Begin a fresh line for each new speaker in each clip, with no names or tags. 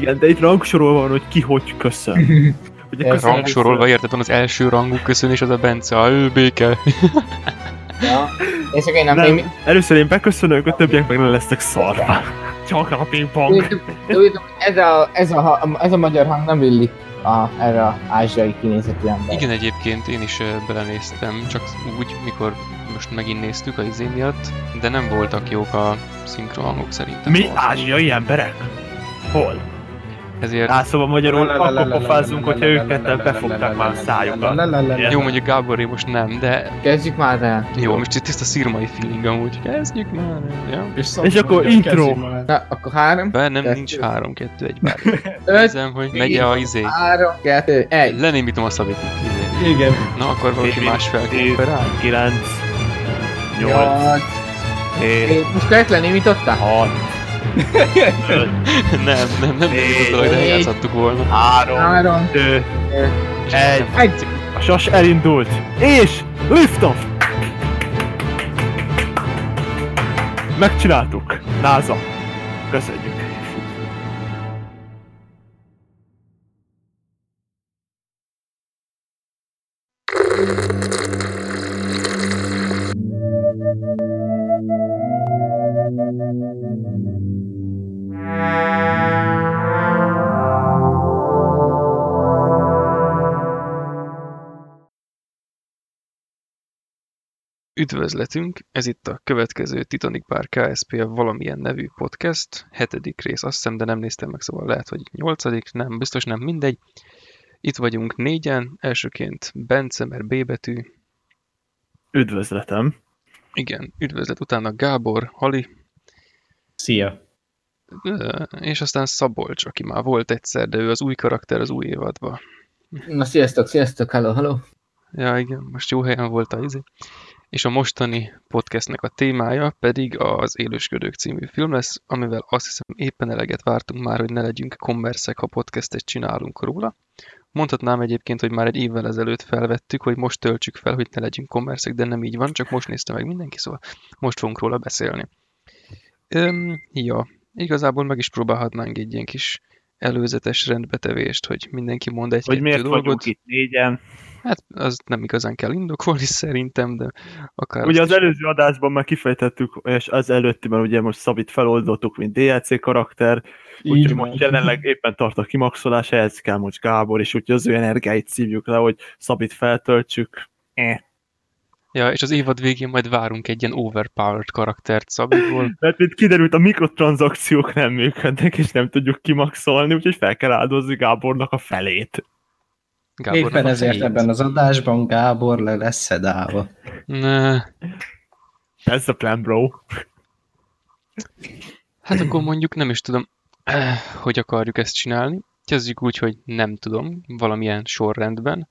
Igen, de itt rangsorolva van, hogy ki hogy köszön. Ugye
Ez
köszön
Rangsorolva érted van az első rangú köszönés, az a Bence, a ő béke.
Ja. És akkor én nem,
Nem,
nem.
először én beköszönök, a többiek meg le lesznek szarva. Csak a pingpong.
Ez a, ez, a, ez a magyar hang nem illik a, erre a ázsiai kinézetű ember.
Igen, egyébként én is belenéztem, csak úgy, mikor most megint néztük a izé miatt, de nem voltak jók a szinkrohangok szerintem.
Mi ázsiai emberek? Hol?
Ezért
Á, szóval magyarul akkor pofázzunk, hogyha őket befogták már a szájukat.
jó, mondjuk Gáboré most nem, de
Kezdjük már el.
jó, most itt tiszta szirmai feeling amúgy. Kezdjük már, ja.
És akkor intro.
Na, akkor három,
Be nem, nincs három, kettő, egy bár.
öt,
Nézem, hogy megy a izé.
három, kettő, egy.
Lenémítom a. Izé.
Igen.
Na, akkor valaki más
tíz,
felkonferál?
9, 8,
Nyolc.
7,
Hét. Most kellett adtál?
6, 5,
Nem, nem, nem nem hogy eljátszottuk volna.
3,
Három,
2,
És
Egy.
Egy.
a sas elindult. És lift off! Megcsináltuk. NASA. Köszönjük.
Üdvözletünk, ez itt a következő Titanic Bar KSP valamilyen nevű podcast, hetedik rész azt hiszem, de nem néztem meg, szóval lehet, hogy nyolcadik, nem, biztos nem, mindegy. Itt vagyunk négyen, elsőként Bence, mert B betű,
Üdvözletem.
igen, üdvözlet, utána Gábor, Hali,
Szia.
és aztán Szabolcs, aki már volt egyszer, de ő az új karakter az új évadban.
Na, sziasztok, sziasztok, hello, hello.
Ja, igen, most jó helyen volt a izé. És a mostani podcastnek a témája pedig az Élősködők című film lesz, amivel azt hiszem éppen eleget vártunk már, hogy ne legyünk kommerszek, ha podcastet csinálunk róla. Mondhatnám egyébként, hogy már egy évvel ezelőtt felvettük, hogy most töltsük fel, hogy ne legyünk kommerszek, de nem így van, csak most nézte meg mindenki, szóval most fogunk róla beszélni. Öm, ja, igazából meg is próbálhatnánk egy ilyen kis előzetes rendbetevést, hogy mindenki mond egy
Hogy miért
dolgot.
itt négyen.
Hát az nem igazán kell indokolni szerintem, de akár
Ugye az előző adásban már kifejtettük, és az előttiben ugye most Szabit feloldottuk, mint DLC karakter, úgyhogy most jelenleg éppen tart a kimaxolás, ehhez kell most Gábor, és úgyhogy az ő energiáit szívjuk le, hogy Szabit feltöltsük. Eh.
Ja, és az évad végén majd várunk egy ilyen overpowered karaktert Szabiból.
Mert mint kiderült, a mikrotranszakciók nem működnek, és nem tudjuk kimaxolni, úgyhogy fel kell áldozni Gábornak a felét.
Gábornak
Éppen ezért
fejét.
ebben az adásban Gábor le lesz szedálva.
Ne.
Ez a plan, bro.
Hát akkor mondjuk nem is tudom, hogy akarjuk ezt csinálni. Kezdjük úgy, hogy nem tudom, valamilyen sorrendben.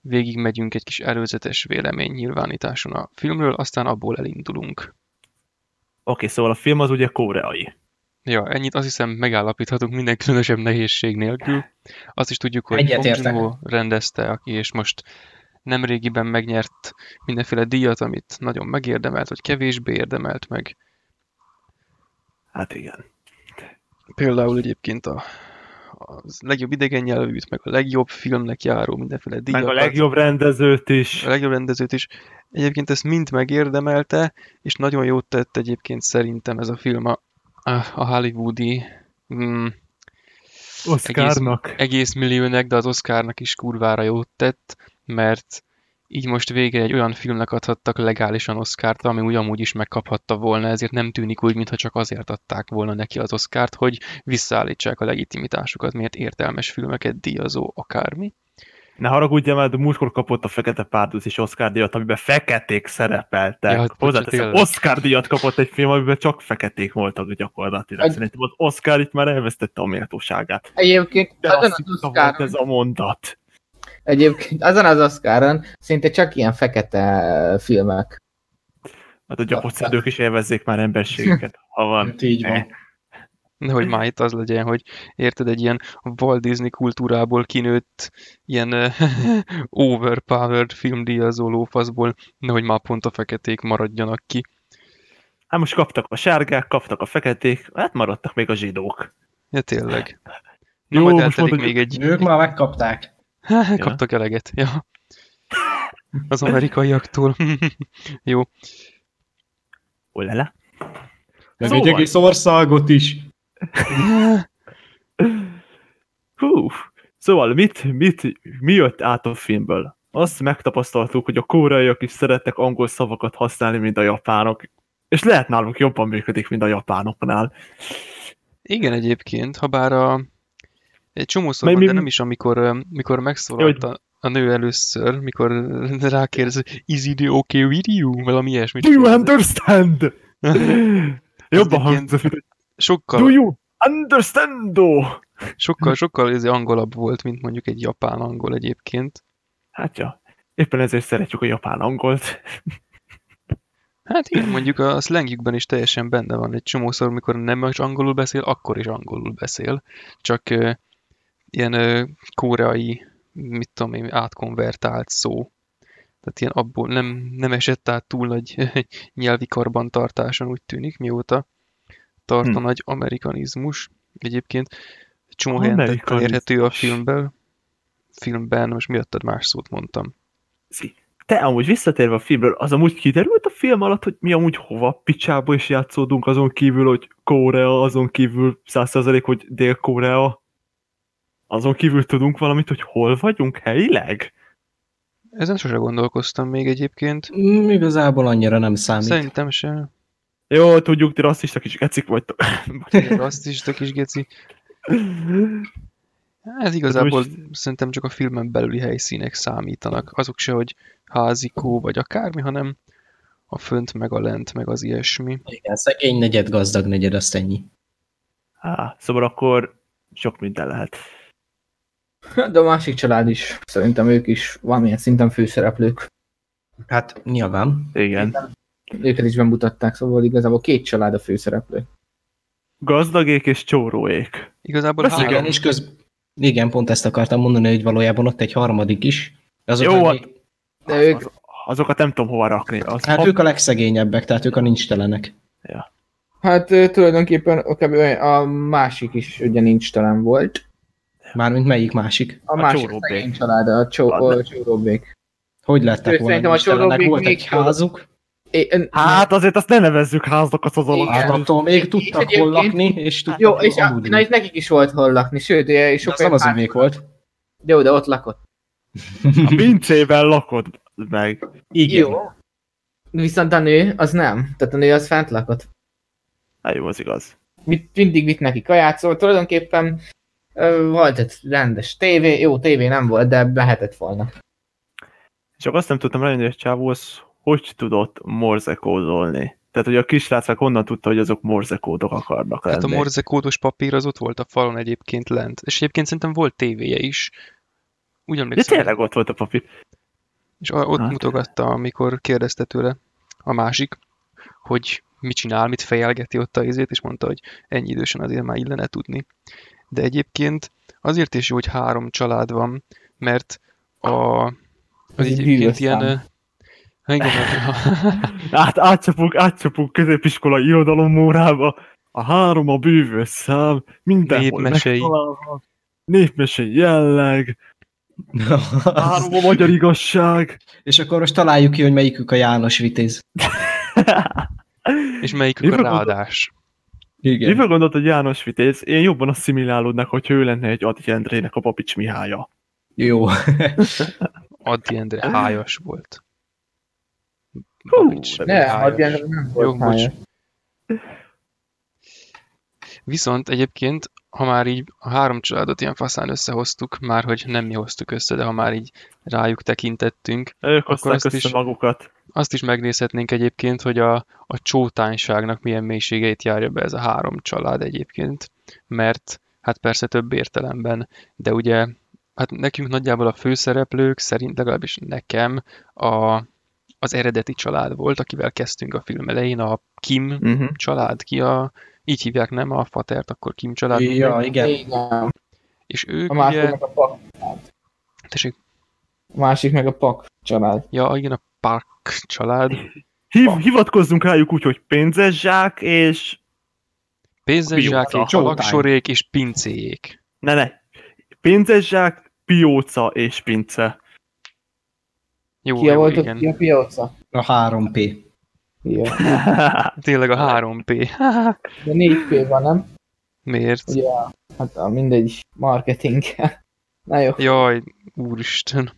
Végig megyünk egy kis előzetes vélemény nyilvánításon a filmről, aztán abból elindulunk.
Oké, szóval a film az ugye koreai.
Ja, ennyit azt hiszem megállapíthatunk minden különösebb nehézség nélkül. Azt is tudjuk, hogy Joon-ho rendezte, aki és most nemrégiben megnyert mindenféle díjat, amit nagyon megérdemelt, vagy kevésbé érdemelt meg.
Hát igen.
Például egyébként a, a legjobb idegen nyelvűt, meg a legjobb filmnek járó mindenféle díjakat.
Meg a legjobb rendezőt is.
a legjobb rendezőt is. Egyébként ezt mind megérdemelte, és nagyon jót tett egyébként szerintem ez a film a, a hollywoodi mm,
Oscarnak.
egész milliónek, de az Oscarnak is kurvára jót tett, mert így most végre egy olyan filmnek adhattak legálisan Oscárt, ami úgy amúgy is megkaphatta volna, ezért nem tűnik úgy, mintha csak azért adták volna neki az Oscárt, hogy visszaállítsák a legitimitásukat, miért értelmes filmeket díjazó akármi.
Ne haragudjál már, de múltkor kapott a Fekete Párduc is Oscar díjat, amiben feketék szerepeltek.
Ja,
Hozzáteszem. Oscar díjat kapott egy film, amiben csak feketék voltak gyakorlatilag.
Egy-
Szerintem az Oscar itt már elvesztette a méltóságát.
Egyébként
De
azon az Oscaron,
ez a mondat.
egyébként azon az Oscaron szinte csak ilyen fekete filmek.
Hát a gyapotszedők is élvezzék már emberségüket, ha van.
Hát így van.
Eh.
Nehogy már itt az legyen, hogy érted, egy ilyen Walt Disney kultúrából kinőtt, ilyen overpowered filmdíjazó lófaszból, nehogy már pont a feketék maradjanak ki.
Hát most kaptak a sárgák, kaptak a feketék, hát maradtak még a zsidók.
Ja, tényleg. Na,
Jó,
majd
most mondod,
még egy...
Ők már megkapták.
Kaptak eleget, ja. Az amerikaiaktól. Jó.
Olele.
Meg
Szóval.
egy egész országot is.
Hú. Szóval mit, mit, mi jött át a filmből? Azt megtapasztaltuk, hogy a koreaiak is szeretnek angol szavakat használni, mint a japánok. És lehet náluk jobban működik, mint a japánoknál.
Igen egyébként, ha bár a... Egy csomószor
Mely
van, de
mi-
nem is, amikor, ö, mikor megszólalt a, a nő először, mikor rákérdez, is it okay with you? Valami ilyesmit.
Do you
kérdez.
understand? Jobban hangzik, mint Do
Sokkal,
you understand?
sokkal, sokkal ez angolabb volt, mint mondjuk egy japán angol egyébként.
Hát ja, éppen ezért szeretjük a japán angolt.
Hát igen, mondjuk a slangjükben is teljesen benne van egy csomószor, mikor nem is angolul beszél, akkor is angolul beszél. Csak ö, ilyen ö, koreai, mit tudom én, átkonvertált szó. Tehát ilyen abból nem, nem esett át túl nagy nyelvi karbantartáson, úgy tűnik, mióta tart a
Hm.
nagy amerikanizmus. Egyébként egy csomó helyen tetten
Amerikanizmus.
érhető a filmben. Filmben, most miattad más szót mondtam.
Szi. Te amúgy visszatérve a filmről, az amúgy kiderült a film alatt, hogy mi amúgy hova picsába is játszódunk, azon kívül, hogy Korea, azon kívül 100% hogy Dél-Korea. Azon kívül tudunk valamit, hogy hol vagyunk helyileg?
Ezen sose gondolkoztam még egyébként.
Mm, igazából annyira nem számít.
Szerintem sem.
Jó, tudjuk, ti rasszista kis gecik vagytok.
Azt is tök is geci. Ez igazából
most-
szerintem csak a filmen belüli helyszínek számítanak. Azok se, hogy házikó vagy akármi, hanem a fönt, meg a lent, meg az ilyesmi.
Igen, szegény negyed, gazdag negyed, azt ennyi.
Há, szóval akkor sok minden lehet.
De a másik család is, szerintem ők is valamilyen szinten főszereplők.
Hát nyilván.
Igen.
Őket is bemutatták, szóval igazából két család a főszereplő.
Gazdagék és csóróék.
Igazából
Beszélj,
három,
Igen, és köz... Igen, pont ezt akartam mondani, hogy valójában ott egy harmadik is. Azok
Jó,
a-
hát-
De ők,
Az, azokat nem tudom hova rakni. Az,
Hát ők a legszegényebbek, tehát ők a nincs telenek.
hát ö, tulajdonképpen a másik is ugye nincs talán volt.
Mármint melyik másik?
A,
A
másik
csóróbbék.
család, a a csóróbbék.
Hogy lettek volna
szerintem a csorróbbék
Volt
még
egy házuk,
É,
Hát azért azt ne nevezzük háznak az alatt.
hát attól még
És
tudtak hol lakni, és tudtak
Jó, és a, na, itt nekik is volt hol lakni, sőt, és sokkal
nem az övék volt.
Jó, de ott lakott.
A pincében lakod meg.
Igen.
Jó. Viszont a nő, az nem. Tehát a nő az fent lakott.
Hát jó, az igaz.
Mit, mindig vitt neki kaját, szóval tulajdonképpen ö, volt egy rendes tévé, jó tévé nem volt, de lehetett volna.
Csak azt nem tudtam rájönni, hogy a csávó az hogy tudott morzekódolni. Tehát, hogy a kisrác meg honnan tudta, hogy azok morzekódok akarnak lenni.
Hát a morze kódos papír az ott volt a falon egyébként lent. És egyébként szerintem volt tévéje is. Úgy
De tényleg ott volt a papír.
És a- ott
Hát.
mutogatta, amikor kérdezte tőle a másik, hogy mit csinál, mit fejelgeti ott a izét, és mondta, hogy ennyi idősen azért már illene tudni. De egyébként azért is jó, hogy három család van, mert a, az
egy
egyébként ilyen...
szám.
Igen,
Át, átcsapunk, átcsapunk középiskola irodalom órába. A három a bűvös szám, mindenhol
Népmesei.
megtalálva. Népmesei jelleg, három a magyar igazság.
és akkor most találjuk ki, hogy melyikük a János Vitéz.
és melyikük a
Mivel gondol-
ráadás.
Igen.
Mivel gondolt, hogy János Vitéz? Én jobban asszimilálódnak, hogy ő lenne egy Adi Endrének a Papics Mihálya.
Jó.
Addi Endre hájas volt.
Hú,
Babics,
de
Ne, nem volt
Jó, bocs. Viszont egyébként, ha már így a három családot ilyen faszán összehoztuk, már hogy nem mi hoztuk össze, de ha már így rájuk tekintettünk,
Ők
Akkor azt
össze
is-
magukat.
azt is megnézhetnénk egyébként, hogy a, a csótányságnak milyen mélységeit járja be ez a három család egyébként, mert hát persze több értelemben, de ugye hát nekünk nagyjából a főszereplők szerint legalábbis nekem a, az eredeti család volt, akivel kezdtünk a film elején, a Kim
Uh-huh.
család, ki a, így hívják nem a fatert, akkor Kim család,
Ja, igen.
Igen.
és ők
A másik
ugye,
meg a pak.
tessék,
A másik meg a pak család.
ja igen, a Park család,
Hiv, hivatkozzunk rájuk úgy, hogy pénzes zsák, és...
pénzes zsák,
Bióta.
csalaksorék és pincéjék.
Ne, ne. Pénzeszsák, pióca és pince.
Jó,
Ki
jó,
volt
igen.
ki a piaca?
A 3P.
Jó.
Tényleg a 3P.
De 4P van, nem?
Miért?
Ugye, a- hát a mindegy marketing. Na jó.
Jaj, úristen.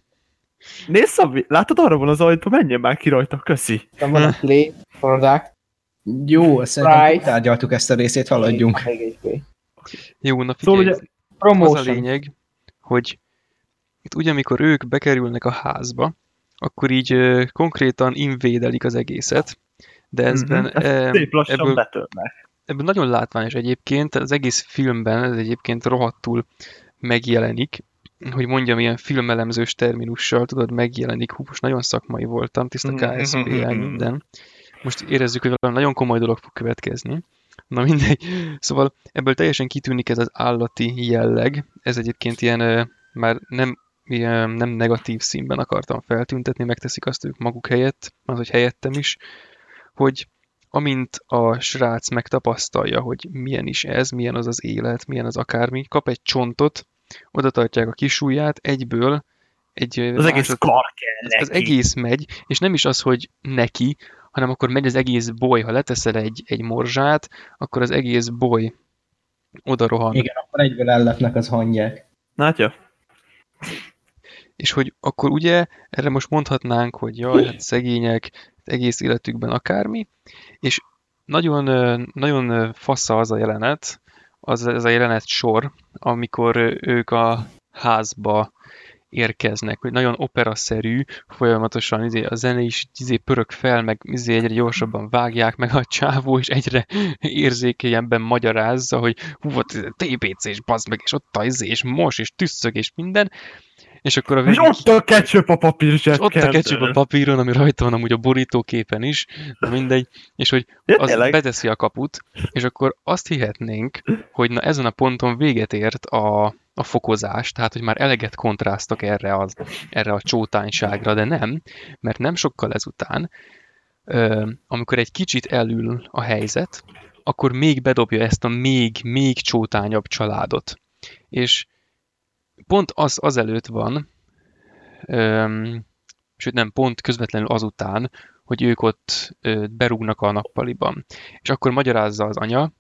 Nézd, Szabi, látod arra van az ajtó, menjen már ki rajta, köszi.
Van a Play product.
Jó, szerintem tárgyaltuk ezt a részét, haladjunk.
Jó, na
Szóval
figyelj,
ugye-
az a lényeg, hogy itt ugye, amikor ők bekerülnek a házba, akkor így ö, konkrétan invédelik az egészet, de ezben,
Mhm. Ezt Szép lassan
ebből,
betörnek.
ebből nagyon látványos egyébként, az egész filmben ez egyébként rohadtul megjelenik, hogy mondjam, ilyen filmelemzős terminussal, tudod, megjelenik, hú, most nagyon szakmai voltam, tiszta
Mhm,
KSP,
mhm, mhm.
minden. Most érezzük, hogy valami nagyon komoly dolog fog következni. Na mindegy. Szóval ebből teljesen kitűnik ez az állati jelleg. Ez egyébként ilyen ö, már nem, nem negatív színben akartam feltüntetni, megteszik azt ők maguk helyett, az, hogy helyettem is, hogy amint a srác megtapasztalja, hogy milyen is ez, milyen az az élet, milyen az akármi, kap egy csontot, oda tartják a kis ujját, egyből egy
Az egész
másod-
kar kell
az
neki.
egész megy, és nem is az, hogy neki, hanem akkor megy az egész boly. Ha leteszel egy, egy morzsát, akkor az egész boly oda rohan.
Igen, akkor egyből ellepnek az hangyák.
Látja?
És hogy akkor ugye erre most mondhatnánk, hogy jaj, hát szegények, egész életükben akármi, és nagyon, nagyon ö, fasza az a jelenet, az ez a jelenet sor, amikor ők a házba érkeznek, hogy nagyon operaszerű, folyamatosan izé, a zene is izé pörög fel, meg izé egyre gyorsabban vágják meg a csávó, és egyre érzékenyebben magyarázza, hogy hú, ott TBC, és bazd meg, és ott a izé, és mos, és tüsszög, és minden, és akkor a
És
végén
ott a ketchup a papír
és ott a ketchup a papíron, ami rajta van amúgy a borítóképen is, de mindegy, és hogy az
tényleg.
beteszi a kaput, és akkor azt hihetnénk, hogy na ezen a ponton véget ért a, a fokozás, tehát hogy már eleget kontráztak erre, az, erre a csótányságra, de nem, mert nem sokkal ezután, amikor egy kicsit elül a helyzet, akkor még bedobja ezt a még, még csótányabb családot. És pont az azelőtt van, öm, sőt nem, pont közvetlenül azután, hogy ők ott ö, berúgnak a nappaliban. És akkor magyarázza az anya,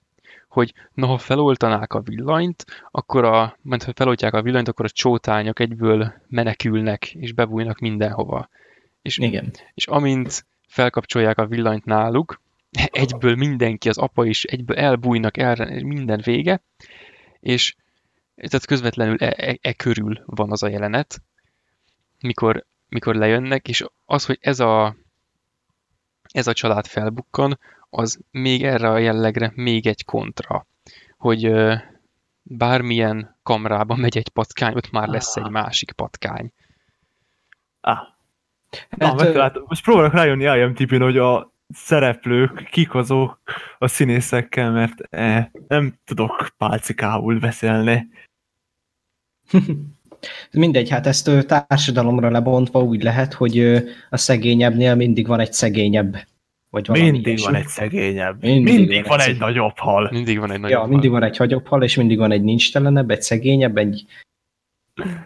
hogy na, ha feloltanák a villanyt, akkor a, mert ha feloltják a villanyt, akkor a csótányok egyből menekülnek, és bebújnak mindenhova. És,
Igen.
és amint felkapcsolják a villanyt náluk, egyből mindenki, az apa is egyből elbújnak, el, minden vége, és tehát közvetlenül e, e, e körül van az a jelenet, mikor, mikor lejönnek, és az, hogy ez a, ez a család felbukkan, az még erre a jellegre még egy kontra, hogy ö, bármilyen kamrába megy egy patkány, ott már lesz egy másik patkány.
Ah. Na,
Hát,
hát,
ö,
megtaláltam. Most próbálok rájönni IMDb-n, hogy a szereplők, kik azok a színészekkel, mert eh, nem tudok pálcikául beszélni.
Mindegy, hát ezt társadalomra lebontva úgy lehet, hogy a szegényebbnél mindig van egy szegényebb. Vagy valami
Mindig
ilyesmi.
van egy szegényebb.
Mindig
Mindig,
van egy
van egy
szegény.
nagyobb hal.
Mindig van egy nagyobb
Ja, mindig
hal.
van egy hagyobb hal, és mindig van egy nincs telenebb, egy szegényebb, egy...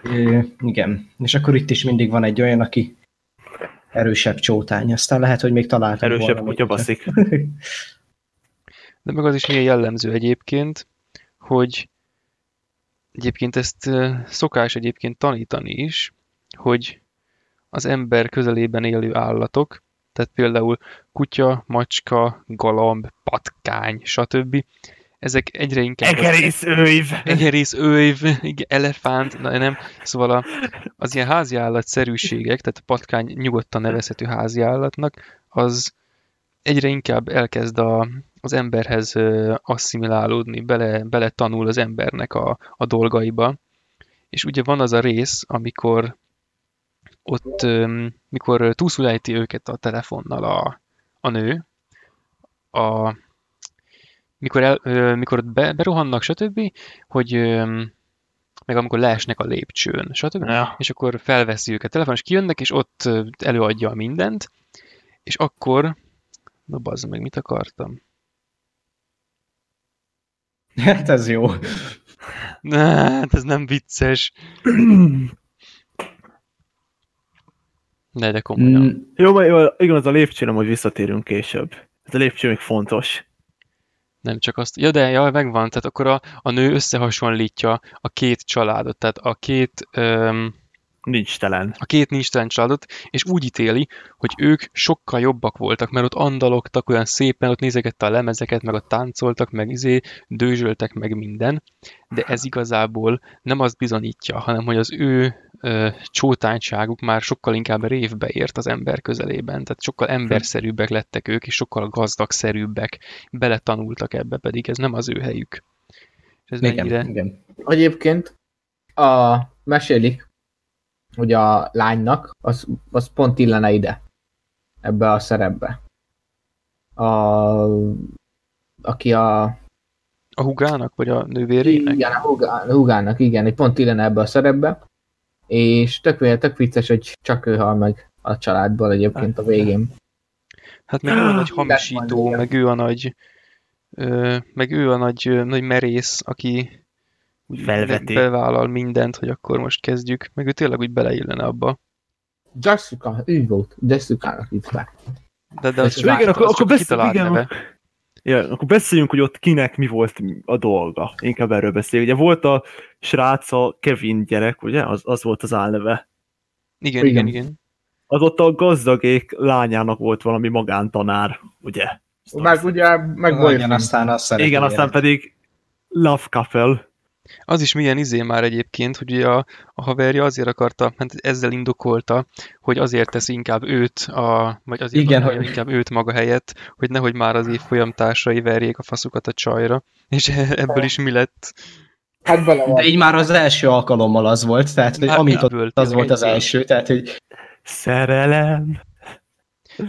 Ö, igen. És akkor itt is mindig van egy olyan, aki erősebb csótány. Aztán lehet, hogy még találtam
Erősebb
volna
kutya
még-
baszik.
De meg az is milyen jellemző egyébként, hogy egyébként ezt szokás egyébként tanítani is, hogy az ember közelében élő állatok, tehát például kutya, macska, galamb, patkány, stb. Ezek egyre inkább...
Egerész őiv!
Egerész, igen, elefánt, na nem. Szóval a, az ilyen háziállatszerűségek, tehát a patkány nyugodtan nevezhető háziállatnak, az egyre inkább elkezd a, az emberhez asszimilálódni, bele, bele tanul az embernek a, a dolgaiba. És ugye van az a rész, amikor ott, mikor túlszulejti őket a telefonnal a, a nő, a, mikor, el, ö, mikor ott be, berohannak, stb., hogy meg amikor leesnek a lépcsőn, stb.
Ja.
És akkor felveszi őket telefon, és kijönnek, és ott előadja mindent, és akkor, na bazd meg, mit akartam?
Hát ez jó.
Ne, hát ez nem vicces. Ne, de komolyan.
Mm,
Jó, majd jó, igen, az a lépcsőre majd visszatérünk később. Ez a lépcső még fontos.
Nem csak azt. Ja, de ja, megvan. Tehát akkor a, a nő összehasonlítja a két családot, tehát a két, öm,
Nincs telen.
a két nincstelen családot, és úgy ítéli, hogy ők sokkal jobbak voltak, mert ott andalogtak olyan szépen, ott nézegette a lemezeket, meg ott táncoltak, meg izé, dőzsöltek, meg minden, de ez igazából nem azt bizonyítja, hanem hogy az ő ö, csótányságuk már sokkal inkább révbe ért az ember közelében, tehát sokkal emberszerűbbek lettek ők, és sokkal gazdagszerűbbek, beletanultak ebbe, pedig ez nem az ő helyük. És ez
igen,
mennyire...
igen.
Egyébként a, mesélik, hogy a lánynak, az, az pont illene ide, ebbe a szerepbe. A, aki a,
A hugának, vagy a nővérének?
igen, a hugá, a hugának, igen, egy pont illene ebbe a szerepbe, és tök, tök vicces, hogy csak ő hal meg a családból egyébként a végén.
Hát meg ő a nagy
Illetve
hamisító, meg ő a nagy, ö, meg ő a nagy, ö, nagy merész, aki úgy
Felveti.
bevállal mindent, hogy akkor most kezdjük, meg ő tényleg úgy beleillene abba.
Jessica, ő volt, Jessica-nak hívták.
De, de az,
És
csak,
igen,
az
akkor- akkor
a
beszél- igen,
neve.
Ja, akkor beszéljünk, hogy ott kinek mi volt a dolga. Inkább erről beszéljünk. Ugye volt a srác, a Kevin gyerek, ugye? Az, az volt az álneve.
Igen, igen,
Igen.
igen.
Az ott a gazdagék lányának volt valami magántanár, ugye?
Meg ugye, meg boyfriend.
aztán azt szereti
Igen, aztán pedig Love Couple.
Az is milyen izé már egyébként, hogy ugye a, a haverja azért akarta, hát ezzel indokolta, hogy azért tesz inkább őt, a, vagy azért
Igen, hogy-
inkább őt maga helyett, hogy nehogy már az évfolyam társai verjék a faszukat a csajra. És ebből is mi lett?
Hát bele
De
van.
így már az első alkalommal az volt, tehát hogy
Már
amit ott az volt az első, tehát hogy
Szerelem.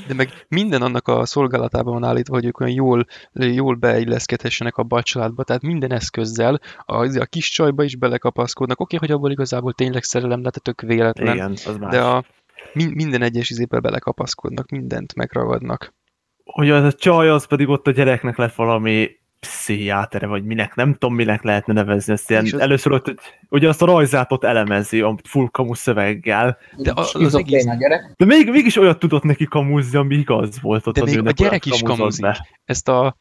De meg minden annak a szolgálatában van állítva, hogy ők olyan jól, jól beilleszkedhessenek abba a családba, tehát minden eszközzel a, a kis csajba is belekapaszkodnak. Oké, hogy abból igazából tényleg szerelem lett, tök véletlen,
Igen, az más.
de a, min, minden egyes izébe belekapaszkodnak, mindent megragadnak.
Hogy az a csaj, az pedig ott a gyereknek lett valami pszichiátere, vagy minek, nem tudom, minek lehetne nevezni ezt ilyen.
Az-
Először ott, hogy ugye azt a rajzát ott elemezi, a full kamu szöveggel,
De a- az egész-
a gyerek.
de még, mégis olyat tudott neki kamuzni, ami igaz volt ott
De
a
még a gyerek is kamuzik.
be.
Ezt a,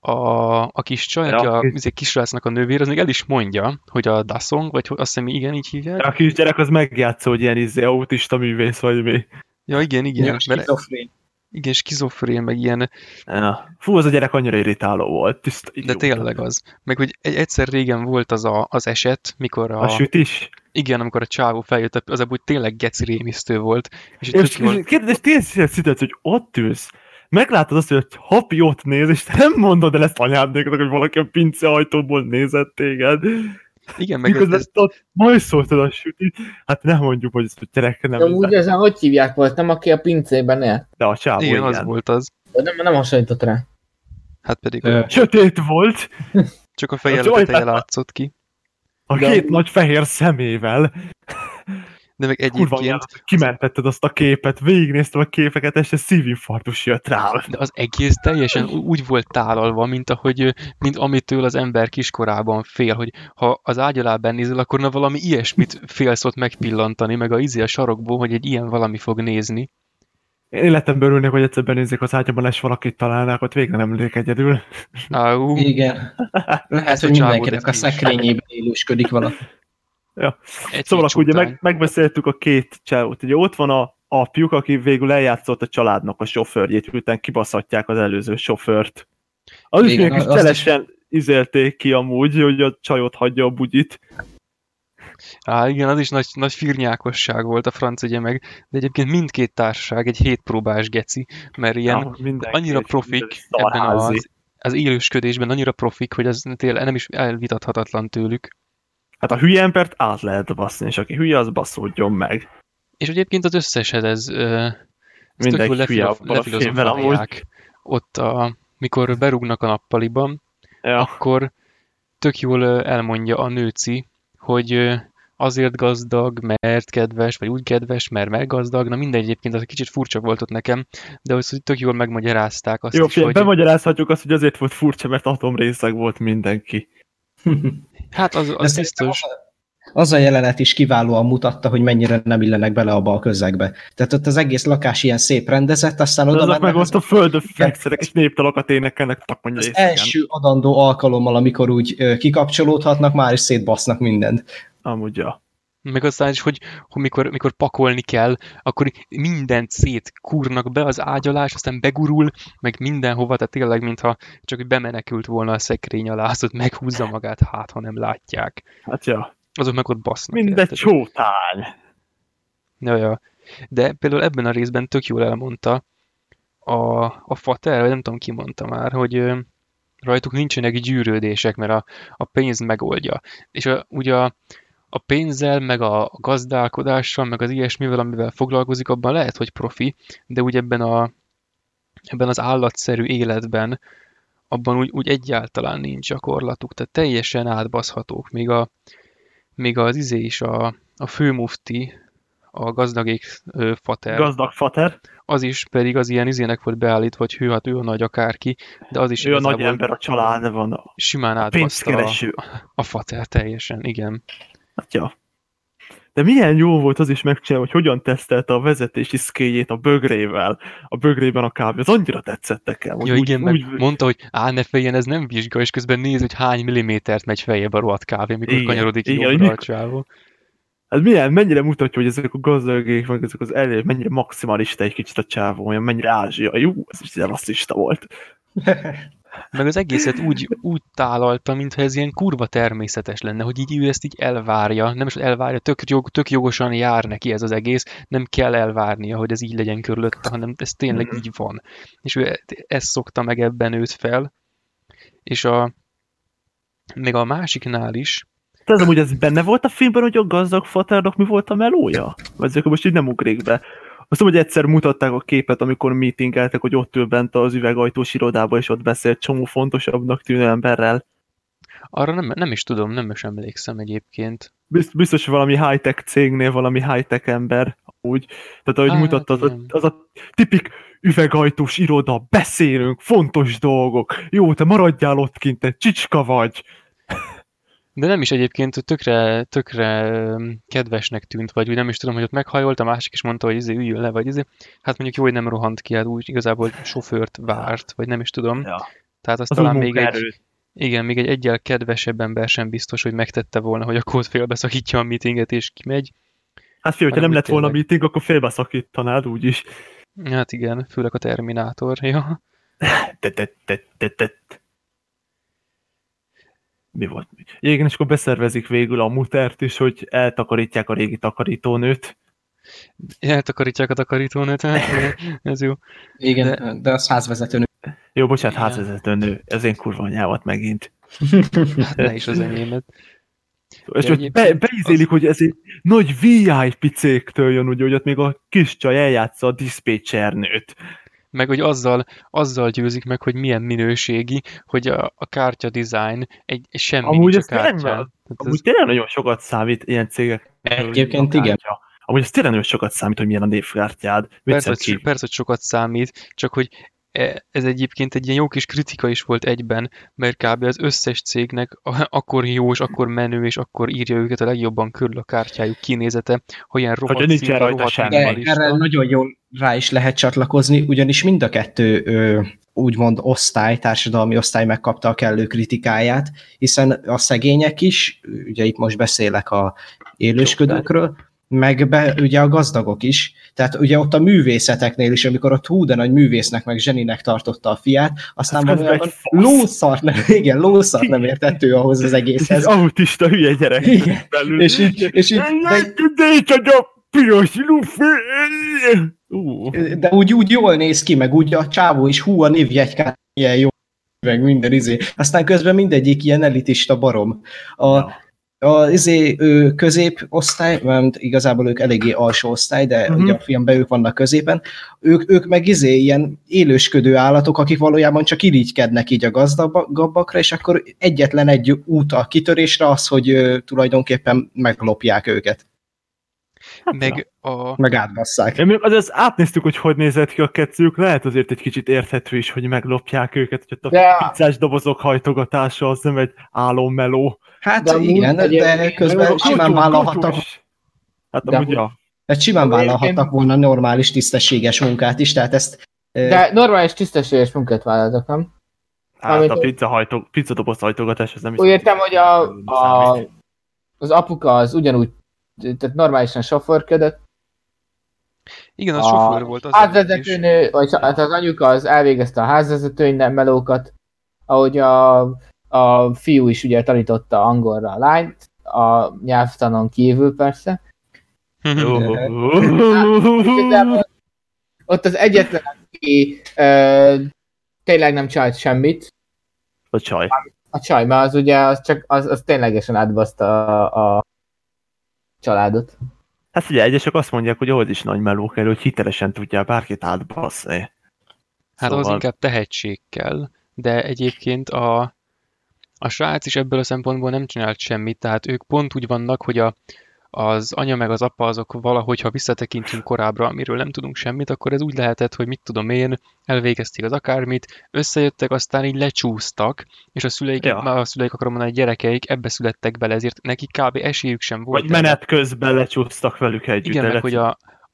a, a kis csaj,
Ja,
aki a
ki-
izé, kisrácnak a nővér, az még el is mondja, hogy a Dasong, vagy hogy azt hiszem igen, így hívják.
A kisgyerek az megjátszó, hogy ilyen izé, autista művész, vagy mi.
Ja, igen, igen,
ja,
mert. Igen, skizofrén, meg ilyen,
Ja. Fú, az a gyerek annyira irritáló volt. Tiszta,
de tényleg az. Meg hogy egy, egyszer régen volt az a, az eset, mikor a,
A süt is.
igen, amikor a csávó feljött, az abban tényleg geci rémisztő volt. És, és
És kérdés, tényleg szintén, hogy ott ülsz, meglátod azt, hogy a hapi ott néz, és te nem mondod el ezt anyádnéknak, hogy valaki a pince ajtóból nézett téged.
Igen, meg
Miközben
ez,
ott majd szóltad a süti, hát nem mondjuk, hogy ezt a gyerek nem,
De úgy ezen hogy hívják volt, nem aki a pincében élt?
de a csávó
igen,
igen.
az volt az.
De Nem, nem hasonlított rá.
Hát pedig
Ö,
Sötét volt,
csak a
a
feje látszott ki.
a
De-
két nagy fehér szemével.
De meg
Kurva
egyébként,
anyád, kimentetted azt a képet, végignéztem a képeket, és egy szívinfarktus jött rám.
de az egész teljesen úgy volt tálalva, mint ahogy, mint amitől az ember kiskorában fél, hogy ha az ágy alá bennézel, akkor na valami ilyesmit félsz ott megpillantani, meg a izé a sarokból, hogy egy ilyen valami fog nézni.
Én életemben örülnék, hogy egyszer benézzek az ágyamban, és valakit találnák, ott végre nem legyek egyedül.
Áú,
igen. Lehet, hogy mindenkinek a szekrényében élősködik valaki.
Egy
Szóval akkor ugye meg, megbeszéltük a két csávót. Ugye ott van a apjuk, aki végül eljátszott a családnak a sofőrjét, miután kibaszhatják az előző sofőrt. Az is kis
azt is-
izélték ki amúgy, hogy a csajot hagyja a bugyit.
Á, igen, az is nagy, nagy firnyákosság volt a franc ugye meg, de egyébként mindkét társaság egy hétpróbás geci, mert ilyen
Ja,
annyira profik ebben az, az élősködésben, annyira profik, hogy az tényleg nem is elvitathatatlan tőlük.
Hát a hülye embert át lehet baszni, és aki hülye, az baszódjon meg.
És egyébként az összeshez ez, ez
Mindenki amúgy.
lefilozofálják. Ott, a, mikor berúgnak a nappaliban,
Ja.
akkor tök jól elmondja a nőci, hogy azért gazdag, mert kedves, vagy úgy kedves, mert meggazdag, na mindegy, egyébként az egy kicsit furcsa volt ott nekem, de hogy tök jól megmagyarázták azt
Jó,
is,
figyelj,
hogy...
bemagyarázhatjuk azt, hogy azért volt furcsa, mert atomrészeg volt mindenki.
Hát az, az
Ez
biztos.
Az a jelenet is kiválóan mutatta, hogy mennyire nem illenek bele abba a közegbe. Tehát ott az egész lakás ilyen szép rendezett, aztán oda
Azok meg
mennek,
ott a földön fekszenek, és néptalokat énekelnek,
az
éjszakán.
első adandó alkalommal, amikor úgy kikapcsolódhatnak, már is szétbasznak mindent.
Amúgy, ja.
Meg aztán is, hogy, hogy mikor, mikor pakolni kell, akkor mindent szét kúrnak be az ágyalás, aztán begurul, meg mindenhova, tehát tényleg, mintha csak bemenekült volna a szekrény alá, az ott meghúzza magát, hát ha nem látják.
Hát ja.
Azok meg ott basznak.
Mindegy
érted?
csótány.
Ja, ja. De például ebben a részben tök jól elmondta a, a fater, vagy nem tudom ki mondta már, hogy rajtuk nincsenek gyűrődések, mert a, a pénz megoldja. És a, ugye a, a pénzzel, meg a gazdálkodással, meg az ilyesmivel, amivel foglalkozik, abban lehet, hogy profi, de úgy ebben, a, ebben az állatszerű életben abban úgy, úgy egyáltalán nincs gyakorlatuk, tehát teljesen átbaszhatók. Még, a, még az izé is, a, a főmufti, a gazdagék ö, fater,
Gazdag fater.
az is pedig az ilyen izének volt beállítva, hogy hű, hát ő a nagy akárki, de az is
Ő a nagy ember a családban, a
simán átbaszta a, a fater teljesen, igen.
Hát ja. De milyen jó volt az is megcsinálni, hogy hogyan tesztelte a vezetési szkéjét a bögrével, a bögrében a kávé. Az annyira tetszett nekem. hogy
Ja, igen, meg
úgy,
mondta, hogy á, ne féljen, ez nem vizsga, és közben néz, hogy hány millimétert megy fejébe a rohadt kávé, mikor
Igen,
kanyarodik
igen,
jobbra a
mikor-
csávó.
Hát milyen, mennyire mutatja, hogy ezek a gazdagék, meg ezek az elő, mennyire maximalista egy kicsit a csávó, olyan mennyire ázsia. Jó, ez is rasszista volt.
Meg az egészet úgy, úgy tálalta, mintha ez ilyen kurva természetes lenne, hogy így ő ezt így elvárja, nem is elvárja, tök, jog, tök jogosan jár neki ez az egész, nem kell elvárnia, hogy ez így legyen körülötte, hanem ez tényleg
Mhm.
így van. És ő ezt szokta meg ebben őt fel, és a még a másiknál is,
ez amúgy ez benne volt a filmben, hogy a gazdag faternak mi volt a melója? Vagy ezek most így nem ugrik be. Azt hogy egyszer mutatták a képet, amikor meetingeltek, hogy ott ül bent az üvegajtós irodába, és ott beszélt csomó fontosabbnak tűnő emberrel.
arra nem, nem is tudom, nem is emlékszem egyébként.
Bizt- Biztos, valami high-tech cégnél valami high-tech ember, úgy. Tehát ahogy
Hát,
mutatta, az a, az a tipik üvegajtós iroda, beszélünk, fontos dolgok. Jó, te maradjál ott kint, te csicska vagy.
De nem is egyébként tökre, tökre kedvesnek tűnt, vagy úgy nem is tudom, hogy ott meghajolt, a másik is mondta, hogy izé üljön le, vagy izé. Hát mondjuk jó, hogy nem rohant ki, hát úgy igazából sofőrt várt, vagy nem is tudom.
Ja,
Tehát azt
az
talán még egy,
munkaerő.
igen, még egy egyel kedvesebb ember sem biztos, hogy megtette volna, hogy akkor ott félbeszakítja a meetinget és kimegy.
Hát fiú, hogyha nem lett volna
tényleg.
meeting, akkor félbeszakítanád úgyis.
Hát igen, főleg a Terminátor. Ja.
Te, te, te, te, te. Mi volt? Ja, Igen, és akkor beszervezik végül a mutert is, hogy eltakarítják a régi takarítónőt.
Eltakarítják a takarítónőt, hát ez jó.
Igen, de, de az házvezető nő.
Jó, bocsánat,
Igen.
házvezetőnő, ez én kurva anyámat megint.
Hát ne is az enyémet.
És
De
hogy be, beizélik, hogy ez egy nagy VIP cégtől jön, ugye, hogy ott még a kis csaj eljátsza a diszpécsernőt.
Meg hogy azzal, azzal győzik meg, hogy milyen minőségi, hogy a, a kártya design egy, egy semmi
Amúgy
nincs a
ez tényleg
kártyán. Tehát
Amúgy
ez,
tényleg nagyon sokat számít ilyen cégek.
Egyébként
hogy
igen.
Amúgy ez tényleg nagyon sokat számít, hogy milyen a névkártyád.
persze, hogy, persze, hogy sokat számít, csak hogy e- ez egyébként egy ilyen jó kis kritika is volt egyben, mert kb. az összes cégnek akkor jó és akkor menő és akkor írja őket a legjobban körül a kártyájuk kinézete, hogy ilyen rohadt
nincsen
színre,
rajta
rohadt
semmi.
Erre nagyon jól rá is lehet csatlakozni, ugyanis mind a kettő ö, úgymond osztály, társadalmi osztály megkapta a kellő kritikáját, hiszen a szegények is, ugye itt most beszélek a élősködőkről, meg be, ugye a gazdagok is. Tehát ugye ott a művészeteknél is, amikor a hú, de nagy művésznek meg zseninek tartotta a fiát, aztán valójában lószart nem, igen, lószart nem értett ő ahhoz az egészhez.
autista hülye gyerek.
Igen.
Belül.
És így, és így de,
piros lufi!
De úgy, úgy jól néz ki, meg úgy a csávó is, hú, a névjegykán ilyen jó, meg minden izé. Aztán közben mindegyik ilyen elitista barom. A,
Ja.
a izé, ő, középosztály, mert igazából ők eléggé alsó osztály, de uh-huh. ugye a filmben ők vannak középen, ők, ők meg izé ilyen élősködő állatok, akik valójában csak irigykednek így a gazdagabbakra, és akkor egyetlen egy út a kitörésre az, hogy ö, tulajdonképpen meglopják őket.
Hát
Meg a...
Meg átbasszák.
Én még azért átnéztük, hogy hogy nézett ki a kettőjük, lehet azért egy kicsit érthető is, hogy meglopják őket, hogy ott a
De-
pizzás dobozok hajtogatása az nem egy álommeló.
Hát
De
igen, de közben
a
simán vállalhattak.
Hát
De
amúgy,
hogy-
ja.
hát simán vállalhattak volna normális, tisztességes munkát is, tehát ezt ö,
De normális tisztességes munkát vállaltak, nem?
Hát
Amit-
a pizza hajtog, pizza doboz hajtogatás, ez nem is
Úgy értem, hogy a, a, az apuka az ugyanúgy, tehát normálisan sofőrködött.
Igen, az
A
sofőr volt az.
házvezetőnő, vagy hát az anyuka az elvégezte a házvezetői melókat, ahogy a, a fiú is ugye tanította angolra a lányt, a nyelvtanon kívül persze. Ott az egyetlen, aki ö, tényleg nem csinált semmit,
A csaj.
a csaj, mert az ugye az csak az, az ténylegesen átbaszta a, a családot.
Hát ugye egyesek azt mondják, hogy ahhoz is nagy meló kell, hogy hitelesen tudjál bárkit átbaszni.
Hát
Szóval-
az inkább tehetség kell, de egyébként a, a srác is ebből a szempontból nem csinált semmit, tehát ők pont úgy vannak, hogy a, az anya meg az apa azok valahogy, ha visszatekintünk korábbra, amiről nem tudunk semmit, akkor ez úgy lehetett, hogy mit tudom én, elvégezték az akármit, összejöttek, aztán így lecsúsztak, és a szüleik,
Ja.
a szüleik akarom mondani, a gyerekeik ebbe születtek bele, ezért nekik kb. esélyük sem volt.
Vagy menet közben lecsúsztak velük együtt.
Igen, meg hogy a,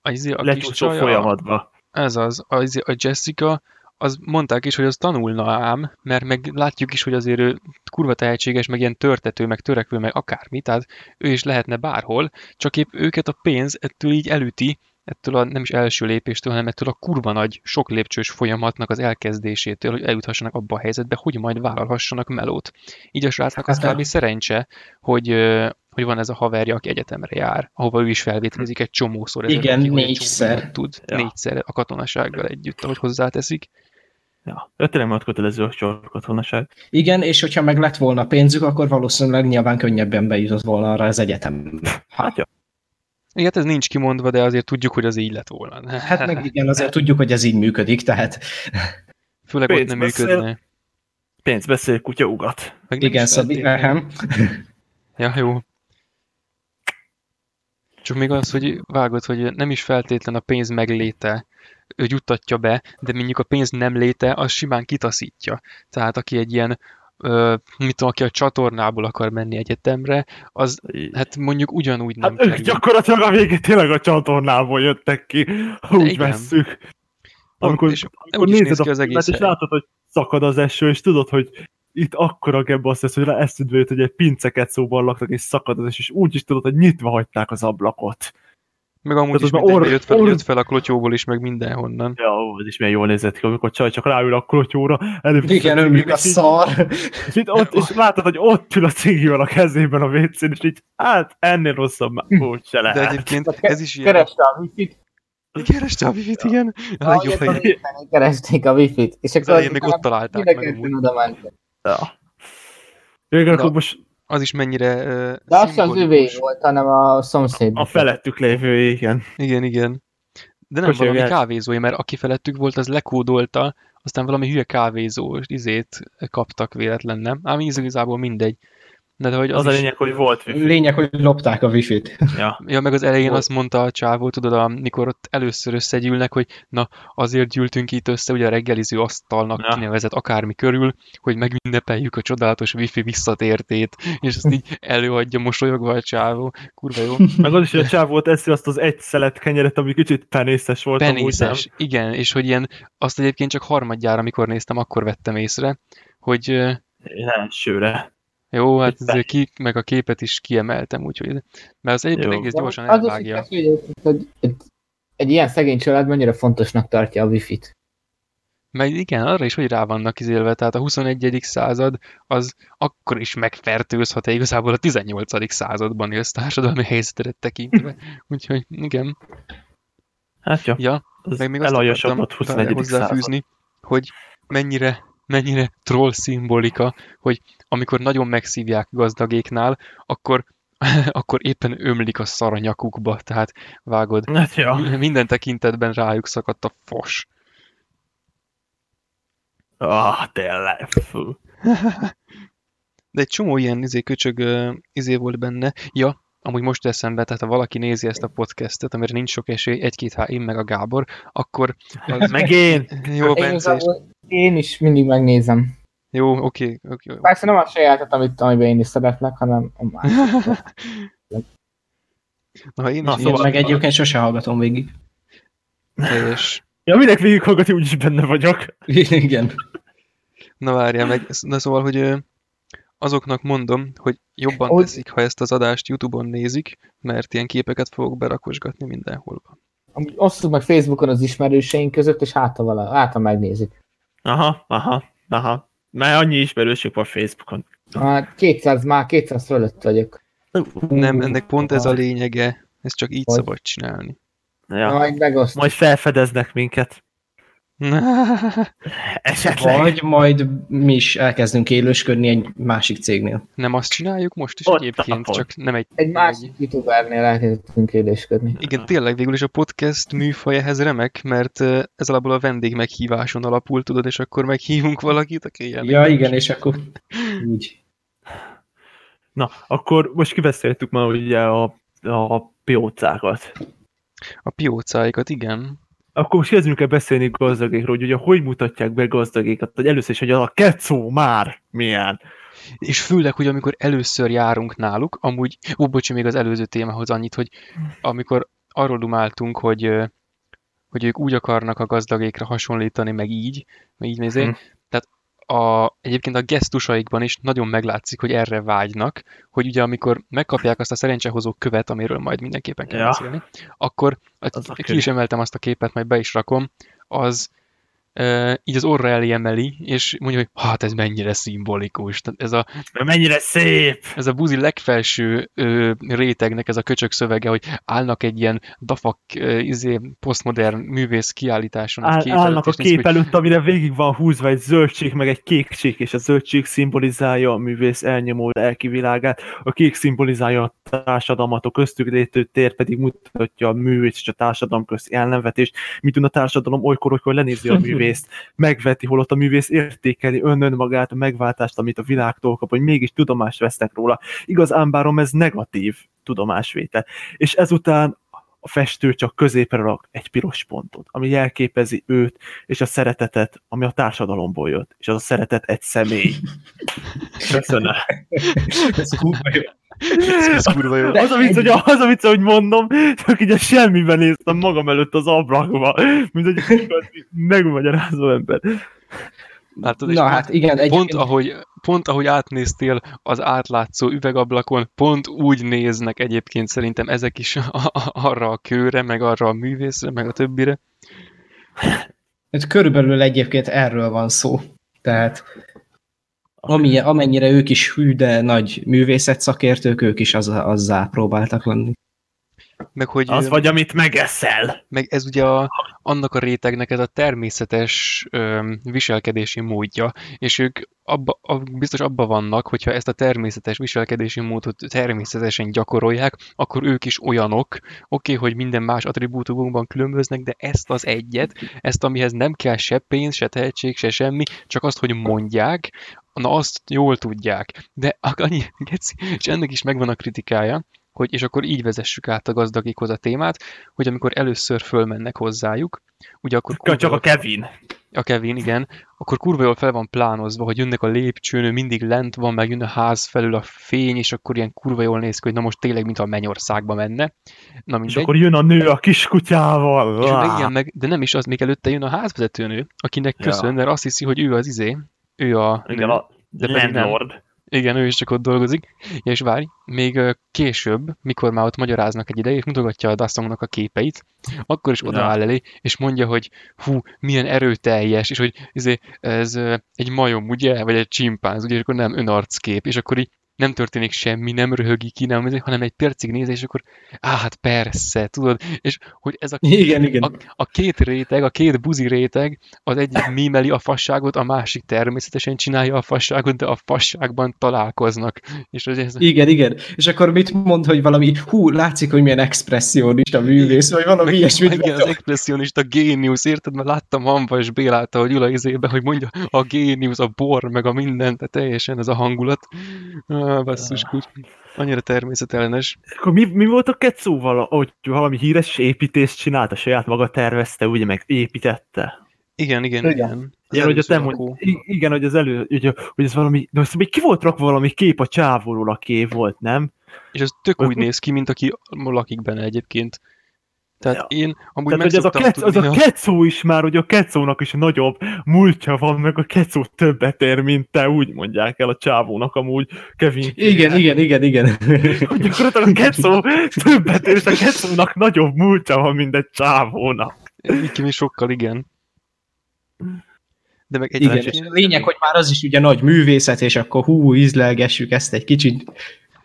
a, a, a
lecsúszó
csaj, a,
folyamatba.
ez az, a, a Jessica, az mondták is, hogy az tanulna ám, mert meg látjuk is, hogy azért ő kurva tehetséges, meg ilyen törtető, meg törekvő, meg akármi, tehát ő is lehetne bárhol, csak épp őket a pénz ettől így elüti, ettől a nem is első lépéstől, hanem ettől a kurva nagy, sok lépcsős folyamatnak az elkezdésétől, hogy eljuthassanak abba a helyzetbe, hogy majd vállalhassanak melót. Így a srácnak az
Hát,
kb. szerencse, hogy, hogy van ez a haverja, aki egyetemre jár, ahova ő is felvételizik egy csomószor.
Igen,
olyan
négyszer.
Tud,
Ja.
négyszer a katonasággal együtt, ahogy hozzáteszik.
Ja. Tényleg majd kötelező a sorkatonaság.
igen, és hogyha meg lett volna pénzük, akkor valószínűleg nyilván könnyebben bejutott volna arra az egyetembe.
Hát ja.
Igen, hát ez nincs kimondva, de azért tudjuk, hogy az így lett volna.
Hát meg igen, azért tudjuk, hogy ez így működik, tehát
Főleg ott
pénz
nem
beszél.
működne.
Pénz beszél, kutya ugat.
Meg
igen, Szabi, ehem.
Ja, jó. Csak még az, hogy vágod, hogy nem is feltétlen a pénz megléte ő juttatja be, de mondjuk a pénz nem léte, az simán kitaszítja. Tehát aki egy ilyen, mit tudom, aki a csatornából akar menni egyetemre, az hát mondjuk ugyanúgy nem
Hát ők gyakorlatilag a végén tényleg a csatornából jöttek ki, ha úgy
igen.
vesszük. Amikor,
és
amikor nézed
néz
a
ki az
filmet,
egész
és látod, hogy szakad az eső, és tudod, hogy itt akkora gebbasz lesz, hogy eszedbe jut, hogy egy pinceket szóban laktak, és szakad az eső, és úgy is tudod, hogy nyitva hagyták az ablakot.
Meg amúgy
Tehát
is
az már
mindenki
or-
jött, fel,
or-
jött fel a klotyóból is, meg mindenhonnan.
Ja, ez is milyen jól nézett ki, amikor csaj csak ráül a klotyóra, előbb
Igen, ömlik a szar.
És, itt ott, és látod, hogy ott ül a cigivel a kezében a WC-n, és így, hát ennél rosszabb már úgy se lehet.
De egyébként ez is ilyen...
Kereste a wifi-t,
Kereste a wifi-t, igen. A legjobb helyen.
keresték a wifi-t, és
Az
akkor
még ott találták meg
mindenki
amúgy.
oda mentek.
Ja. Igen,
Na,
akkor most
Az is mennyire uh,
De az sem az övé volt, hanem a szomszéd.
a felettük lévő, igen.
Igen, igen. De nem
Köszönjük
valami kávézói, mert aki felettük volt, az lekódolta, aztán valami hülye kávézó izét kaptak véletlen, nem? Ám igazából mindegy. De, de hogy az,
Az a lényeg, hogy volt wifi.
Lényeg, hogy lopták a wifi-t.
Ja.
Ja, meg az elején
Volt.
azt mondta a csávó, tudod, amikor ott először összegyűlnek, hogy na, azért gyűltünk itt össze, ugye a reggeliző asztalnak
Ja.
kinevezett akármi körül, hogy megünnepeljük a csodálatos wifi visszatértét, és azt így előadja mosolyogva a csávó. Kurva jó.
Meg az is, hogy a csáv volt eszi azt az egy szelet kenyeret, ami kicsit penészes volt. amúgy
Penészes, igen, és hogy ilyen, azt egyébként csak harmadjára, amikor néztem, akkor vettem észre, hogy
Nem, elsőre.
Jó, hát ez ki, meg a képet is kiemeltem, úgyhogy, mert az egyébként egész gyorsan
az
elvágja.
igaz, hogy, hogy egy, egy ilyen szegény család mennyire fontosnak tartja a wifi-t.
Meg igen, arra is, hogy rá vannak izélve, tehát a 21. század az akkor is megfertőz, ha te igazából a 18. században élsz társadalmi helyzetedet tekintve. Úgyhogy igen,
Hát jó.
ja,
Az
meg még azt akartam
21. század.
hozzáfűzni, hogy mennyire, mennyire troll szimbolika, hogy amikor nagyon megszívják gazdagéknál, akkor akkor éppen ömlik a szar a nyakukba, tehát vágod,
Hát ja.
minden tekintetben rájuk szakadt a fos.
Ah, tényleg. Fú.
De egy csomó ilyen izé, köcsög izé volt benne. Ja, amúgy most eszembe, tehát ha valaki nézi ezt a podcastet, amire nincs sok esély, egy-két há, én meg a Gábor, akkor az...
Meg én!
Jó,
Én,
Bence,
én is mindig megnézem.
Jó, oké, oké.
Persze nem a sajátot, amit, amiben én is szeretlek, hanem a másik.
Na, én
Na,
is
Én
Szóval-
meg egyébként sose hallgatom végig.
teljes.
Ja, minek végighallgatni, úgyis benne vagyok.
Igen.
Na várjál meg, na szóval, hogy azoknak mondom, hogy jobban
Hogy-
teszik, ha ezt az adást Youtube-on nézik, mert ilyen képeket fogok berakosgatni mindenhol.
Amúgy Osszuk meg Facebookon az ismerőseink között, és hát ha, vala, hát, ha megnézik.
Aha, aha, aha. Mert annyi ismerőség van Facebookon.
Hát 200, már 200 fölött vagyok.
Nem, ennek pont ez a lényege, ezt csak így
Hogy?
szabad csinálni.
Ja.
Majd megoszt.
Majd felfedeznek minket. Esetleg.
Vagy majd mi is elkezdünk élősködni egy másik cégnél.
Nem azt csináljuk most is
Ott
egyébként,
ahol.
csak nem egy...
Egy másik youtubernél elkezdtünk élésködni.
Igen, tényleg végül is a podcast műfaj ehhez remek, mert ez alapból a vendég meghíváson alapul, tudod, és akkor meghívunk valakit, aki ilyen.
Ja, igen, és akkor úgy.
Na, akkor most kibeszéltük már ugye a, a piócákat.
A piócáikat, igen.
Akkor most kezdjünk el beszélni gazdagékról, hogy ugye hogy mutatják be gazdagékat, hogy először is, hogy a kecó már milyen.
És főleg, hogy amikor először járunk náluk, amúgy, ó, bocsi, még az előző témához annyit, hogy amikor arról dumáltunk, hogy, hogy ők úgy akarnak a gazdagékra hasonlítani, meg így, meg így nézé,
Hm.
A, egyébként a gesztusaikban is nagyon meglátszik, hogy erre vágynak, hogy ugye amikor megkapják azt a szerencsehozó követ, amiről majd mindenképpen kell
Ja.
beszélni, akkor
a
ki is emeltem azt a képet, majd be is rakom, az így az orra elé emeli, és mondja, hogy hát ez mennyire szimbolikus. Tehát ez a,
mennyire szép!
ez a buzi legfelső ö, rétegnek ez a köcsök szövege, hogy állnak egy ilyen dafak, ö, izé, posztmodern művész kiállításon.
Áll,
kép
állnak
előtt,
a kép előtt, amire végig van húzva egy zöldség, meg egy kékség, és a zöldség szimbolizálja a művész elnyomó lelki világát, a kék szimbolizálja a társadalmat, a köztük létő tér pedig mutatja a művész és a társadalom közti ellenvetést, mit tud a társadalom olykor, olykor lenézi a művészt, megveti, holott a művész értékeli ön magát, a megváltást, amit a világtól kap, hogy mégis tudomást vesznek róla. Igaz, ám bárom ez negatív tudomásvétel. És ezután a festő csak középre rak egy piros pontot, ami jelképezi őt és a szeretetet, ami a társadalomból jött. És az a szeretet egy személy. Köszönöm.
Ez kurva jó.
Ez, kurva jó.
Az a vicc, hogy, az a vicc, hogy mondom, csak így a semmiben néztem magam előtt az ablakba, mint egy igazi megmagyarázó ember.
Látod,
Na
pont-
hát igen,
Pont
egyébként
ahogy, pont ahogy átnéztél az átlátszó üvegablakon, pont úgy néznek egyébként szerintem ezek is a, a, arra a kőre, meg arra a művészre, meg a többire.
hát körülbelül egyébként erről van szó. Tehát ami, amennyire ők is hű, de nagy művészet szakértők, ők is az, azzá próbáltak lenni.
Meg hogy
Az vagy, amit megeszel.
meg ez ugye a, annak a rétegnek ez a természetes ö, viselkedési módja, és ők abba, a, biztos abba vannak, hogyha ezt a természetes viselkedési módot természetesen gyakorolják, akkor ők is olyanok, oké, okay, hogy minden más attribútumokban különböznek, de ezt az egyet, ezt amihez nem kell se pénz, se tehetség, se semmi, csak azt, hogy mondják, na azt jól tudják. De annyi, geci, és ennek is megvan a kritikája, hogy és akkor így vezessük át a gazdagikhoz a témát, hogy amikor először fölmennek hozzájuk, ugye akkor kurva
Csak a Kevin.
a Kevin, igen, akkor kurva jól fel van plánozva, hogy jönnek a lépcsőn, ő mindig lent van, meg jön a ház felül a fény, és akkor ilyen kurva jól néz ki, hogy na most tényleg, mintha a mennyországba menne. Na
És
mindegy.
akkor jön a nő a kiskutyával.
És
Áh.
igen, meg, de nem is az, még előtte jön a házvezetőnő, akinek
Ja.
köszön, mert azt hiszi, hogy ő az izé, ő a
Igen,
nő.
a
De pedig nem.
landlord.
Igen, ő is csak ott dolgozik. Ja, és várj, még később, mikor már ott magyaráznak egy ideig, és mutogatja a Dustongnak a képeit, akkor is odaáll elé, és mondja, hogy hú, milyen erőteljes, és hogy izé, ez ö, egy majom, ugye, vagy egy csimpánz, ugye, és akkor nem önarckép, és akkor így nem történik semmi, nem röhögi ki, nem, hanem egy percig néz, és akkor, á, hát persze, tudod, és hogy ez a
Igen, igen.
a, a két réteg, a két buzi réteg, az egyik mímeli a fasságot, a másik természetesen csinálja a fasságot, de a fasságban találkoznak. És hogy ez,
Igen, igen. És akkor mit mond, hogy valami, hú, látszik, hogy milyen expresszionista művész, vagy valami ilyesmit.
igen, az expressionista géniusz, érted? Mert láttam Hanvas Bélát, ahogy ül a izébe, hogy mondja a géniusz, a bor, meg a minden, tehát teljesen ez a hangulat. Ah, basszus kulcs. Annyira természetellenes.
Akkor mi, mi volt a Ketszóval, hogy valami híres építést csinálta, saját maga tervezte, ugye, meg építette?
Igen, igen,
Igen.
igen.
Hogy a
lakó.
i- igen, hogy az elő, hogy, hogy ez valami, de azt még ki volt rakva valami kép a csávóról, aki volt, nem?
És az tök úgy néz ki, mint aki lakik benne egyébként. Tehát
Ja.
én amúgy
Tehát, hogy ez a, kec, az
tudni,
a
a-
kecó is már, hogy a kecónak is nagyobb múltja van, meg a kecó többet ér, mint te, úgy mondják el a csávónak amúgy, Kevin.
Igen, igen, igen, igen.
Hogy gyakorlatilag a kecó többet ér, és a kecónak nagyobb múltja van, mint egy csávónak.
Nekem is sokkal, igen. De meg
Igen,
egyébként,
és a lényeg, hogy már az is ugye nagy művészet, és akkor hú, ízlelgessük ezt egy kicsit.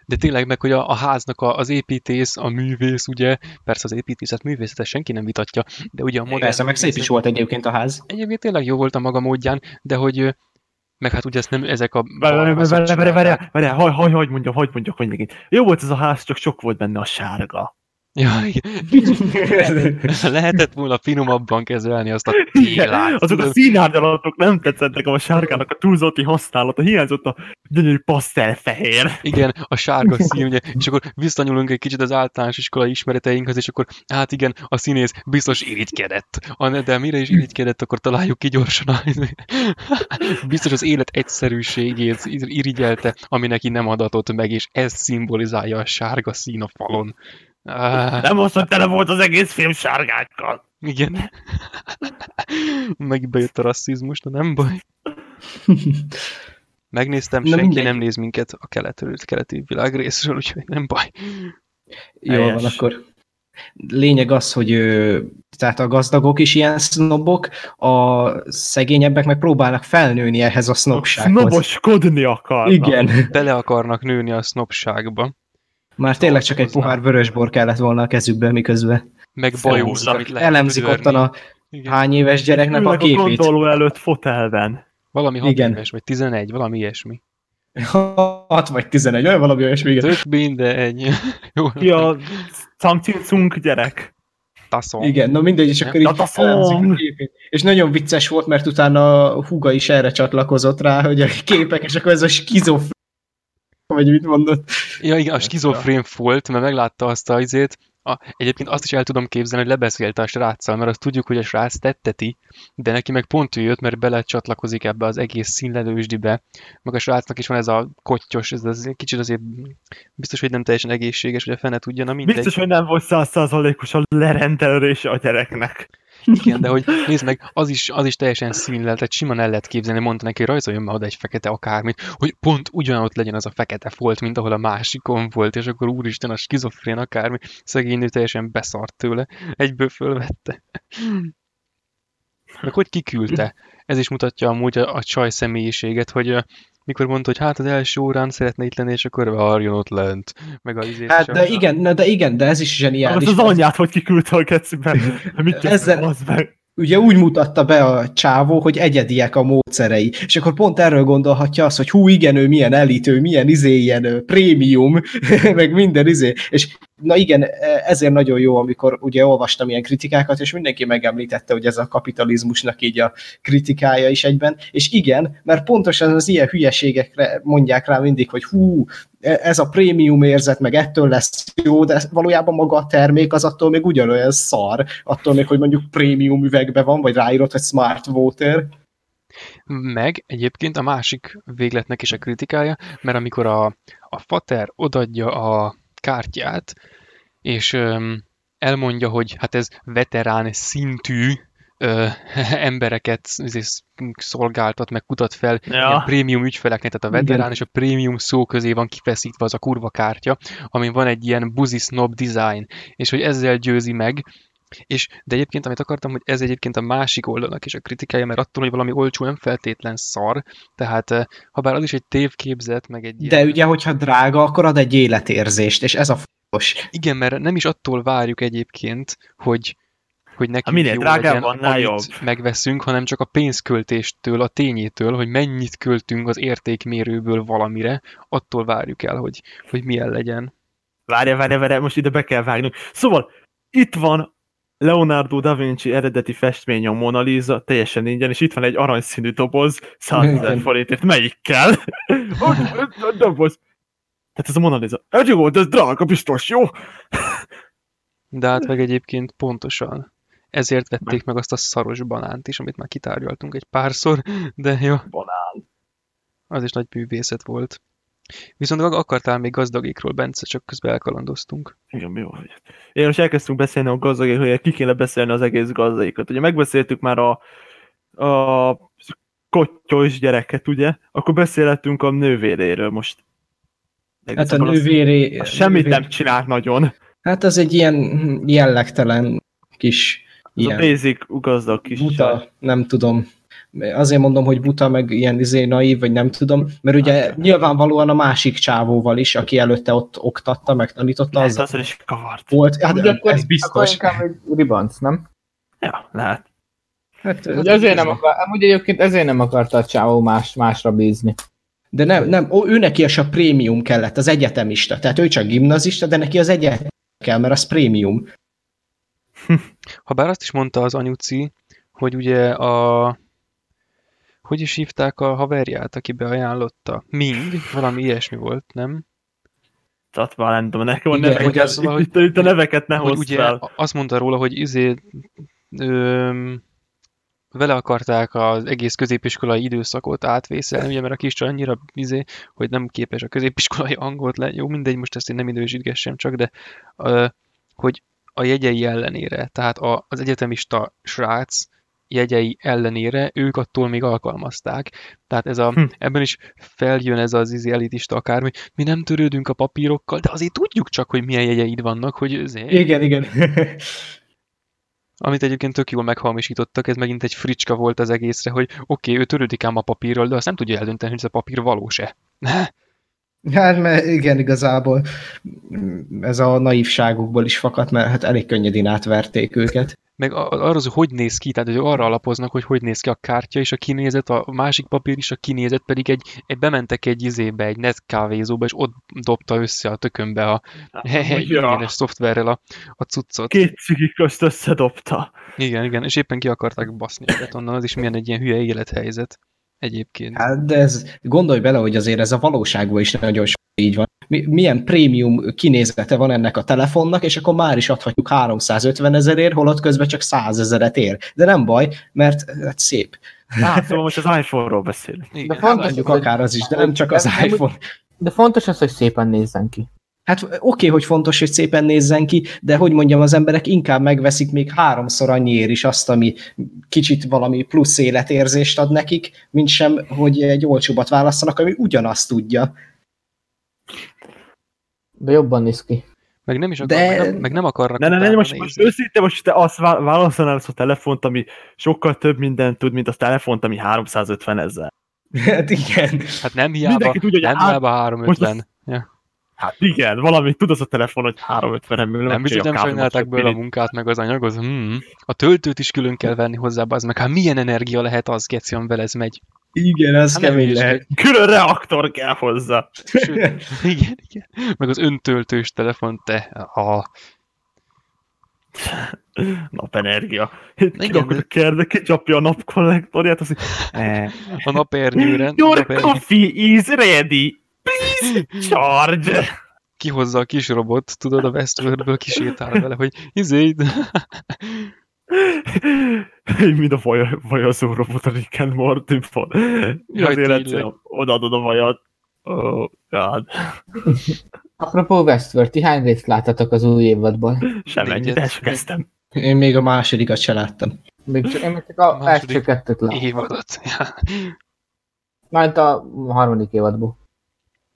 De tényleg meg, hogy a, a háznak a, az építész, a művész, ugye, persze az építészet művészetet senki nem vitatja, de ugye a modern
Persze, meg szép is volt egyébként a ház.
Egyébként tényleg jó volt a maga módján, de hogy meg hát ugye ezt nem ezek a...
Várj, várj,
balmazok
várj, várj,
csinálták.
várj, várj, hagy, mondjam, hagy mondjak, hogy megint. Jó volt ez a ház, csak sok volt benne a sárga.
Ja. Lehetett volna finomabban kezelni azt a télát.
azok a színárnyalatok nem tetszettek a sárgának a túlzotti használata, hiányzott a gyönyörű pasztelfehér.
Igen, a sárga szín, ugye, és akkor visszanyúlunk egy kicsit az általános iskolai ismereteinkhez, és akkor hát igen, a színész biztos irigykedett. De mire is irigykedett, akkor találjuk ki gyorsan. Biztos az élet egyszerűségét irigyelte, ami neki nem adatott meg, és ez szimbolizálja a sárga szín a falon. Ah,
Nem azt, hogy tele volt az egész film sárgákkal.
igen. Meg bejött a rasszizmus, de nem baj. Megnéztem,
Na
senki
mindegy.
nem néz minket a keletről, keleti világrészről, úgyhogy nem baj.
Jól van, akkor lényeg az, hogy tehát a gazdagok is ilyen sznobok, a szegényebbek meg próbálnak felnőni ehhez a sznobsághoz.
Snoboskodni akarnak.
Igen.
Bele akarnak nőni a sznopságba.
Már tényleg csak egy pohár vörösbor kellett volna a kezükbe miközben.
Meg bajusz, amit lehet
Elemzik
ödörni.
ottan a
Igen.
hány éves gyereknek a
Ülnek a
képét.
gondoló előtt fotelben.
Valami 6
Igen.
éves, vagy 11, valami ilyesmi.
6 vagy 11, olyan valami olyasmi. igen.
Tök mindegy. Jó,
Ki a Samcing gyerek.
taszom.
Igen, na mindegy, és akkor így
a
képét. És nagyon vicces volt, mert utána a Huga is erre csatlakozott rá, hogy a képek, és akkor ez a skizofrén, vagy mit mondott.
Ja, igen, a skizofrén volt, mert meglátta azt a izét. A, egyébként azt is el tudom képzelni, hogy lebeszélte a sráccal, mert azt tudjuk, hogy a srác tetteti, de neki meg pont ő jött, mert belecsatlakozik ebbe az egész színlelősdibe. Meg a srácnak is van ez a kottyos, ez az kicsit azért biztos, hogy nem teljesen egészséges, hogy a fene tudja, na mindegy.
Biztos, hogy nem volt százszázalékos a lerendelése a gyereknek.
Igen, de hogy nézd meg, az is, az is teljesen színlel, tehát simán el lehet képzelni, mondta neki, hogy rajzoljon már oda egy fekete akármit, hogy pont ugyanott legyen az a fekete folt, mint ahol a másikon volt, és akkor úristen, a skizofrén akármi, szegény nő teljesen beszart tőle, egyből fölvette. Meg hogy kiküldte? Ez is mutatja amúgy a, a csaj személyiséget, hogy mikor mondta, hogy hát az első órán szeretne itt lenni, és akkor várjon ott lent. Meg a izét
Hát
sem.
de igen, na, de igen, de ez is zseniális.
Az az anyját, hogy kiküldte a keciben. Mit
Ezzel-
az meg?
ugye úgy mutatta be a csávó, hogy egyediek a módszerei. És akkor pont erről gondolhatja azt, hogy hú, igen, ő milyen elit, ő milyen izé, ilyen prémium, meg minden izé. És na igen, e- ezért nagyon jó, amikor ugye olvastam ilyen kritikákat, és mindenki megemlítette, hogy ez a kapitalizmusnak így a kritikája is egyben. És igen, mert pontosan az ilyen hülyeségekre mondják rá mindig, hogy hú, e- ez a prémium érzet, meg ettől lesz jó, de valójában maga a termék az attól még ugyanolyan szar, attól még, hogy mondjuk prémium üvegbe van, vagy ráírott, hogy smart water.
Meg egyébként a másik végletnek is a kritikája, mert amikor a, a fater odadja a kártyát, és elmondja, hogy hát ez veterán szintű ö, embereket izé, szolgáltat, meg kutat fel ja. ilyen prémium ügyfeleknek, tehát a
Igen.
veterán és a prémium szó közé van kifeszítve az a kurva kártya, amin van egy ilyen buzi snob design, és hogy ezzel győzi meg, és, de egyébként, amit akartam, hogy ez egyébként a másik oldalnak is a kritikája, mert attól, hogy valami olcsó, nem feltétlen szar, tehát eh, ha bár az is egy tévképzet, meg egy
De ugye, hogyha drága, akkor ad egy életérzést, és ez a fontos.
Igen, mert nem is attól várjuk egyébként, hogy, hogy nekünk
minél
jó
drágább,
legyen,
annál
amit
jobb.
megveszünk, hanem csak a pénzköltéstől, a tényétől, hogy mennyit költünk az értékmérőből valamire, attól várjuk el, hogy, hogy milyen legyen.
Várja, várja, várja, most ide be kell vágnunk. Szóval, itt van Leonardo da Vinci eredeti festmény a Mona Lisa, teljesen ingyen, és itt van egy aranyszínű doboz, 100 ezer forintért. Melyikkel? Ott, ott, a doboz. Tehát ez a Mona Lisa. Egy volt, ez drága, biztos, jó?
De hát meg egyébként pontosan. Ezért vették meg azt a szaros banánt is, amit már kitárgyaltunk egy párszor, de jó,
Banán.
az is nagy művészet volt. Viszont ak- akartál még gazdagékról, Bence, csak közben elkalandoztunk.
Igen, mi van? Én most elkezdtünk beszélni a gazdagék, hogy ki kéne beszélni az egész gazdaikat. Ugye megbeszéltük már a, a kottyos gyereket, ugye? Akkor beszélhetünk a nővéréről most.
Hát a nővéré...
az Semmit
nővér-
nem csinált nagyon.
Hát az egy ilyen jellegtelen kis
Ez
ilyen
a basic gazdag kis
buta, nem tudom. Azért mondom, hogy buta, meg ilyen izé naív, vagy nem tudom, mert ugye
Hát,
nyilvánvalóan a másik csávóval is, aki előtte ott oktatta, meg tanította,
Lehet,
az
azzal is kavart.
volt, hát
Ugye akkor,
ez
Akkor
biztos.
inkább egy ribanc, nem?
Ja, lehet.
Hát,
Ugye ezért nem akar, amúgy egyébként ezért nem akarta a csávó más, másra bízni.
De nem, nem, ő neki is a prémium kellett, az egyetemista. Tehát ő csak gimnazista, de neki az egyetem kell, mert az prémium.
Habár azt is mondta az anyuci, hogy ugye a... Hogy is hívták a haverját, aki beajánlotta? Ming, valami ilyesmi volt, nem?
Tehát már nem tudom, nekem a
Igen,
neveket,
hogy az valahogy-
itt, itt, a neveket ne
hogy
hozd
ugye
fel.
azt mondta róla, hogy izé, öm, vele akarták az egész középiskolai időszakot átvészelni, ugye, mert a kis csaj annyira izé, hogy nem képes a középiskolai angolt le, jó, mindegy, most ezt én nem idősítgessem csak, de ö, hogy a jegyei ellenére, tehát a, az egyetemista srác jegyei ellenére ők attól még alkalmazták. Tehát ez a,
Hm.
ebben is feljön ez az izé elitista akármi, mi nem törődünk a papírokkal, de azért tudjuk csak, hogy milyen jegyeid vannak, hogy azért,
Igen, igen.
amit egyébként tök jól meghamisítottak, ez megint egy fricska volt az egészre, hogy oké, okay, ő törődik ám a papírral, de azt nem tudja eldönteni, hogy ez a papír valós-e.
Hát mert igen, igazából ez a naívságukból is fakadt, mert hát elég könnyedén átverték őket.
Meg arra az, hogy hogy néz ki, tehát hogy arra alapoznak, hogy hogy néz ki a kártya és a kinézet, a másik papír is, a kinézet pedig egy, egy bementek egy izébe, egy net kávézóba, és ott dobta össze a tökönbe a
Ja.
ingyenes szoftverrel a, a cuccot.
Két cigi közt összedobta.
Igen, igen, és éppen ki akarták baszni őket onnan, az is milyen egy ilyen hülye élethelyzet egyébként.
Hát, de ez, gondolj bele, hogy azért ez a valóságban is nagyon sok így van. Mi, milyen prémium kinézete van ennek a telefonnak, és akkor már is adhatjuk 350 ezerért, holott közben csak 100 ezeret ér. De nem baj, mert hát szép.
Á, szóval most az iPhone-ról beszélünk.
Igen.
De fontos,
Mondjuk akár az is, de nem csak az
nem-
iPhone.
De fontos az, hogy szépen nézzen ki.
Hát oké, okay, hogy fontos, hogy szépen nézzen ki, de hogy mondjam, az emberek inkább megveszik még háromszor annyiért is azt, ami kicsit valami plusz életérzést ad nekik, mint sem, hogy egy olcsóbbat választanak, ami ugyanazt tudja.
De jobban néz ki.
Meg nem is akar,
De-
meg, nem, meg nem akarnak
Ne, ne, ne, most, most őszintén, most te azt vá- válaszolnál azt a telefont, ami sokkal több mindent tud, mint a telefont, ami 350 ezer.
Hát igen.
Hát nem hiába,
Mindenki tudja, hogy
nem
át-
hiába 350. Ja.
Hát igen, valamit tud az a telefon, hogy 350 ebből
Nem biztos, nem sajnálták bőle a munkát, meg az anyagot. Hmm. A töltőt is külön kell venni hozzá, az meg hát milyen energia lehet az, geci, amivel ez megy.
Igen, az
Hát
kemény lehet.
Külön reaktor kell hozzá.
Sőt, igen, igen. Meg az öntöltős telefon, te. A,
Napenergia.
Igen,
Kirakod
de-
a kertbe, kicsapja a napkollektorját, azt mondja,
a napernyőre.
Your
napernyő-
coffee is ready. Please charge.
kihozza a kis robot, tudod, a Westworldből kisétál vele, hogy izé,
Mind a vaj, vajazó robot a Rick and Azért
tényleg.
egyszer odaadod a vajat. Oh, God.
Apropó Westworld, ti hány részt láttatok az új évadból?
Sem ennyit,
Négyet.
el sem kezdtem.
Én még a másodikat se láttam.
Még csak, én még csak a
Második
első kettőt láttam.
évadot. Ja.
Majd a harmadik évadból.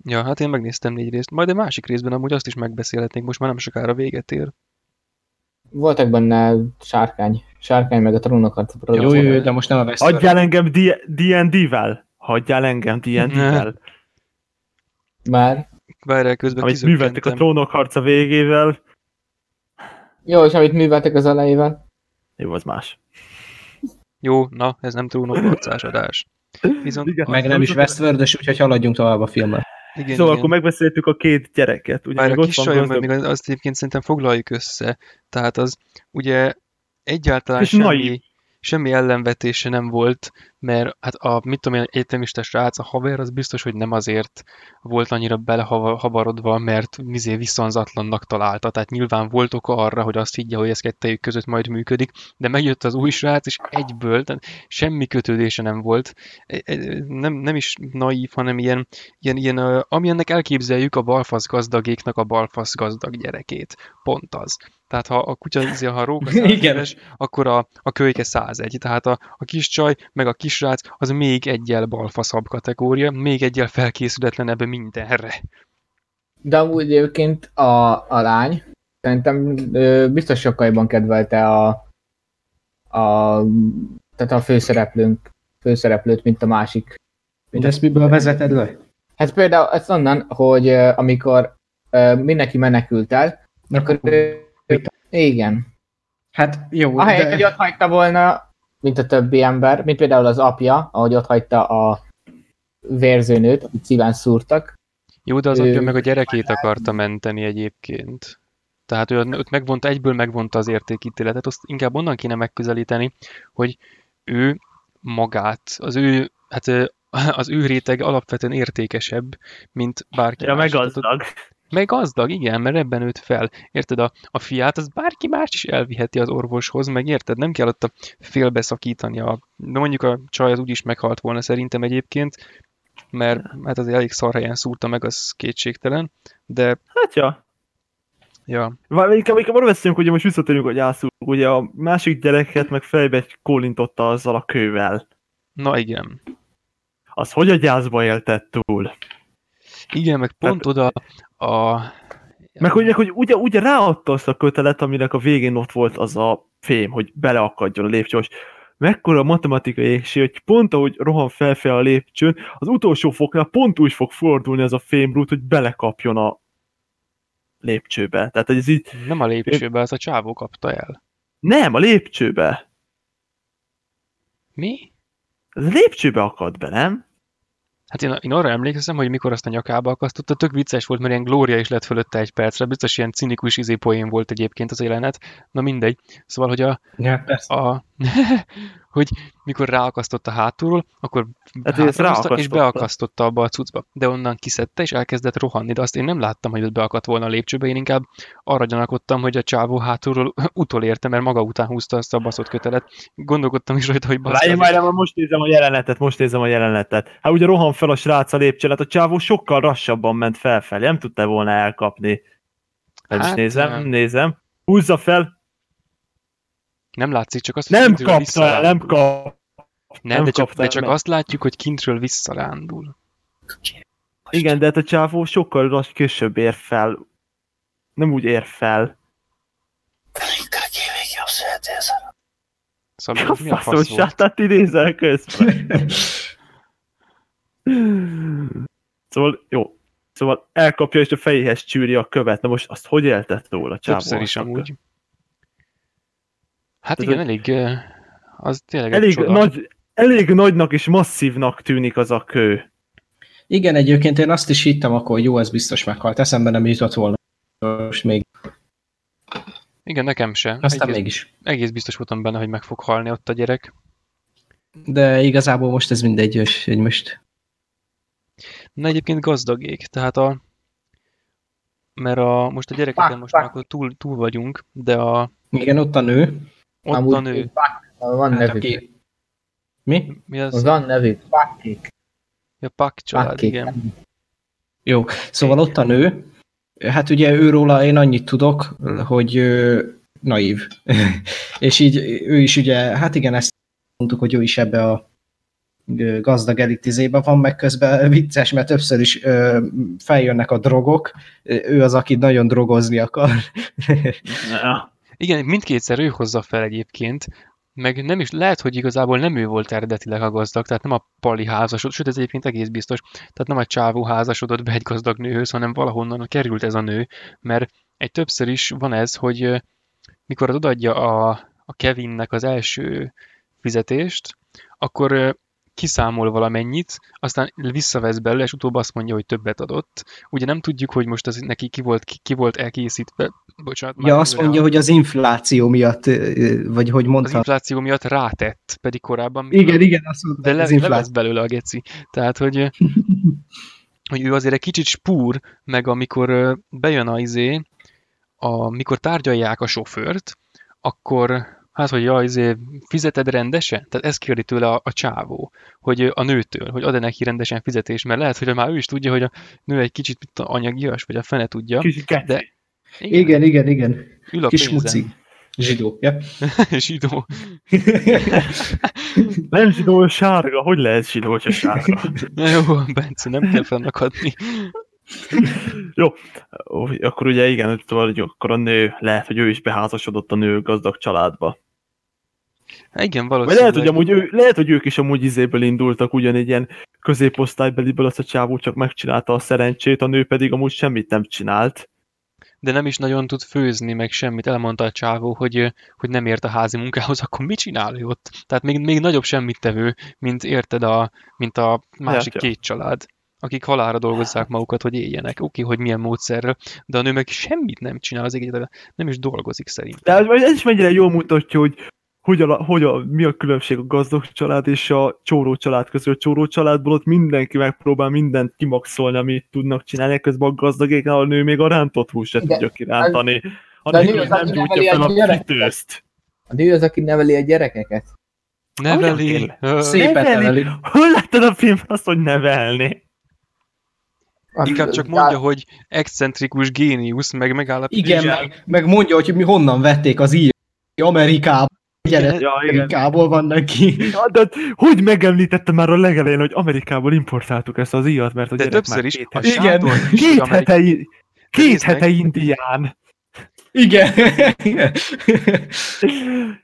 Ja, hát én megnéztem négy részt. Majd a másik részben amúgy azt is megbeszélhetnénk, most már nem sokára véget ér.
Voltak benne sárkány. Sárkány meg a trónokharca
Jó, jó, jó, de most nem a Westworld.
Adjál engem D&D-vel. Hagyjál engem D&D-vel.
Már.
Várjál közben
Amit műveltek a trónok harca végével.
Jó, és amit műveltek az elejével.
Jó, az más.
Jó, na, ez nem trónok harcás adás. Viszont
Igen.
Meg nem is westworld úgyhogy haladjunk tovább a filmmel.
Igen,
Szóval
igen.
akkor megbeszéltük a két gyereket. Ugye meg
a kis sajom,
gazdag-
még azt egyébként szerintem foglaljuk össze. Tehát az ugye egyáltalán
És
semmi,
naív.
Semmi ellenvetése nem volt, mert hát a, mit tudom én, egyetemista srác, a haver, az biztos, hogy nem azért volt annyira belehabarodva, mert mizé viszonzatlannak találta. Tehát nyilván volt oka arra, hogy azt higgye, hogy ez kettejük között majd működik, de megjött az új srác, és egyből, tehát semmi kötődése nem volt. E, e, nem, nem is naív, hanem ilyen, ilyen, ilyen amilyennek elképzeljük a balfasz gazdagéknak a balfasz gazdag gyerekét. Pont az. Tehát ha a kutya, ha a róka 100 éves, akkor a, a kölyke 101. Tehát a, a kis csaj, meg a kisrác, az még egyel balfaszabb kategória, még egyel felkészületlenebb mindenre.
De amúgy egyébként a, a lány, szerintem ö, biztos sokkal jobban kedvelte a, a, tehát a főszereplőnk, főszereplőt, mint a másik.
Mint ezt miből vezeted le?
Hát például ez onnan, hogy amikor uh, mindenki menekült el, akkor ő, igen.
Hát jó,
Ahelyett, de... hogy ott hagyta volna, mint a többi ember, mint például az apja, ahogy ott hagyta a vérzőnőt, akit szíven szúrtak.
Jó, de az ő... apja meg a gyerekét akarta menteni egyébként. Tehát ő ott megvonta, egyből megvonta az értékítéletet, azt inkább onnan kéne megközelíteni, hogy ő magát, az ő, hát az ő réteg alapvetően értékesebb, mint bárki
Ja, meg gazdag.
Meg gazdag, igen, mert ebben őt fel. Érted, a, a fiát, az bárki más is elviheti az orvoshoz, meg érted, nem kell ott a félbeszakítani. A, de mondjuk a csaj az úgyis meghalt volna szerintem egyébként, mert hát azért elég szar helyen szúrta meg, az kétségtelen, de...
Hát ja.
Ja.
Vagy inkább, inkább arra beszélünk, hogy most visszatérünk, hogy ászúrunk. Ugye a másik gyereket meg fejbe kólintotta azzal a kővel.
Na igen.
Az hogy a gyászba éltett túl?
Igen, meg pont hát, oda a...
Meg hogy, meg, hogy ugye, ugye ráadta azt a kötelet, aminek a végén ott volt az a fém, hogy beleakadjon a lépcső, mekkora a matematikai égség, hogy pont ahogy rohan felfel a lépcsőn, az utolsó foknál pont úgy fog fordulni az a fémrút, hogy belekapjon a lépcsőbe. Tehát, ez így...
Nem a lépcsőbe, ez a csávó kapta el.
Nem, a lépcsőbe.
Mi?
Ez a lépcsőbe akad be, nem?
Hát én, én arra emlékszem, hogy mikor azt a nyakába akasztotta, tök vicces volt, mert ilyen glória is lett fölötte egy percre, biztos ilyen cinikus izé poén volt egyébként az jelenet. Na mindegy. Szóval, hogy a...
Ja,
a hogy mikor ráakasztotta hátulról, akkor
hát
és beakasztotta abba a cuccba. De onnan kiszedte, és elkezdett rohanni, de azt én nem láttam, hogy ott beakadt volna a lépcsőbe, én inkább arra gyanakodtam, hogy a csávó hátulról utolérte, mert maga után húzta azt a baszott kötelet. Gondolkodtam is rajta, hogy
bassza. Várj, majd most nézem a jelenetet, most nézem a jelenetet. Hát ugye rohan fel a srác a lépcsőn, hát a csávó sokkal lassabban ment felfelé, nem tudta volna elkapni. Nem hát, is nézem, nem. nézem. Húzza fel,
nem látszik, csak azt,
hogy Nem kapta el, nem kap.
Nem, nem de csak, de csak azt látjuk, hogy kintről visszarándul.
Igen, de hát a csávó sokkal lass később ér fel. Nem úgy ér fel.
Szóval a mi a fasz
volt? idézel közben. szóval, jó. Szóval elkapja és a fejéhez csűri a követ. Na most azt hogy éltett róla csávó?
Többször is amúgy. Hát Tehát igen, elég, az tényleg
elég, nagy, elég nagynak és masszívnak tűnik az a kő.
Igen, egyébként én azt is hittem akkor, hogy jó, ez biztos meghalt. Eszembe nem jutott volna most még.
Igen, nekem se.
Aztán egész, mégis.
Egész biztos voltam benne, hogy meg fog halni ott a gyerek.
De igazából most ez mindegy, hogy most...
Na egyébként gazdagék, tehát a... Mert a, most a gyerekeken most már akkor túl, túl vagyunk, de a...
Igen, ott a nő.
Ott Amúgy a nő.
Van hát, nevük. Aki...
Mi?
Mi az?
Van nevük. Pakik.
Ja, Pak család, Pakik. igen.
Jó, szóval ott a nő. Hát ugye őróla én annyit tudok, hogy ő, naív. és így ő is ugye, hát igen, ezt mondtuk, hogy ő is ebbe a gazdag elitizébe van, meg közben vicces, mert többször is ö, feljönnek a drogok, ő az, aki nagyon drogozni akar.
Igen, mindkétszer ő hozza fel egyébként, meg nem is, lehet, hogy igazából nem ő volt eredetileg a gazdag, tehát nem a pali házasod, sőt ez egyébként egész biztos, tehát nem a csávó házasodott be egy gazdag nőhöz, hanem valahonnan került ez a nő, mert egy többször is van ez, hogy mikor odaadja a, a Kevinnek az első fizetést, akkor kiszámol valamennyit, aztán visszavesz belőle, és utóbb azt mondja, hogy többet adott. Ugye nem tudjuk, hogy most az neki ki volt, ki, ki volt elkészítve. Bocsánat,
Ja, azt mondja, hogy az infláció miatt, vagy hogy
az
mondta.
infláció miatt rátett, pedig korábban
Igen, igen, azt mondta,
de le,
az
le
infláció.
lesz belőle a geci. Tehát, hogy, hogy ő azért egy kicsit spúr, meg amikor bejön a izé, amikor tárgyalják a sofőrt, akkor hát, hogy ja, izé, fizeted rendesen? Tehát ezt kérdi tőle a, a csávó, hogy a nőtől, hogy ad-e neki rendesen fizetés, mert lehet, hogy már ő is tudja, hogy a nő egy kicsit mit tudom, anyagias, vagy a fene tudja.
Geci.
De
Igen, igen, igen.
ül a
Kis
pénzen.
muci. Zsidó. Ja.
Zsidó.
Nem zsidó, sárga. Hogy lehet zsidó, hogyha sárga?
Na jó, Bence, nem kell fennakadni.
Ó, akkor ugye igen, hogy akkor a nő, lehet, hogy ő is beházasodott a nő gazdag családba.
Hát igen,
Vagy
valószínűleg.
lehet, hogy, amúgy ő, lehet, hogy ők is amúgy izéből indultak, ugyanegy ilyen középosztálybeliből az a csávó csak megcsinálta a szerencsét, a nő pedig amúgy semmit nem csinált.
de nem is nagyon tud főzni, meg semmit. Elmondta a csávó, hogy, hogy nem ért a házi munkához, akkor mit csinál ő ott? Tehát még, még nagyobb semmittevő, mint érted, a, mint a másik
Hát, ja.
két család, akik halára dolgozzák magukat, hogy éljenek. Oké, hogy milyen módszerrel, de a nő meg semmit nem csinál az egész, nem is dolgozik szerintem.
De ez ez is mennyire jól mutatja, hogy hogy, a, hogy a, mi a különbség a gazdag család és a csóró család között. A csóró családból ott mindenki megpróbál mindent kimaxolni, amit tudnak csinálni, közben a gazdagéknál a nő még a rántott húst se
De-
tudja kirántani.
mi
hogy
az,
nem
aki
gyújtja
neveli
fel
a
a fritőzt.
A nő az, aki neveli a gyerekeket.
Neveli!
Szépet
Nevelni?
neveli.
Hol láttad a filmben azt, hogy nevelni?
Inkább csak mondja, hogy excentrikus géniusz, meg megállapítja.
Igen, meg, meg mondja, hogy mi honnan vették az ír Amerikából.
Ja, igen.
Amerikából van neki.
Ja, de hogy megemlítette már a legelején, hogy Amerikából importáltuk ezt az íjat, mert a
De többször
már
is.
két
A
hete,
Igen.
sátor
két hete, két hete indián.
Igen.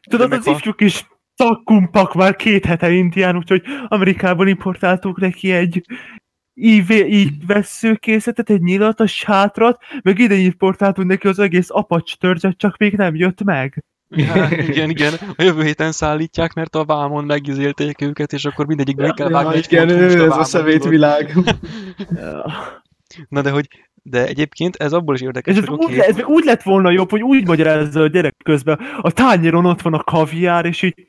Tudod,
meg
az
a-
ifjuk is szakkumpak már két hete indián, úgyhogy Amerikából importáltuk neki egy IV, így veszőkészletet, egy nyilatos sátrat, meg ide importáltunk neki az egész apacs törzset, csak még nem jött meg.
Ja, igen, igen. A jövő héten szállítják, mert a vámon megizélték őket, és akkor mindegyikbe meg kell vágni
Ja,
egy
igen, ő, ez a szemétvilág.
Ja.
Na de hogy, de egyébként ez abból is érdekes,
ez,
hogy
úgy, le- ez még úgy lett volna jobb, hogy úgy magyarázza a gyerek közben, a tányéron ott van a kaviár, és így,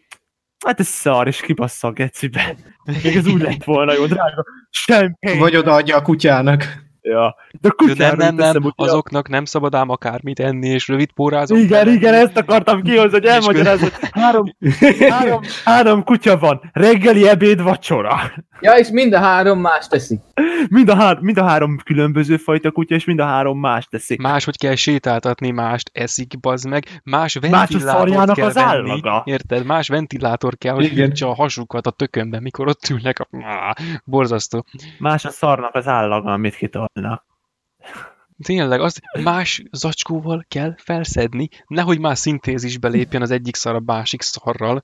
hát ez szar, és kibassza a gecibe. Még ez úgy lett volna jó, drága. Champagne.
Vagy odaadja a kutyának.
Ja. De
de nem, nem, nem,
hogy
azoknak nem szabad ám akármit enni, és rövid pórázok.
Igen,
kell
igen, ezt akartam kihozni, hogy elmagyaráz, hogy három, három, három kutya van, reggeli, ebéd, vacsora.
Ja, és mind a három más teszi.
Mind a, hár, mind a három különböző fajta kutya, és mind a három más teszi.
Máshogy kell sétáltatni, mást eszik, bazd meg, más ventilátort
szarjának
kell
az
venni,
állaga.
érted? Más ventilátor kell, hogy
Igen.
a hasukat a tökönben, mikor ott ülnek. A... Borzasztó.
Más a szarnak az állaga, amit kitolnak.
Tényleg, az más zacskóval kell felszedni, nehogy már szintézisbe lépjen az egyik szar a másik szarral.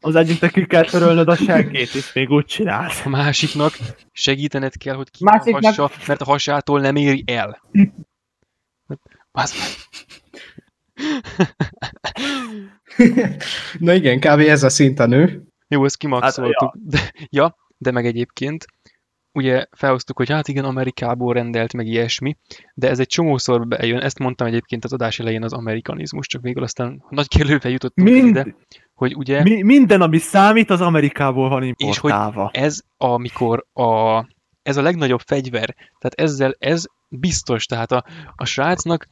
Az egyiknek ki kell törölnöd a seggét, és még úgy csinálsz.
A másiknak segítened kell, hogy
Másiknak-
kihassa, mert a hasától nem éri el. Az
Na igen, kb. ez a szint a nő.
Jó, ezt kimaxoltuk.
Hát,
de, ja, de meg egyébként, ugye felhoztuk, hogy hát igen, Amerikából rendelt, meg ilyesmi, de ez egy csomószor bejön, ezt mondtam egyébként az adás elején az amerikanizmus, csak végül aztán nagy kérdővel jutottunk
Mind,
ide, hogy ugye
mi, minden, ami számít, az Amerikából van
hogy-
importálva.
ez, amikor a, ez a legnagyobb fegyver, tehát ezzel ez biztos, tehát a, a srácnak,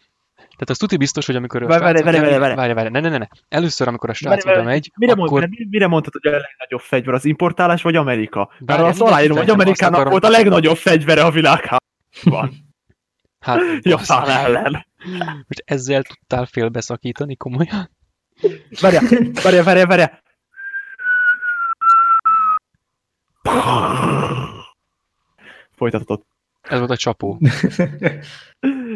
tehát az tuti biztos, hogy amikor a
Várj,
srác...
várj, várj, várj, várj.
várj, ne, ne, ne, ne. Először, amikor a srác oda megy,
Mire,
akkor...
mond, mire, mondtad, hogy a legnagyobb fegyver? Az importálás vagy Amerika? Mert azt aláírom, hogy Amerikának
azt
volt a legnagyobb fegyvere a világháborúban.
Hát,
Japán ellen.
most ezzel tudtál félbeszakítani komolyan?
Várjál, várjál, várjál, várjál. Folytatod.
Ez volt a csapó.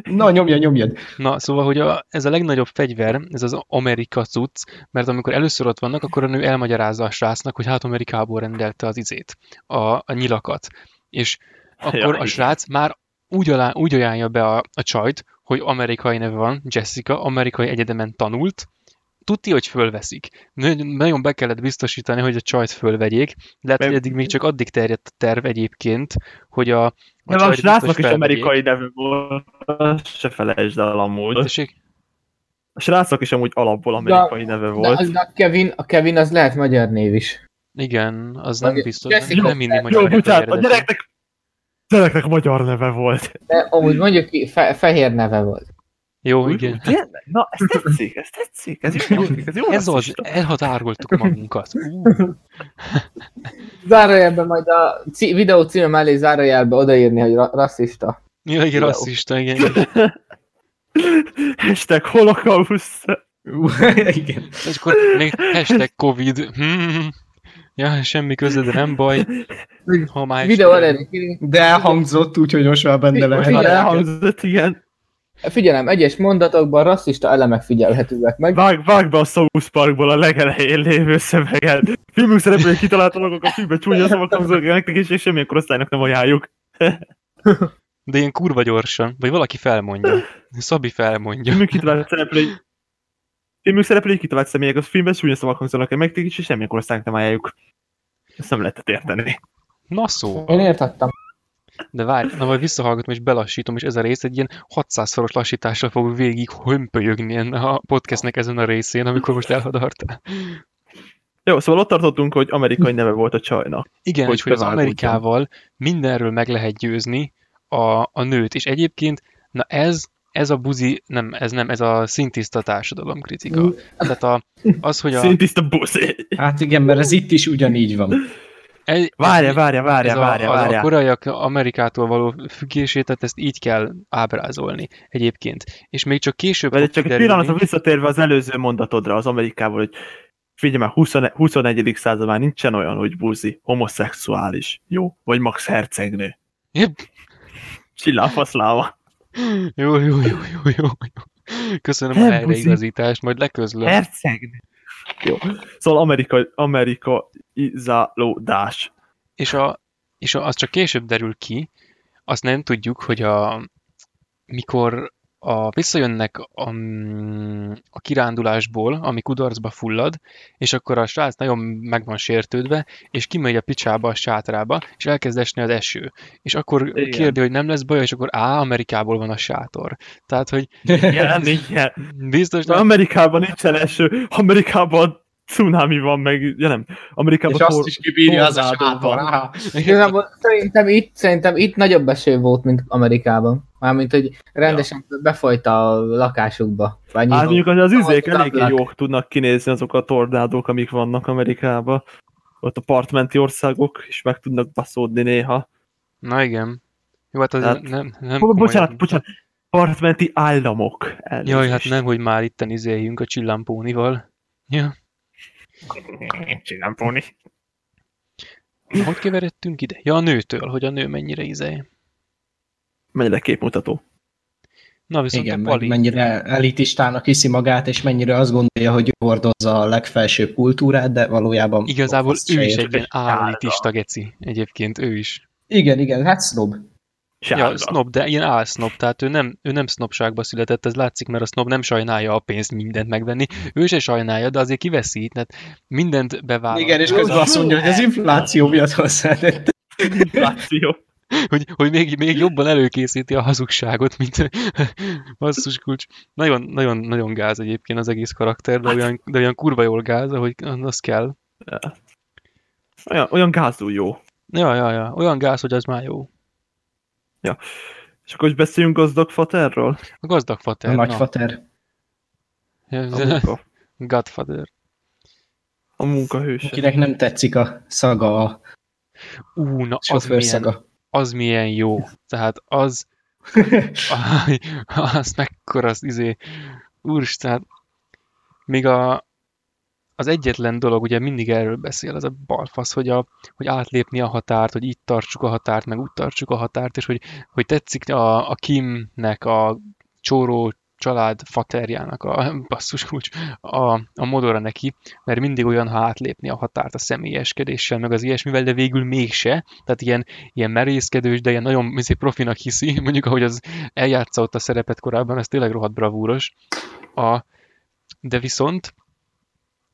Na, nyomja, nyomjad.
Na, szóval, hogy a, ez a legnagyobb fegyver, ez az Amerika cucc, mert amikor először ott vannak, akkor a nő elmagyarázza a srácnak, hogy hát Amerikából rendelte az izét, a, a nyilakat. És akkor
Ja,
a
igen.
srác már úgy, alá, úgy ajánlja be a, a csajt, hogy amerikai neve van, Jessica, amerikai egyetemen tanult, tuti, hogy fölveszik. Nagyon nagyon be kellett biztosítani, hogy a csajt fölvegyék. Lehet, hogy eddig még csak addig terjedt a terv egyébként, hogy a
De a srácnak is amerikai neve volt, se felejtsd el amúgy.
Tessék?
A srácnak is amúgy alapból amerikai neve
De,
volt.
de a, Kevin, a Kevin az lehet magyar név is.
Igen, az nem
Vagy
biztos. Nem,
Jessica
nem mindig magyar
Jó, bocsánat, a gyereknek, gyereknek magyar neve volt.
De amúgy mondjuk ki, fe, fehér neve volt.
Jó, igen.
Tényleg? Na, ez tetszik, ez tetszik, ez jó, ez jó
Ez az, elhatároltuk magunkat. Ú,
Zárójelben majd a cí- videó címe mellé zárójelbe odaírni, hogy ra- rasszista.
ja, igen, rasszista, igen.
Hashtag holocaust.
Ú, Igen.
És akkor még hashtag Covid. Hmm. Ja, semmi köze, de nem baj. Ha már
Videó
is-
elég.
De elhangzott, úgyhogy most már benne lehet.
Elhangzott, igen.
Figyelem, egyes mondatokban rasszista elemek figyelhetőek meg.
Vág, vág be a South Parkból a legelején lévő szöveget. Filmünk szereplői kitalálta maguk a filmbe csúnya szavak hangzók nektek is, és semmilyen korosztálynak nem ajánljuk.
De ilyen kurva gyorsan. Vagy valaki felmondja. Szabi felmondja.
Filmünk kitalált szereplői Filmünk szereplői kitalált személyek a filmben csúnya szavak hangzanak el nektek is, és semmilyen korosztálynak nem ajánljuk. Ezt nem lehetett érteni.
Na szó.
Én értettem.
De várj, na majd visszahallgatom és belassítom, és ez a rész egy ilyen 600-szoros lassítással fog végig hömpölyögni enne a podcastnek ezen a részén, amikor most elhadartál.
Jó, szóval ott tartottunk, hogy amerikai neve volt a csajnak.
Igen,
Hogy
hogy az. Amerikával mindenről meg lehet győzni a, a nőt, és egyébként, na ez, ez a buzi, nem, ez nem, ez a szintiszta társadalomkritika. Tehát a, az, hogy a...
Szintiszta buszi.
Hát igen, mert ez itt is ugyanígy van.
Egy-
Várja, várja, várja,
ez a,
várja,
a, a
várja.
koreaiak Amerikától való függését, tehát ezt így kell ábrázolni egyébként. És még csak később
Vagy csak egy
kiderülni-
pillanatra visszatérve az előző mondatodra az Amerikával, hogy figyelj már, 20, 21. század már nincsen olyan, hogy buzi, homoszexuális, jó? Vagy max hercegnő.
Jep.
Csilláfaszláva.
Jó, jó, jó, jó, jó, jó. Köszönöm a
Nem,
helyreigazítást, majd leközlöm.
Hercegnő. Jó. Szóval Amerika, Amerika izálódás.
És, a, és a, az csak később derül ki, azt nem tudjuk, hogy a, mikor a, visszajönnek a, a kirándulásból, ami kudarcba fullad, és akkor a srác nagyon meg van sértődve, és kimegy a picsába, a sátrába, és elkezd esni az eső. És akkor
Igen.
kérdi, hogy nem lesz baj, és akkor á, Amerikából van a sátor. Tehát, hogy
Igen, igen.
biztos nem,
Amerikában nincsen eső, Amerikában cunami van, meg, ja nem, Amerikában
És azt is kibírja az.
Igazából szerintem itt, szerintem itt nagyobb eső volt, mint Amerikában. Mármint, hogy rendesen befolyt a lakásukba. Vagy
Hát mondjuk az, az üzék
Ahol
eléggé jók tudnak kinézni azok a tornádók, amik vannak Amerikában. Ott a partmenti országok is meg tudnak baszódni néha.
Na igen. Jó, hát az
Hát-
nem, nem
Bo- bocsánat,
komolyan.
bocsánat. Partmenti államok.
Jaj, hát
Elnézést.
nem, hogy már itten izéljünk a csillampónival. Ja.
Csillampóni.
Hogy keveredtünk ide? Ja, a nőtől, hogy a nő mennyire izé.
Mennyire képmutató.
Na viszont
Igen,
a Pali.
mennyire elitistának hiszi magát, és mennyire azt gondolja, hogy hordozza a legfelsőbb kultúrát, de valójában...
Igazából ő is egy ilyen állítista geci. Egyébként ő is.
Igen, igen, hát snob.
Sárga.
Ja, snob, de ilyen álsznob, tehát ő nem, ő nem sznobságba született, ez látszik, mert a snob nem sajnálja a pénzt mindent megvenni. Ő se sajnálja, de azért kiveszít, tehát mindent bevállal.
Igen, és közben azt mondja, hogy az infláció miatt hozzátett.
Infláció.
hogy, hogy még, még jobban előkészíti a hazugságot, mint basszus kulcs. Nagyon, nagyon, nagyon gáz egyébként az egész karakter, de olyan, de olyan kurva jól gáz, hogy az kell.
Olyan, olyan gázul jó.
Ja, ja, ja. Olyan gáz, hogy az már jó.
És akkor is beszéljünk gazdag faterről?
A gazdag fater.
A
Na.
munka,
Godfather.
a munkahőse.
Akinek nem tetszik a szaga, a
Ú, na az milyen,
sofőrszaga.
az milyen jó. Tehát az, azt mekkora az izé. Úristen, még a, az egyetlen dolog, ugye mindig erről beszél, ez a balfasz, hogy, a, hogy átlépni a határt, hogy itt tartsuk a határt, meg úgy tartsuk a határt, és hogy, hogy tetszik a, a Kimnek, a csóró család faterjának a basszus kulcs, a, a modora neki, mert mindig olyan, ha átlépni a határt a személyeskedéssel, meg az ilyesmivel, de végül mégse, tehát ilyen, ilyen merészkedős, de ilyen nagyon izé, profinak hiszi, mondjuk ahogy az eljátsza ott a szerepet korábban, ez tényleg rohadt bravúros. A, de viszont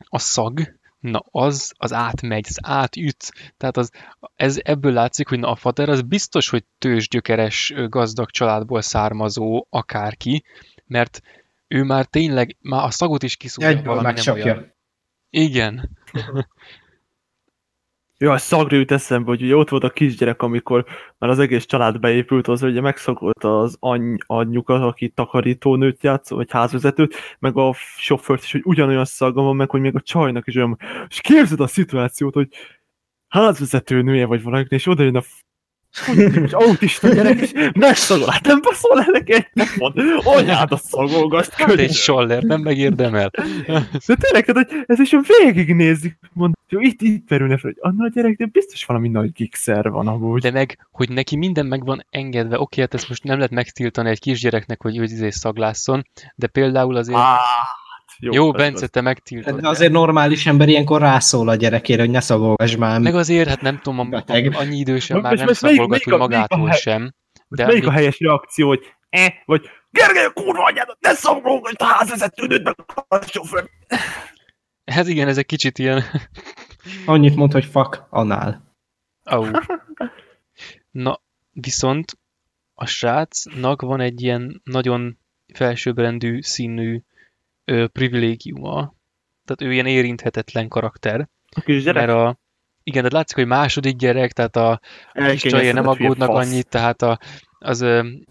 a szag, na az, az átmegy, az átüt. Tehát az, ez, ebből látszik, hogy na a fater az biztos, hogy tőzsgyökeres gazdag családból származó akárki, mert ő már tényleg, már a szagot is kiszúrja
Egyből
valami nem olyan. Igen.
Jó, a szagra jut eszembe, hogy ugye ott volt a kisgyerek, amikor már az egész család beépült, az ugye megszagolta az any, anyjukat, aki takarítónőt játszó, vagy házvezetőt, meg a sofőrt is, hogy ugyanolyan szaga van, meg hogy még a csajnak is olyan. És képzeld a szituációt, hogy házvezető nője vagy valaki, és oda jön a és autista gyerek, és megszagol, hát nem baszol el neki egy napon, anyádat szagolgasd,
Hát egy
könyörgöm.
soller, nem megérdemel.
De tényleg, tehát, hogy ez is végignézik, mond, jó, itt, itt merülne fel, hogy anna a gyerek, de biztos valami nagy gigszer van amúgy.
De meg, hogy neki minden meg van engedve. Oké, hát ezt most nem lehet megtiltani egy kisgyereknek, hogy ő izé szaglásszon, de például azért...
Á,
jó, jó Bence, te megtiltod.
De azért normális ember ilyenkor rászól a gyerekére, hogy ne szagolgass már.
Meg azért, hát nem tudom,
Beteg.
annyi idősen már nem szagolgat, hogy magától sem. De
melyik a helyes reakció, hogy e, vagy Gergely, kurva anyádat, ne szagolgasd a házvezetőnőt, meg a sofőr.
Hát igen, ez egy kicsit ilyen...
Annyit mond, hogy fuck, anál.
Au. Na, viszont a srácnak van egy ilyen nagyon felsőbbrendű színű ö, privilégiuma. Tehát ő ilyen érinthetetlen karakter.
A kisgyerek?
Mert a, igen, de látszik, hogy második gyerek, tehát a kis csajé nem aggódnak annyit, tehát a, az,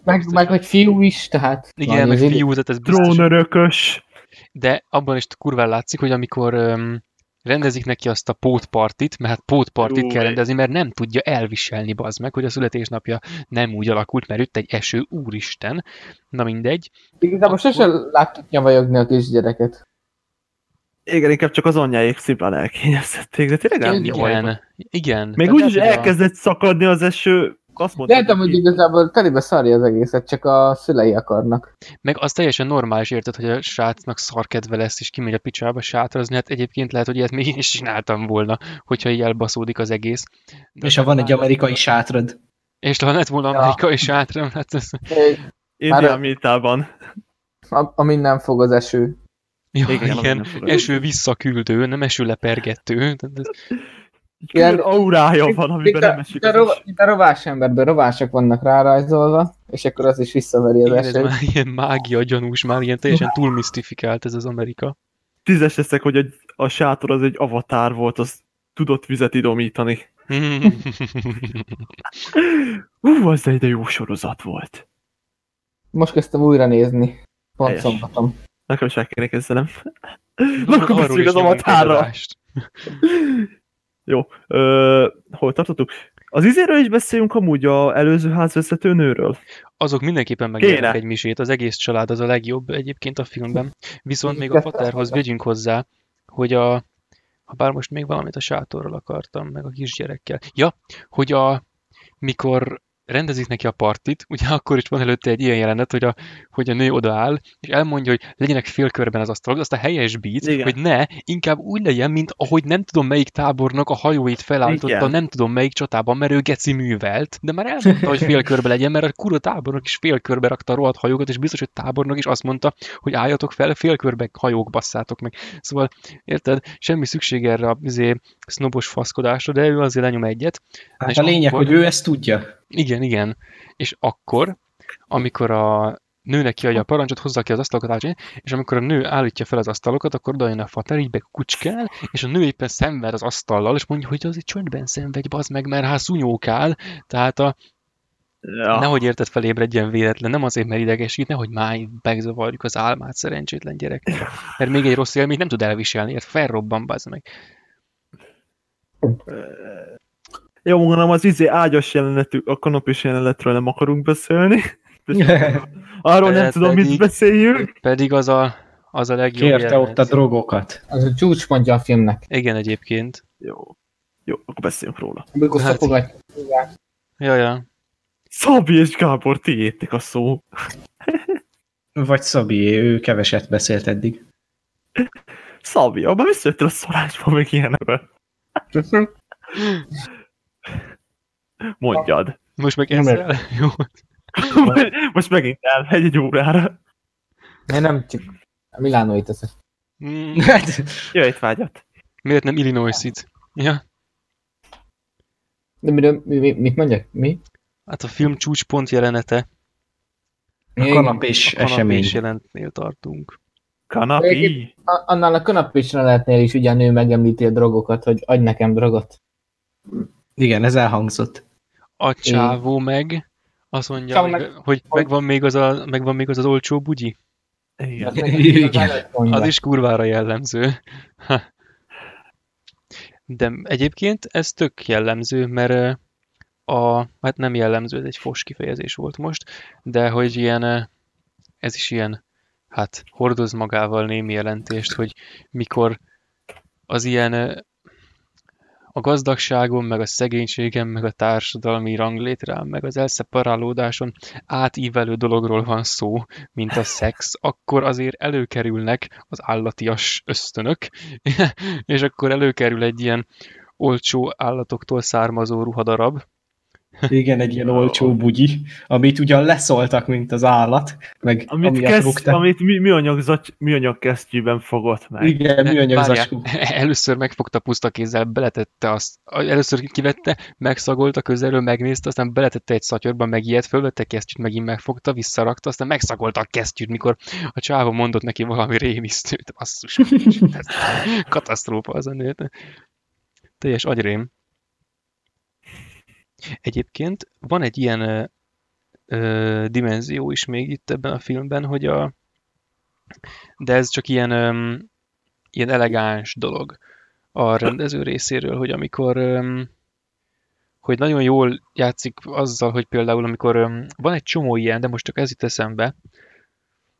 Meg, meg hogy fiú is, tehát...
igen, meg
az
fiú, tehát ez biztos,
Drónörökös.
De abban is kurván látszik, hogy amikor öm, rendezik neki azt a pótpartit, mert hát pótpartit
Jó,
kell rendezni, mert nem tudja elviselni, bazd meg, hogy a születésnapja nem úgy alakult, mert itt egy eső, úristen. Na mindegy.
Igazából sose láttuk nyavajogni a kisgyereket.
Igen, inkább csak az anyjáék szimplán elkényeztették, de tényleg nem
Igen.
Igen, igen.
Még úgy
hogy a-
elkezdett szakadni az eső, azt mondta,
De hát amúgy igazából telibe szarja az egészet, csak a szülei akarnak.
Meg az teljesen normális, érted, hogy a srácnak szarkedve lesz, és kimegy a picsába sátrazni, hát egyébként lehet, hogy ilyet még én is csináltam volna, hogyha így elbaszódik az egész. De
És ha van egy amerikai sátrad,
És ha lett volna
Ja.
amerikai sátram, hát ez...
A, amin nem fog az eső.
Jó,
Igen,
igen, eső visszaküldő, nem eső lepergető.
Ilyen aurája van, amiben
Itt a,
nem esik
itt a, rova, a rovás emberben rovások vannak rárajzolva, és akkor az is visszaveri az
igen, ez már ilyen mágia gyanús, már ilyen teljesen túl misztifikált ez az Amerika.
Tízes leszek, hogy egy, a sátor az egy avatár volt, az tudott vizet idomítani. Ú, az egy de jó sorozat volt.
Most kezdtem újra nézni. Pont
Helyes.
szombaton.
Nekem is el kéne kezdenem. Na, akkor az avatárra. Jó. Ö, hol tartottuk? Az izéről is beszéljünk amúgy a előző házvezető nőről.
Azok mindenképpen megérnek
Kéne.
egy misét, az egész család az a legjobb egyébként a filmben. Viszont még a
voltam.
vegyünk hozzá, hogy a, ha bár most még valamit a sátorral akartam, meg a kisgyerekkel. Ja, hogy a, mikor rendezik neki a partit, ugye akkor is van előtte egy ilyen jelenet, hogy a, hogy a nő odaáll, és elmondja, hogy legyenek félkörben az asztalok, azt a helyes beat,
Igen.
hogy ne, inkább úgy legyen, mint ahogy nem tudom melyik tábornak a hajóit felállította,
Igen.
nem tudom melyik csatában, mert ő geci művelt, de már elmondta, hogy félkörbe legyen, mert a kura tábornok is félkörbe rakta a rohadt hajókat, és biztos, hogy tábornok is azt mondta, hogy álljatok fel, félkörbe hajók basszátok meg. Szóval, érted, semmi szükség erre a izé, sznobos faszkodásra, de ő azért lenyom egyet.
hát a lényeg,
akkor-
hogy ő ezt tudja.
Igen, igen. És akkor, amikor a nőnek kiadja a parancsot, hozza ki az asztalokat, állítja, és amikor a nő állítja fel az asztalokat, akkor oda jön a fater, így bekucskál, és a nő éppen szenved az asztallal, és mondja, hogy az egy csöndben szenvedj, bazd meg, mert hát szúnyókál, tehát a,
Ja.
nehogy érted felébredjen véletlen, nem azért, mert idegesít, nehogy máj megzavarjuk az álmát szerencsétlen gyerek. Mert még egy rossz élményt nem tud elviselni, ért felrobban, bazd meg.
Jó, mondom, az izé ágyas jelenetű, a kanapés jelenetről nem akarunk beszélni. Arról nem tudom, mit
pedig-
beszéljünk.
Pedig az a, az a legjobb
Kérte
jelenet.
ott a drogokat.
Az a csúcspontja a filmnek.
Igen, egyébként.
Jó. Jó, akkor beszéljünk róla.
Amikor
Hát-
szapogatja.
Ja, ja.
Szabi és Gábor, tiétek a szó.
Vagy Szabi, ő keveset beszélt eddig.
Szabi, abban visszajöttél a szorásba, meg ilyenekbe. Mondjad.
Most meg ezzel? Jó.
Most megint elmegy egy órára.
Én nem csak a Milánói teszek.
Mm,
Hát,
Jöjj, vágyat.
miért nem Illinois-it? Ja,
De miről, mi, mi, mit mondjak? Mi?
hát a film csúcspont jelenete,
a kanapés
kanapés
esemény.
jelentnél tartunk.
Kanapi.
Annál a kanapésre lehetnél is ugye a nő megemlíti a drogokat, hogy adj nekem drogot.
Igen, ez elhangzott.
A csávó meg azt mondja,
Csávó meg-
hogy megvan, még az a, megvan még az az olcsó bugyi.
Igen.
Igen.
Az is kurvára jellemző. Ha. De egyébként ez tök jellemző, mert ö, a, hát nem jellemző, ez egy fos kifejezés volt most, de hogy ilyen, ö, ez is ilyen, hát hordoz magával némi jelentést, hogy mikor az ilyen ö, gazdagságon, meg a szegénységen, meg a társadalmi ranglétrán, meg az elszeparálódáson átívelő dologról van szó, mint a szex, akkor azért előkerülnek az állatias ösztönök, és akkor előkerül egy ilyen olcsó állatoktól származó ruhadarab.
Igen, egy ilyen olcsó bugyi, amit ugyan leszoltak, mint az állat, meg
Amit, kezd, amit mi, műanyag, zacs, műanyag kesztyűben fogott meg.
Igen, műanyag zacskó.
először megfogta puszta kézzel, beletette azt, először kivette, megszagolta közelről, megnézte, aztán beletette egy szatyorba, megijedt, fölvette kesztyűt, megint megfogta, visszarakta, aztán megszagolta a kesztyűt, mikor a csávó mondott neki valami rémisztőt. Basszus, katasztrófa az a nő. Teljes agyrém. Egyébként van egy ilyen ö, ö, dimenzió is még itt ebben a filmben, hogy a de ez csak ilyen, öm, ilyen elegáns dolog a rendező részéről, hogy amikor öm, hogy nagyon jól játszik azzal, hogy például amikor öm, van egy csomó ilyen, de most csak ez itt eszembe,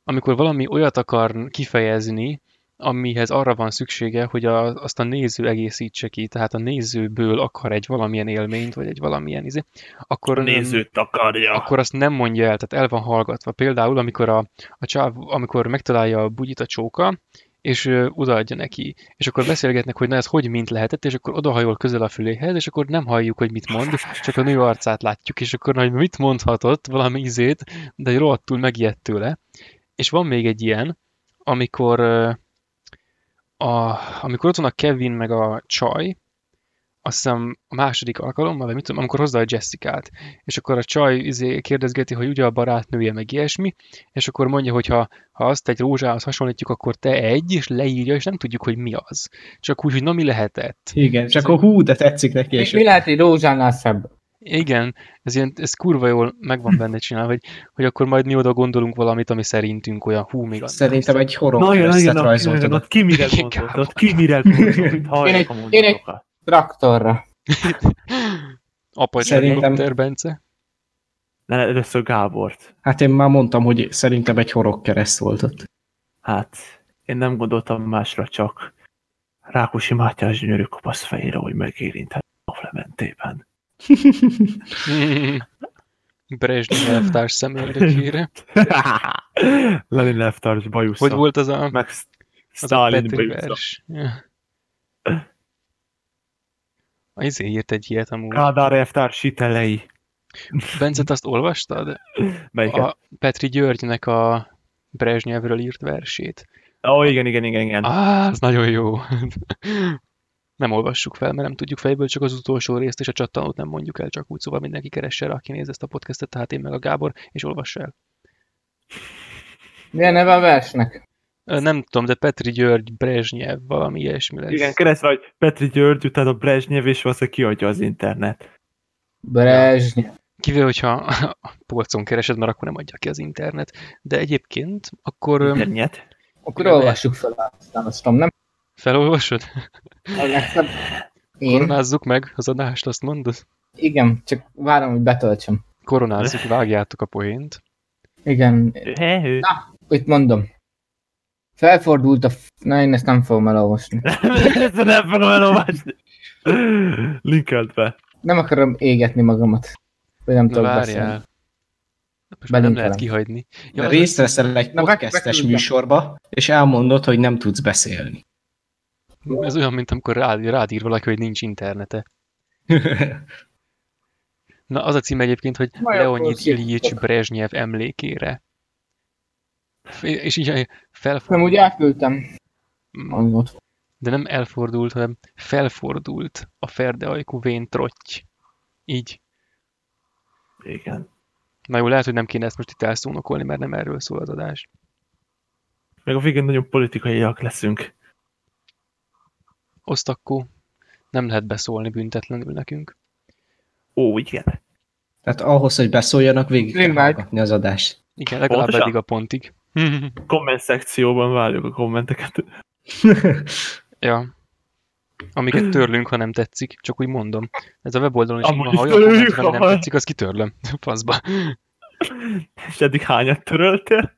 amikor valami olyat akar kifejezni, amihez arra van szüksége, hogy a, azt a néző egészítse ki, tehát a nézőből akar egy valamilyen élményt, vagy egy valamilyen izé, akkor,
A nézőt akarja.
akkor azt nem mondja el, tehát el van hallgatva. Például, amikor, a, a csáv, amikor megtalálja a bugyit a csóka, és odaadja neki, és akkor beszélgetnek, hogy na ez hogy mint lehetett, és akkor odahajol közel a füléhez, és akkor nem halljuk, hogy mit mond, csak a nő arcát látjuk, és akkor hogy mit mondhatott, valami izét, de rohadtul megijedt tőle. És van még egy ilyen, amikor a, amikor ott van a Kevin meg a csaj, azt hiszem a második alkalommal, vagy mit tudom, amikor hozza a Jessica-t, és akkor a csaj izé kérdezgeti, hogy ugye a barátnője, meg ilyesmi, és akkor mondja, hogy ha, ha azt egy rózsához hasonlítjuk, akkor te egy, és leírja, és nem tudjuk, hogy mi az. Csak úgy, hogy na mi lehetett.
Igen, csak a hú, de tetszik neki.
Mi,
És
mi lehet egy rózsánál szebb?
Igen, ez, ilyen, ez kurva jól meg van benne csinálva, hogy, hogy akkor majd mi oda gondolunk valamit, ami szerintünk olyan hú, még.
Szerintem egy horog
Nagyon, nagyon,
keresztet
nagyon,
rajzoltad.
ott ki mire gondolt, ott ki mire gondolt,
Én egy-
a
én egy-. Traktorra.
Apa
Szerintem-.
Bence.
Ne, először Gábort.
Hát én már mondtam, hogy szerintem egy horog kereszt volt ott.
Hát, én nem gondoltam másra, csak Rákosi Mátyás gyönyörű kopasz fejére, hogy megérintett a Lementében.
Brezsnyi elvtárs személyekére.
Lenin Leftars bajusza.
Hogy volt az a,
Meg Stalin bajusza.
Ja. Izé írt egy ilyet amúgy.
Kádár elvtárs hitelei.
Bence, te azt olvastad?
Melyiket?
A Petri Györgynek a Brezsnyevről írt versét.
Ó, oh, igen, igen, igen, igen.
Á, az nagyon jó. Nem olvassuk fel, mert nem tudjuk fejből, csak az utolsó részt és a csattanót nem mondjuk el, csak úgy, szóval mindenki keresse rá, aki néz ezt a podcastet, tehát én meg a Gábor, és olvassa el.
Milyen neve a versnek?
Nem tudom, de Petri György, Brezsnyev, valami ilyesmi lesz.
Igen, keresztül, hogy Petri György, utána a Brezsnyev, és valószínűleg kiadja az internet.
Brezsnyi.
Kivéve, hogyha a polcon keresed, mert akkor nem adja ki az internet. De egyébként akkor
Internet?
Akkor olvassuk fel, aztán azt nem?
Felolvasod?
A legszebb... Én?
Koronázzuk meg az adást, azt mondod?
Igen, csak várom, hogy betöltsem.
Koronázzuk, vágjátok a poént.
Igen,
Hehő.
itt mondom. Felfordult a... F... Na, én ezt nem fogom elolvasni.
Ezt nem fogom elolvasni. Linkelt be.
Nem akarom égetni magamat. Vagy nem
Na
tudok beszélni.
várjál. Most már nem lehet kihagyni. Ja,
részt veszel egy
Na,
podcastes műsorba, és elmondod, hogy nem tudsz beszélni.
Ez olyan, mint amikor rád, rád ír valaki, hogy nincs internete. Na, az a cím egyébként, hogy
Majd
Leonid
szépen.
Brezsnyev emlékére. És így
Nem
felfordul.
úgy elküldtem.
mm, de nem elfordult, hanem felfordult a ferdeajkú vén trotty. Így.
Igen.
Na jó, lehet, hogy nem kéne ezt most itt elszónokolni, mert nem erről szól az adás.
Meg a végén nagyon politikaiak leszünk.
Osztakkó, nem lehet beszólni büntetlenül nekünk.
Ó, igen.
Tehát ahhoz, hogy beszóljanak, végig kell
Tényleg.
hallgatni az adást.
Igen, legalább
Pontosan.
eddig a pontig.
Komment szekcióban várjuk a kommenteket.
ja. Amiket törlünk, ha nem tetszik, csak úgy mondom. Ez a weboldalon is
Amúgy
ha olyan komment,
ha-
nem tetszik, azt kitörlöm. Faszba.
És eddig hányat töröltél?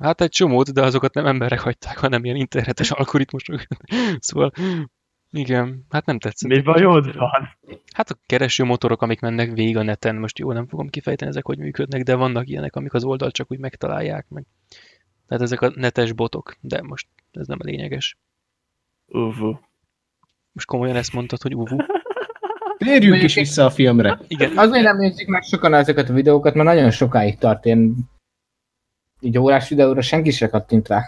Hát egy csomót, de azokat nem emberek hagyták, hanem ilyen internetes algoritmusok. szóval, igen, hát nem tetszett.
Mi bajod van?
Hát a keresőmotorok, amik mennek végig a neten, most jó, nem fogom kifejteni ezek, hogy működnek, de vannak ilyenek, amik az oldalt csak úgy megtalálják meg. Tehát ezek a netes botok, de most ez nem a lényeges.
Uvu.
Most komolyan ezt mondtad, hogy uvu.
Térjünk is vissza a filmre.
Igen,
Azért nem nézik meg sokan ezeket a videókat, mert nagyon sokáig tart ilyen így órás videóra senki se kattint rá.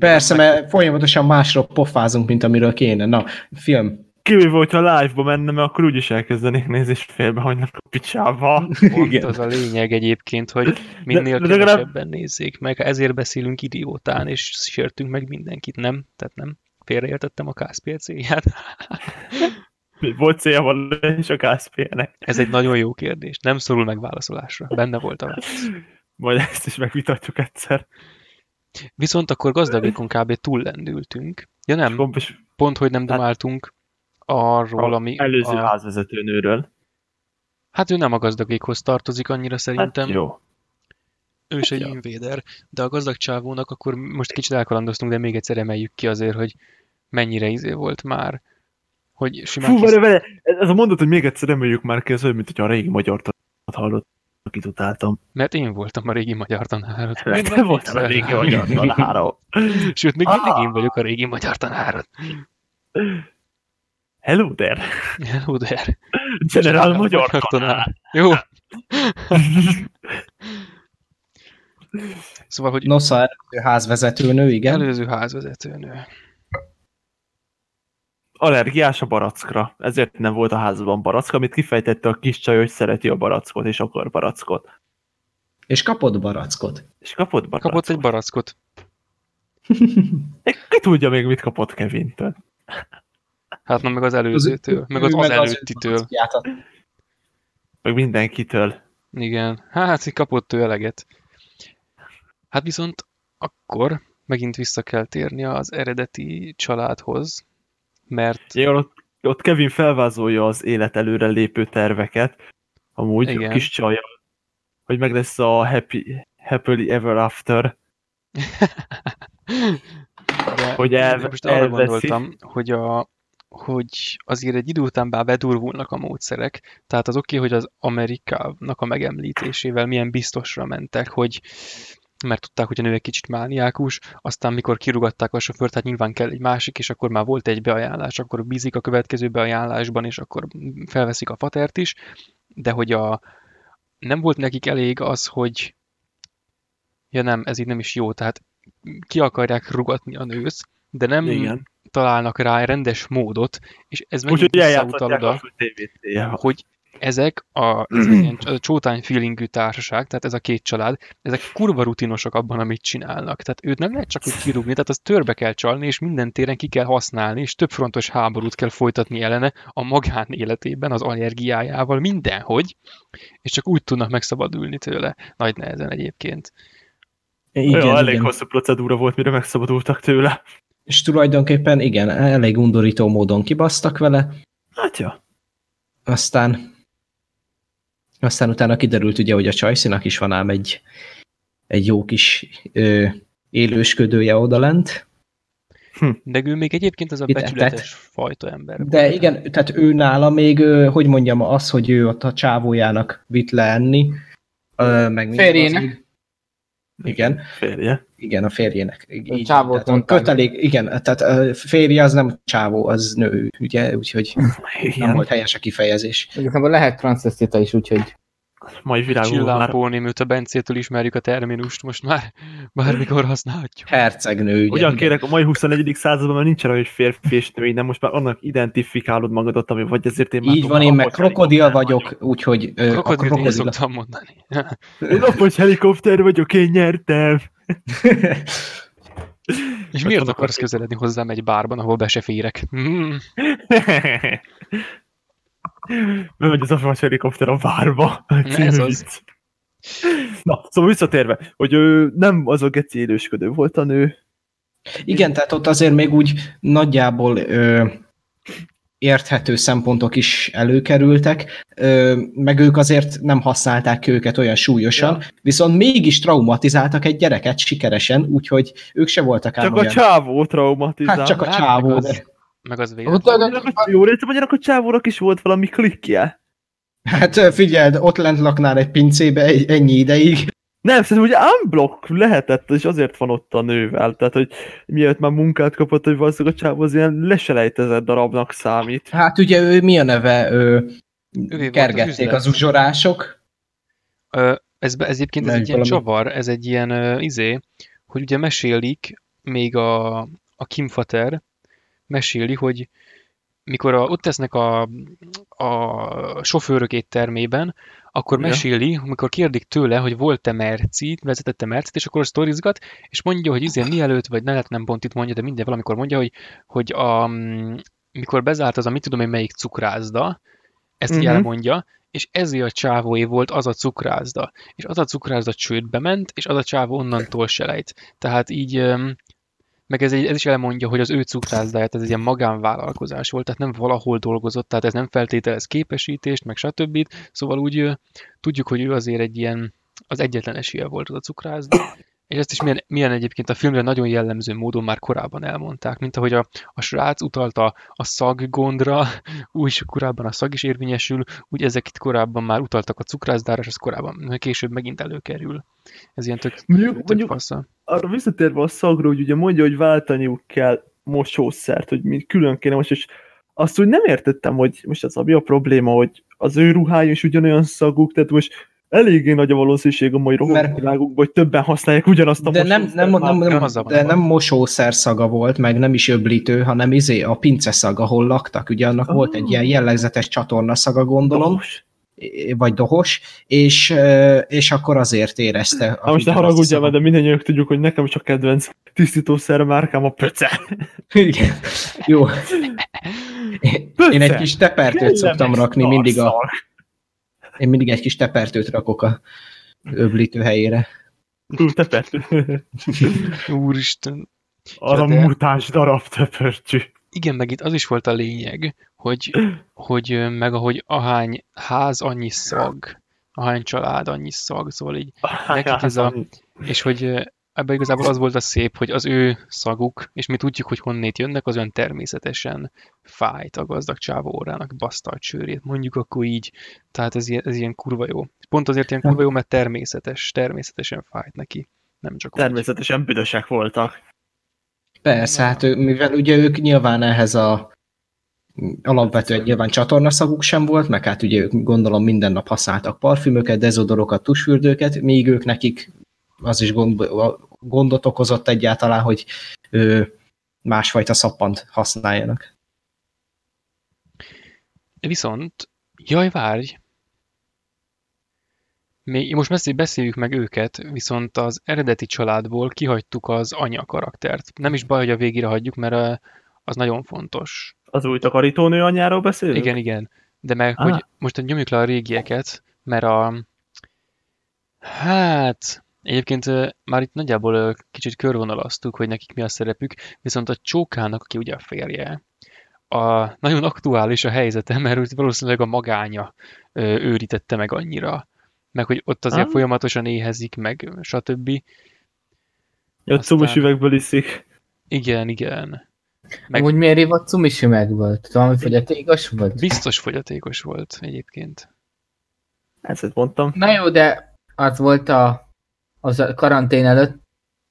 Persze, mert folyamatosan másról pofázunk, mint amiről kéne. Na, film.
Kivéve, hogyha live-ba menne, mert akkor úgyis elkezdenék nézni, és félbehagynak a picsába.
Pont
Igen.
az a lényeg egyébként, hogy minél
de legalább-
kevesebben nézzék meg. Ezért beszélünk idiótán, és sértünk meg mindenkit, nem? Tehát nem. Félreértettem a Kászpél célját.
Volt célja van és a KSP-nek?
Ez egy nagyon jó kérdés. Nem szorul meg válaszolásra. Benne volt a válasz.
Majd ezt is megvitatjuk egyszer.
Viszont akkor gazdagékon kb. túllendültünk. Ja nem,
Komp és
pont, hogy nem domáltunk arról,
a
ami...
előző
a...
házvezetőnőről.
Hát ő nem a gazdagékhoz tartozik annyira
Hát
szerintem.
jó.
Ő is egy
Ja.
invader, de a gazdag csávónak akkor most kicsit elkalandoztunk, de még egyszer emeljük ki azért, hogy mennyire izé volt már. Hogy simán
Fú,
kis...
vele, ez a mondat, hogy még egyszer emeljük már ki, az olyan, mint hogy a régi magyar hallott, akit utáltam.
Mert én voltam a régi magyar tanárod.
Mert te voltál a régi magyar tanára.
Sőt, még
Ah.
mindig én vagyok a régi magyar tanárod.
Hello there,
Hello there.
generál magyar
tanár.
tanár.
Jó. Szóval, hogy
Nosza előző házvezetőnő, igen.
előző házvezetőnő.
Allergiás a barackra, ezért nem volt a házban barack, amit kifejtette a kis csaj, hogy szereti a barackot, és akar barackot.
És kapott barackot.
És kapott barackot.
Kapott egy barackot.
Ki tudja még, mit kapott Kevintől?
Hát nem meg az előzőtől, meg az, az
ő
előttitől.
Meg mindenkitől.
Igen, hát így kapott ő eleget. Hát viszont akkor megint vissza kell térni az eredeti családhoz, mert
Igen, ott, ott Kevin felvázolja az élet előre lépő terveket, amúgy
Igen.
a kis csaja, hogy meg lesz a happy, happily ever after,
de
hogy el,
most arra
elveszi.
gondoltam, hogy, a, hogy azért egy idő után bár bedurvulnak a módszerek, tehát az oké, hogy az Amerikának a megemlítésével milyen biztosra mentek, hogy mert tudták, hogy a nő egy kicsit mániákus, aztán mikor kirugatták a sofőrt, hát nyilván kell egy másik, és akkor már volt egy beajánlás, akkor bízik a következő beajánlásban, és akkor felveszik a fatert is, de hogy a, nem volt nekik elég az, hogy ja nem, ez így nem is jó, tehát ki akarják rugatni a nőt, de nem
Igen.
találnak rá rendes módot, és ez megint
Úgyhogy
visszautal oda, hogy ezek a, ez ilyen cs- csótány feelingű társaság, tehát ez a két család, ezek kurva rutinosak abban, amit csinálnak. Tehát őt nem lehet csak úgy kirúgni, tehát az törbe kell csalni, és minden téren ki kell használni, és több frontos háborút kell folytatni ellene a magánéletében, az allergiájával, mindenhogy, és csak úgy tudnak megszabadulni tőle. Nagy nehezen egyébként.
Igen,
Olyan, elég
igen.
hosszú procedúra volt, mire megszabadultak tőle.
És tulajdonképpen igen, elég undorító módon kibasztak vele,
Hát ja.
aztán aztán utána kiderült ugye, hogy a Csajszinak is van ám egy, egy jó kis ö, élősködője odalent,
De ő még egyébként az a becsületes fajta ember.
de igen, tehát ő nála még, hogy mondjam, az, hogy ő ott a csávójának vitt le enni, meg még
Férjének.
Igen,
Férje.
igen, a férjének. Így,
csávót
tehát a kötelék, igen, tehát a férje az nem csávó, az nő, ugye, úgyhogy nem
Igen.
volt helyes a kifejezés.
Igazából lehet transvestita is, úgyhogy
mai virágunk már
Csillámpolni, mióta a Bencétől ismerjük a terminust, most már bármikor használhatjuk.
Hercegnő, ugye.
Ugyan kérek, a mai 21. században már nincsen olyan, hogy férfi és női, nem most már annak identifikálod magadat, ami vagy ezért én már
Így van, én meg krokodil vagyok, úgyhogy
Krokodil, én
krokodil.
szoktam mondani.
Én napos helikopter vagyok, én nyertem.
És miért akarsz közeledni hozzám egy bárban, ahol be se férek? Hmm.
Bemegy az napos helikopter a várba.
ez az.
Na, szóval visszatérve, hogy ő nem az a geci élősködő volt a nő.
Igen, tehát ott azért még úgy nagyjából ö, érthető szempontok is előkerültek, ö, meg ők azért nem használták őket olyan súlyosan, ja. viszont mégis traumatizáltak egy gyereket sikeresen, úgyhogy ők se voltak ám
Csak a
olyan.
csávó traumatizált.
Hát csak a
Hát,
csávó, de...
az- Meg az véletlen.
Jól értem, magyarok a csávónak is volt valami klikje.
Hát figyeld, ott lent laknál egy pincébe egy, ennyi ideig.
Nem, szerintem hogy unblock lehetett, és azért van ott a nővel. Tehát, hogy mielőtt már munkát kapott, hogy valószínűleg a csávó az ilyen leselejtezett darabnak számít.
Hát ugye ő mi a neve? Ő,
az
kergették
üzlet.
az uzsorások.
Ö, ez, ez egyébként ez egy ilyen csavar, ez egy ilyen ö, izé, hogy ugye mesélik, még a, a Kimfater meséli, hogy mikor a, ott tesznek a, a sofőrök éttermében, akkor
Ja.
meséli, amikor kérdik tőle, hogy volt-e merci, vezetette mercit, és akkor sztorizgat, és mondja, hogy izé mielőtt, vagy ne lehet nem pont itt mondja, de minden valamikor mondja, hogy, hogy a, mikor bezárt az a mit tudom én melyik cukrászda, ezt uh-huh.
Mhm.
elmondja, és ezért a csávóé volt az a cukrászda. És az a cukrászda csődbe ment, és az a csávó onnantól selejt. Tehát így, meg ez, egy, ez is elmondja, hogy az ő cukrászdáját ez egy ilyen magánvállalkozás volt, tehát nem valahol dolgozott, tehát ez nem feltételez képesítést, meg stb. Szóval úgy tudjuk, hogy ő azért egy ilyen, az egyetlen esélye volt az a cukrászda. És ezt is milyen, milyen egyébként a filmre nagyon jellemző módon már korábban elmondták, mint ahogy a, a srác utalta a szaggondra, úgy is korábban a szag is érvényesül, úgy ezek itt korábban már utaltak a cukrászdára, és az korábban később megint előkerül. Ez ilyen tök,
Mondjuk,
tök
mondjuk. Arra visszatérve a szagra, hogy ugye mondja, hogy váltaniuk kell mosószert, hogy mi külön kéne most, és azt úgy nem értettem, hogy most az a mi a probléma, hogy az ő ruhája is ugyanolyan szaguk, tehát most eléggé nagy a valószínűség a mai világunkban, hogy többen használják ugyanazt a
De nem, nem, nem, nem,
az a
de nem mosószer szaga volt, meg nem is öblítő, hanem izé a pince szaga, ahol laktak. Ugye annak
Ah.
volt egy ilyen jellegzetes csatorna szaga, gondolom,
Dohos.
Vagy dohos, és, ö, és akkor azért érezte.
Hát most ne
a
haragudjál, mert de mindannyian tudjuk, hogy nekem is a kedvenc tisztítószer márkám a pöce.
Igen. Jó. Én egy kis tepertőt
Kellemes
szoktam rakni mindig a, én mindig egy kis tepertőt rakok a öblítő helyére.
Ú, tepertő.
Úristen.
Az a
de-
mutáns darab töpörcsű.
Igen, meg itt az is volt a lényeg, hogy, hogy meg ahogy ahány ház, annyi szag, ahány család, annyi szag, szóval így Nekik ez a- És hogy ebben igazából az volt a szép, hogy az ő szaguk, és mi tudjuk, hogy honnét jönnek, az olyan természetesen fájt a gazdag csávó órának, baszta a csőrét, mondjuk akkor így. Tehát ez ilyen, ez ilyen kurva jó. Pont azért ilyen kurva jó, mert természetes, természetesen fájt neki. Nem csak úgy.
Természetesen büdösek voltak.
Persze, hát ő, mivel ugye ők nyilván ehhez a alapvetően nyilván csatornaszaguk sem volt, meg hát ugye ők gondolom minden nap használtak parfümöket, dezodorokat, tusfürdőket, míg ők nekik az is gond, gondot okozott egyáltalán, hogy ő, másfajta szappant használjanak.
Viszont, jaj, várj! Még, most beszél, beszéljük meg őket, viszont az eredeti családból kihagytuk az anya karaktert. Nem is baj, hogy a végére hagyjuk, mert ö, az nagyon fontos.
Az új takarítónő anyjáról beszélünk?
Igen, igen. De meg,
Ah.
hogy most nyomjuk le a régieket, mert a... Hát... Egyébként már itt nagyjából kicsit körvonalaztuk, hogy nekik mi a szerepük, viszont a csókának, aki ugye a férje, a, nagyon aktuális a helyzete, mert őt valószínűleg a magánya őrítette meg annyira. Meg hogy ott azért
Ah.
folyamatosan éhezik, meg stb.
Ja,
Aztán-
cumos üvegből iszik.
Igen, igen. Meg-
Meg... Amúgy miért ivott cumis üvegből? Valami fogyatékos volt?
Biztos fogyatékos volt egyébként.
Ezt mondtam.
Na jó, de az volt a, az a karantén előtt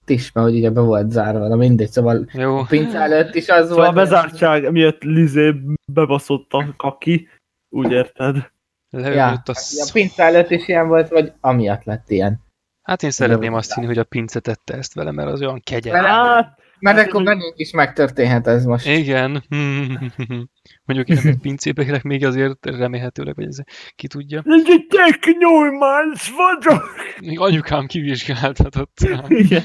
is, mert hogy ugye be volt zárva, na mindegy, szóval
Jó,
a pince előtt is az
Szóval a
volt.
bezártság miatt Lizé bebaszott a kaki. Úgy érted?
leülött
Ja,
a...
a
sz-
pince előtt is ilyen volt, vagy amiatt lett ilyen.
Hát én szeretném azt hinni, hogy a pince tette ezt vele, mert az olyan kegyes.
Hát,
Mert
Hát,
akkor bennünk is megtörténhet ez most.
Igen. Mondjuk én nem pincébe élek, még azért remélhetőleg, hogy ez ki tudja.
Gyetek, nyolcmánc vagyok!
Még anyukám kivizsgáltatott.
Igen.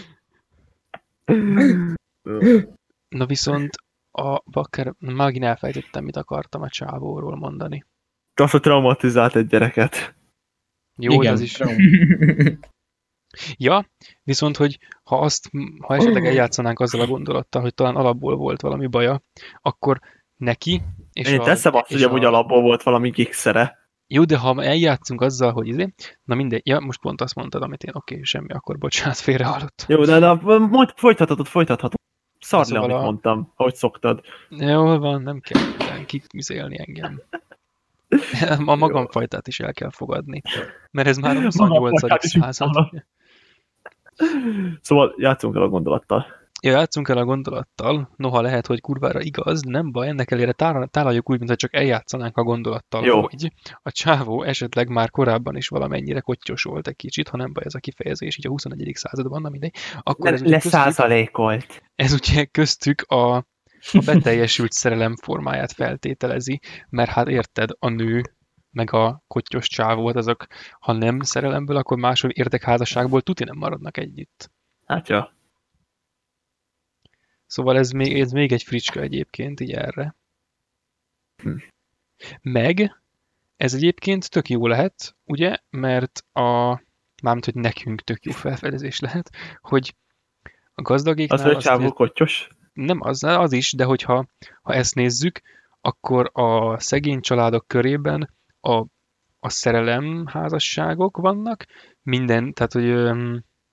Na viszont a bakker, megint elfejtettem, mit akartam a csávóról mondani.
Az, hogy traumatizált egy gyereket.
Jó,
Igen,
az is. Ja, viszont, hogy ha azt, ha esetleg eljátszanánk azzal a gondolattal, hogy talán alapból volt valami baja, akkor neki, és
Én
a,
teszem azt, hogy amúgy alapból volt valami gikszere.
Jó, de ha eljátszunk azzal, hogy izé, na mindegy, ja, most pont azt mondtad, amit én, oké, semmi, akkor bocsánat, félre hallott.
Jó, de, de mondd, folytathatod, folytathatod. Szarni,
Szóval
amit
a-
mondtam, ahogy szoktad.
Jól van, nem kell kizélni engem. A magamfajtát is el kell fogadni. Mert ez már a 28.
Magamfajtát is
század.
Szóval játszunk el a gondolattal.
Ja, játszunk el a gondolattal, noha lehet, hogy kurvára igaz, de nem baj, ennek elére tál- tálaljuk úgy, mintha csak eljátszanánk a gondolattal,
Jó.
hogy a csávó esetleg már korábban is valamennyire kottyos volt egy kicsit, ha nem baj ez a kifejezés, így a 21. században, na mindegy, akkor ez ugye, köztük,
Leszázalékolt.
ez ugye köztük a, a beteljesült szerelem formáját feltételezi, mert hát érted, a nő meg a kottyos csávót, azok, ha nem szerelemből, akkor máshol érdekházasságból tuti nem maradnak együtt.
Hát ja.
Szóval ez még, ez még egy fricska egyébként, így erre.
Hm.
Meg, ez egyébként tök jó lehet, ugye, mert a, mármint, hogy nekünk tök jó felfedezés lehet, hogy a gazdagéknál
Az,
azt
csávó kottyos.
Nem az, az is, de hogyha ha ezt nézzük, akkor a szegény családok körében a, a szerelem házasságok vannak, minden, tehát hogy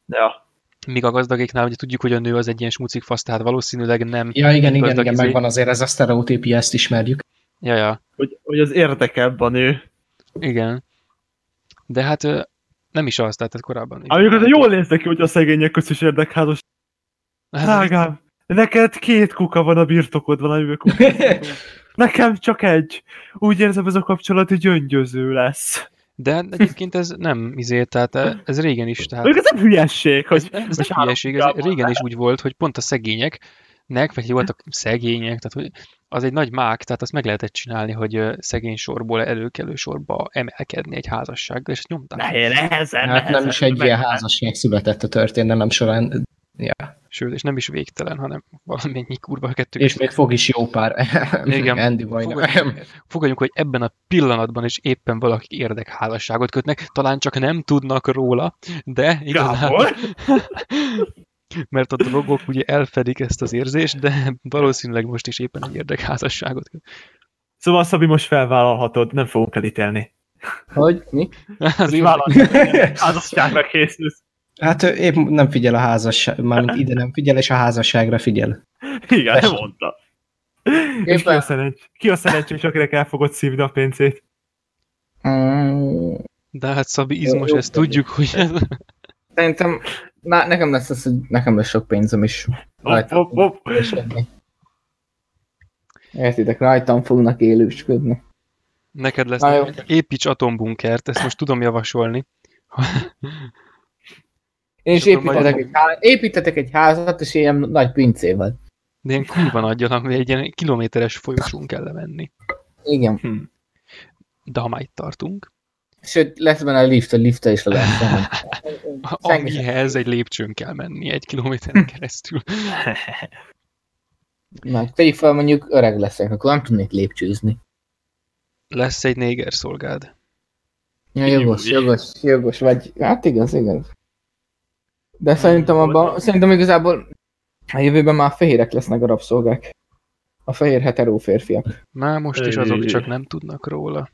Ja.
míg a gazdagéknál ugye tudjuk, hogy a nő az egy ilyen smucik fasz, tehát valószínűleg nem
Ja, igen, igen,
Gazdag
igen,
izé.
megvan azért ez a sztereotípia, ezt ismerjük.
Ja, ja,
Hogy, hogy az érdekebb a nő.
igen. De hát nem is az, tehát korábban.
Amikor jól néz neki, hogy a szegények közt is érdekházas.
Hát,
Drágám, neked két kuka van a birtokod, valamivel kuka. Nekem csak egy. Úgy érzem, ez a kapcsolat gyöngyöző lesz.
De egyébként ez nem izé, tehát eh, ez régen is, tehát
ez nem hülyesség,
ez,
hogy
ez
most
nem hülyeség, ez régen is úgy volt, hogy pont a szegényeknek, vagy voltak szegények, tehát hogy az egy nagy mák, tehát azt meg lehetett csinálni, hogy szegény sorból előkelő sorba emelkedni egy házassággal, és ezt nyomták.
Nehéz, nehezen,
Hát nem
nehezen,
is egy ilyen házasság született a történelem során. Ja.
Sőt, és nem is végtelen, hanem valamennyi kurva kettő.
És még fog is jó pár.
Igen.
Andy.
Fogadjunk, fogadjunk, hogy ebben a pillanatban is éppen valaki érdekházasságot kötnek, talán csak nem tudnak róla, de igazából, mert a drogok ugye elfedik ezt az érzést, de valószínűleg most is éppen egy érdekházasságot köt.
Szóval Szabi, most felvállalhatod, nem fogunk elítélni.
Hogy? Mi?
Az jó,
vállalhatod, házasságra készülsz.
Hát ő épp nem figyel a házasság, mármint ide nem figyel, és a házasságra figyel.
Igen, nem mondta. És ki a, szerencs... ki a szerencsés, akinek el fogod szívni a pénzét?
Mm,
de hát Szabi izmos,
Jó,
ezt
jó.
tudjuk, hogy.
Szerintem na, nekem lesz az, hogy nekem lesz sok pénzem is.
Hopp, hopp, hopp.
Értitek, rajtam fognak élősködni.
neked lesz építs atombunkert, ezt most tudom javasolni. És akkor
építetek
majd-
egy, há- építetek egy házat, és ilyen nagy pincével.
De ilyen kurva nagyjan, ami egy ilyen kilométeres folyosón kell lemenni.
Igen.
Hm.
De ha már itt tartunk,
Sőt, lesz benne a lift, a lifttel is le lehet menni.
Amihez egy lépcsőn kell menni egy kilométeren keresztül.
Na, tegyük fel, mondjuk öreg leszek, akkor nem tudnék lépcsőzni.
Lesz egy néger szolgád.
Ja, jogos, jogos, jogos, vagy, hát igaz, igaz. De szerintem abban, szerintem igazából a jövőben már fehérek lesznek a rabszolgák. A fehér heteró férfiak.
Már most is azok csak nem tudnak róla.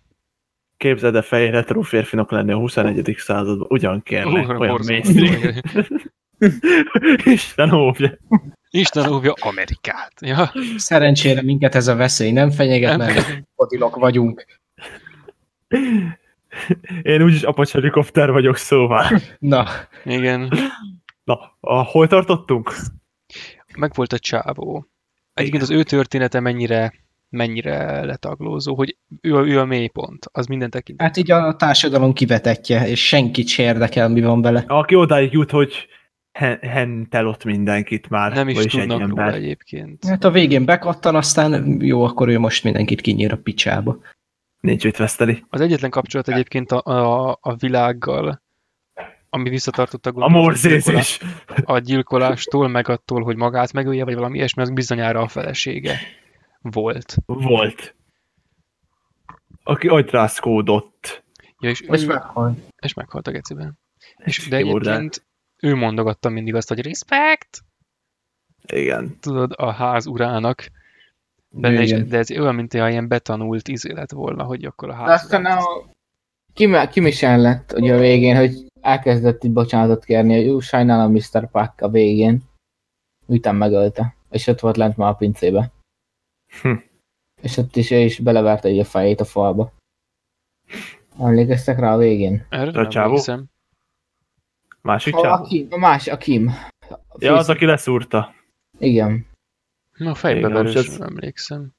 Képzeld el fehér hetero férfinak lenni a 21. században. Ugyan kérlek,
Ó,
olyan. Isten óvja.
Isten óvja Amerikát. Ja,
Szerencsére minket ez a veszély nem fenyeget,
nem,
mert kodilok vagyunk.
Én úgyis apacs helikopter vagyok, szóval.
Na,
igen.
Na, a, hol tartottunk?
Meg volt a csávó. Egyébként az ő története mennyire mennyire letaglózó, hogy ő, a- ő a mélypont, az minden tekintetben.
Hát így a társadalom kivetetje, és senkit se érdekel, mi van vele.
Aki odáig jut, hogy hen- hentel ott mindenkit már.
Nem is tudnak
egy
róla
ember.
egyébként.
Hát a végén bekattan, aztán jó, akkor ő most mindenkit kinyír a picsába.
Nincs mit veszteni.
Az egyetlen kapcsolat egyébként a, a, a világgal, ami visszatartott a,
A morzézés.
a gyilkolástól, meg attól, hogy magát megölje, vagy valami ilyesmi, az bizonyára a felesége volt.
Volt. Aki agyrászkódott.
Ja, és, ő,
meghalt.
és meghalt a geciben. És, de
Jó, de-
egyébként ő mondogatta mindig azt, hogy respect,
Igen.
tudod, a ház urának, benne is, de ez olyan, mint egy ilyen betanult izé lett volna, hogy akkor a ház
aztán a... Kim, Kim is lett ugye a végén, hogy elkezdett így bocsánatot kérni, hogy jó, sajnálom Mr. Puck a végén. Miután megölte. És ott volt lent már a pincébe.
Hm.
És ott is ő is beleverte így a fejét a falba. Emlékeztek rá a végén?
Erre
A
nem
csávó? Másik
A, a,
csávó?
Kim, a más, a Kim. A
Ja, az, aki leszúrta.
Igen.
Na, fejbe
Igen,
verős,
ez-
emlékszem.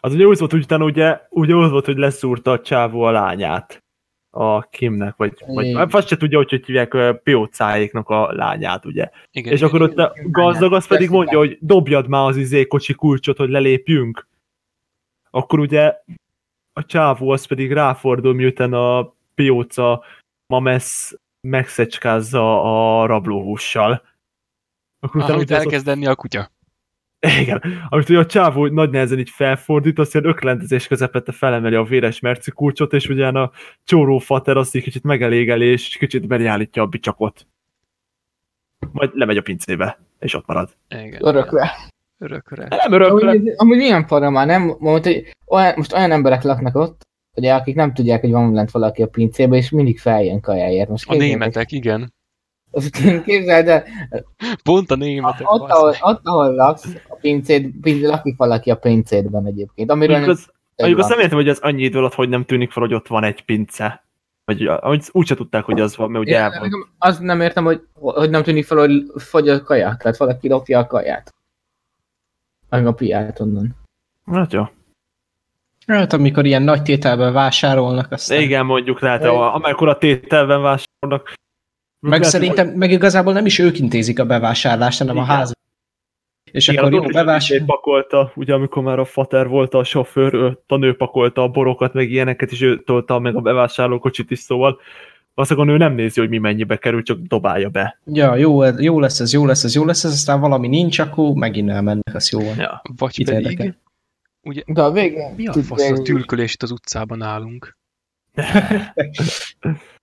Az ugye úgy volt, hogy utána ugye, ugye úgy volt, hogy leszúrta a csávó a lányát. A Kimnek, vagy, vagy azt se tudja, hogy hogy hívják piócáéknak a lányát, ugye.
Igen,
És akkor ott a gazdag az pedig mondja, hogy dobjad már az izé kocsi kulcsot, hogy lelépjünk. Akkor ugye a csávó az pedig ráfordul, miután a pióca mamesz megszecskázza a rablóhússal. Akkor utána az ott-
elkezd enni a kutya.
igen, amit ugye a csávó nagy nehezen így felfordít, azt ilyen öklendezés közepette felemeli a véres merci kulcsot, és ugye a csóró fater azt így kicsit megelégeli, és kicsit beállítja a bicsakot. Majd lemegy a pincébe, és ott marad.
Igen.
Örökre.
Örökre.
Nem örökre.
Amúgy, amúgy milyen para már, nem? Mondta, hogy olyan, most olyan emberek laknak ott, ugye, akik nem tudják, hogy van lent valaki a pincébe, és mindig feljön kajáért. Most
A németek, igen.
Azt Képzeld el,
Pont a németek.
ott, ahol, ott, ahol laksz, pincéd, pincéd, lakik valaki a pincédben egyébként. Amiről
Mondjuk az, mondjuk azt nem értem, hogy az annyi idő alatt, hogy nem tűnik fel, hogy ott van egy pince. Vagy ahogy úgyse tudták, hogy az van, mert ugye el
azt nem értem, hogy, hogy nem tűnik fel, hogy fogy a kaját. Tehát valaki lopja a kaját. Meg a piát onnan.
Hát jó.
Hát amikor ilyen nagy tételben vásárolnak, aztán...
Igen, mondjuk lehet, a, amelykor tételben vásárolnak.
Meg
lehet,
szerintem, meg igazából nem is ők intézik a bevásárlást, hanem a
Igen.
ház. És
Igen,
akkor jó, bevásárol.
pakolta, ugye amikor már a fater volt a sofőr, ő- a nő pakolta a borokat, meg ilyeneket, és ő tolta meg a bevásárlókocsit is, szóval valószínűleg ő nem nézi, hogy mi mennyibe kerül, csak dobálja be.
Ja, jó, jó lesz ez, jó lesz ez, jó lesz ez, aztán valami nincs, akkor megint elmennek, az jó van.
Ja.
Vagy
Kit
pedig,
érdekel?
De a végén...
mi a fasz a tülkölés itt az utcában nálunk?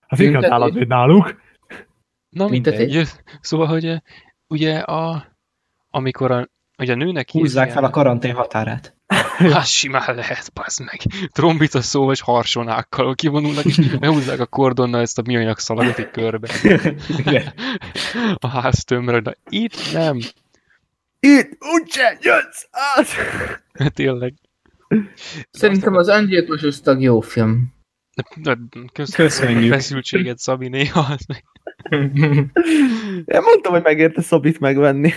Hát inkább nálad, mint náluk.
Na mindegy. Szóval, hogy ugye a, amikor a, ugye a nőnek
Húzzák
ilyen-
fel a karantén határát.
Hát simán lehet, bazd meg. Trombita szó vagy harsonákkal kivonulnak, és behúzzák a kordonnal ezt a műanyag szalagot egy körbe. a ház tömre, de itt nem.
Itt úgyse jössz át!
Tényleg.
Szerintem az öngyilkos osztag jó film.
Köszönjük.
Feszültséget, Szabi, néha.
Én mondtam, hogy megérte Szabit megvenni.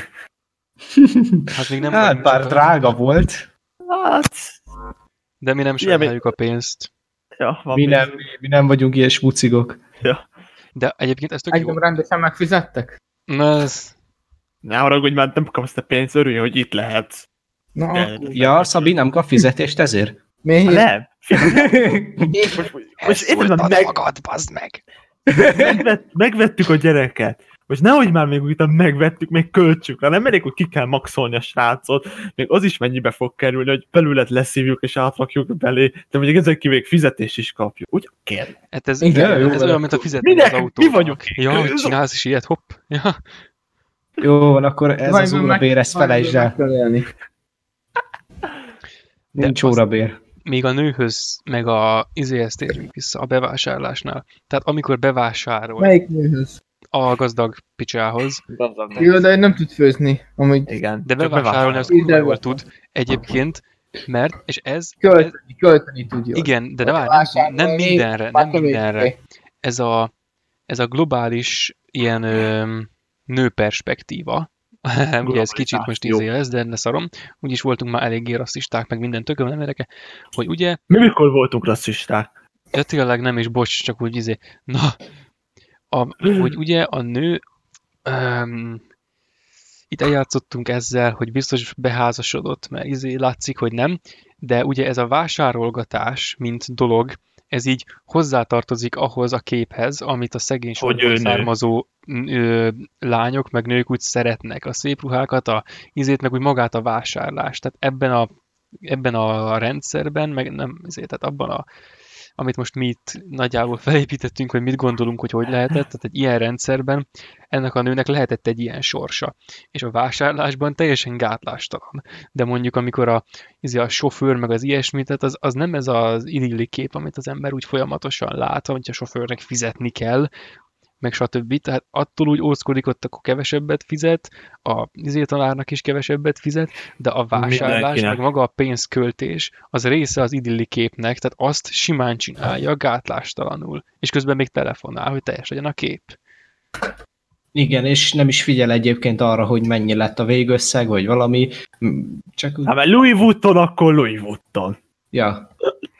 Hát még nem.
Hát bár drága volt.
Hát,
De mi nem sajnáljuk a pénzt.
ja, van
Mi
pénz.
nem, mi nem vagyunk ilyen smucigok.
De egyébként ez tök jó.
Engem rendesen megfizettek?
Na, ez,
Ne haragudj, már nem kapsz te pénzt, örülj, hogy itt lehetsz.
Na,
De-
Ja, Szabi nem kap fizetést ezért?
miért?
Nem. Most, most
ezt
érted, már
szóltad
meg,
magad, bazd meg!
megvett, megvettük a gyereket. Most nehogy már még utána megvettük, még költsük rá. Nem elég, hogy ki kell maxolni a srácot. Még az is mennyibe fog kerülni, hogy belület leszívjuk és átrakjuk belé, de mondjuk ezek ki még fizetést is kapjuk. Úgy kell.
Hát ez,
Igen,
ez
jó,
olyan, mint a fizetni
minek?
az
Mi
autóval.
vagyunk?
Ja, hogy csinálsz is ilyet, hopp. Ja.
Jó van, akkor ez az órabér, ezt felejtsd el. Nincs órabér.
Még a nőhöz, meg a izéhez térünk vissza, a bevásárlásnál. Tehát amikor bevásárol
Melyik nőhöz?
A gazdag picsához,
Jó, de nem tud főzni. Amúgy
Igen.
de bevásárolni az kurva tud egyébként, mert, és ez,
költeni, költeni tud jól.
igen, de, de várj, nem, mindenre, nem mindenre. Ez a, ez a globális ilyen ö, nőperspektíva, ugye ez kicsit most izé lesz, de ne szarom. Úgyis voltunk már eléggé rasszisták, meg minden tököm, nem érdekel, hogy ugye,
Mi mikor voltunk rasszisták?
ja tényleg nem is, bocs, csak úgy izé, na, a, hogy ugye a nő, um, itt eljátszottunk ezzel, hogy biztos beházasodott, mert izé látszik, hogy nem, de ugye ez a vásárolgatás, mint dolog, ez így hozzátartozik ahhoz a képhez, amit a szegénységből
ő nő.
származó ö, lányok, meg nők úgy szeretnek. A szép ruhákat, a izét, meg úgy magát a vásárlást. Tehát ebben a, ebben a rendszerben, meg nem, izé, tehát abban a amit most mi itt nagyjából felépítettünk, hogy mit gondolunk, hogy hogy lehetett, tehát egy ilyen rendszerben ennek a nőnek lehetett egy ilyen sorsa. És a vásárlásban teljesen gátlástalan. De mondjuk amikor a, izé a sofőr meg az ilyesmi, tehát az, az nem ez az idilli kép, amit az ember úgy folyamatosan lát, hogy a sofőrnek fizetni kell, meg stb. Tehát attól úgy óckodik, ott akkor kevesebbet fizet, a izé tanárnak is kevesebbet fizet, de a vásárlás,
Mindenkinek.
meg maga a pénzköltés, az része az idilli képnek, tehát azt simán csinálja, gátlástalanul. És közben még telefonál, hogy teljes legyen a kép.
Igen, és nem is figyel egyébként arra, hogy mennyi lett a végösszeg, vagy valami. Csak úgy,
Hát mert Louis Vuitton, akkor Louis Vuitton.
ja,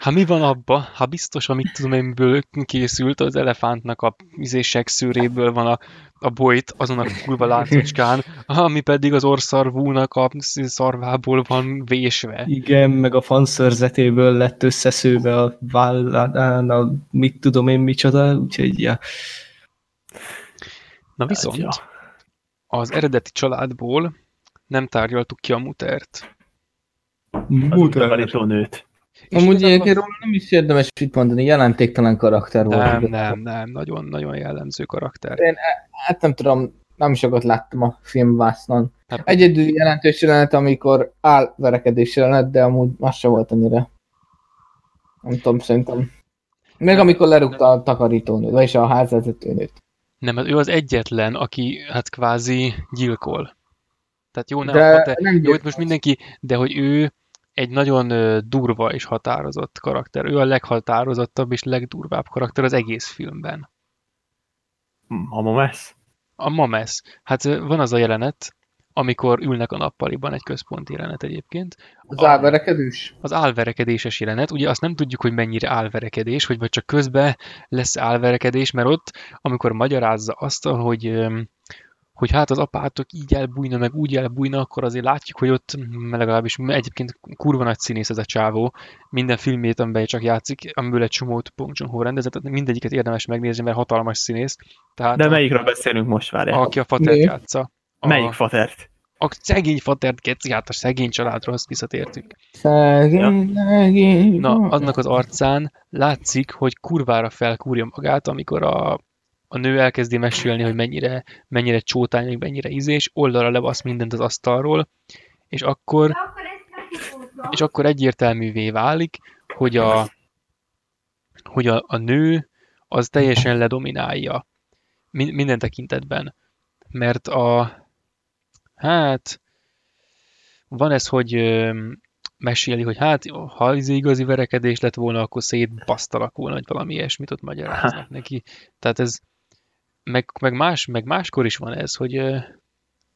Ha mi van abba? Ha biztos, amit tudom én, miből készült, az elefántnak a izések szőréből van a, a bolyt azon a kurva látszocskán, ami pedig az orszarvúnak a szarvából van vésve.
igen, meg a fanszörzetéből lett összeszőve a vállán, a mit tudom én micsoda, úgyhogy ja.
Na viszont
Ja.
az eredeti családból nem tárgyaltuk ki a mutert.
Az utakarító nőt.
És
Amúgy egyébként róla nem is érdemes mit mondani, jelentéktelen karakter volt.
Nem, nem, nem, nagyon-nagyon jellemző karakter.
Én e- hát nem tudom, nem sokat láttam a filmvásznon.
Hát-
Egyedül jelentős jelenet, amikor áll verekedés jelenet, de amúgy az se volt annyira. Nem tudom, szerintem. Még amikor lerúgta a takarítónőt, vagyis a házvezetőnőt.
Nem, ő az egyetlen, aki hát kvázi gyilkol. Tehát jó, nem,
De
te,
nem
jó, most mindenki, de hogy ő egy nagyon durva és határozott karakter. Ő a leghatározottabb és legdurvább karakter az egész filmben.
A Momesz?
A Mames. Hát van az a jelenet, amikor ülnek a nappaliban, egy központi jelenet egyébként.
Az álverekedős?
Az álverekedéses jelenet, ugye azt nem tudjuk, hogy mennyire álverekedés, hogy vagy csak közben lesz álverekedés, mert ott, amikor magyarázza azt, hogy, hogy hát az apátok így elbújna, meg úgy elbújna, akkor azért látjuk, hogy ott mm, legalábbis egyébként kurva nagy színész ez a csávó, minden filmét, amiben csak játszik, amiből egy csomót Bong Joon-ho rendezett, tehát mindegyiket érdemes megnézni, mert hatalmas színész. Tehát
De
a,
melyikről beszélünk most, várjál?
aki a fatert
Mi?
játsza. A,
Melyik fatert?
a szegény fatert, geci, hát a szegény családról azt visszatértünk.
Szegény, szegény.
Na, annak az arcán látszik, hogy kurvára felkúrja magát, amikor a, a nő elkezdi mesélni, hogy mennyire, mennyire csótány, meg mennyire ízés, oldalra levasz mindent az asztalról, és akkor, és akkor egyértelművé válik, hogy a, hogy a, a nő az teljesen ledominálja min- minden tekintetben. Mert a hát van ez, hogy öm, meséli, hogy hát, ha ez igazi verekedés lett volna, akkor szétbasztalak volna, vagy valami ilyesmit ott magyaráznak neki. Tehát ez, meg, meg, más, meg máskor is van ez, hogy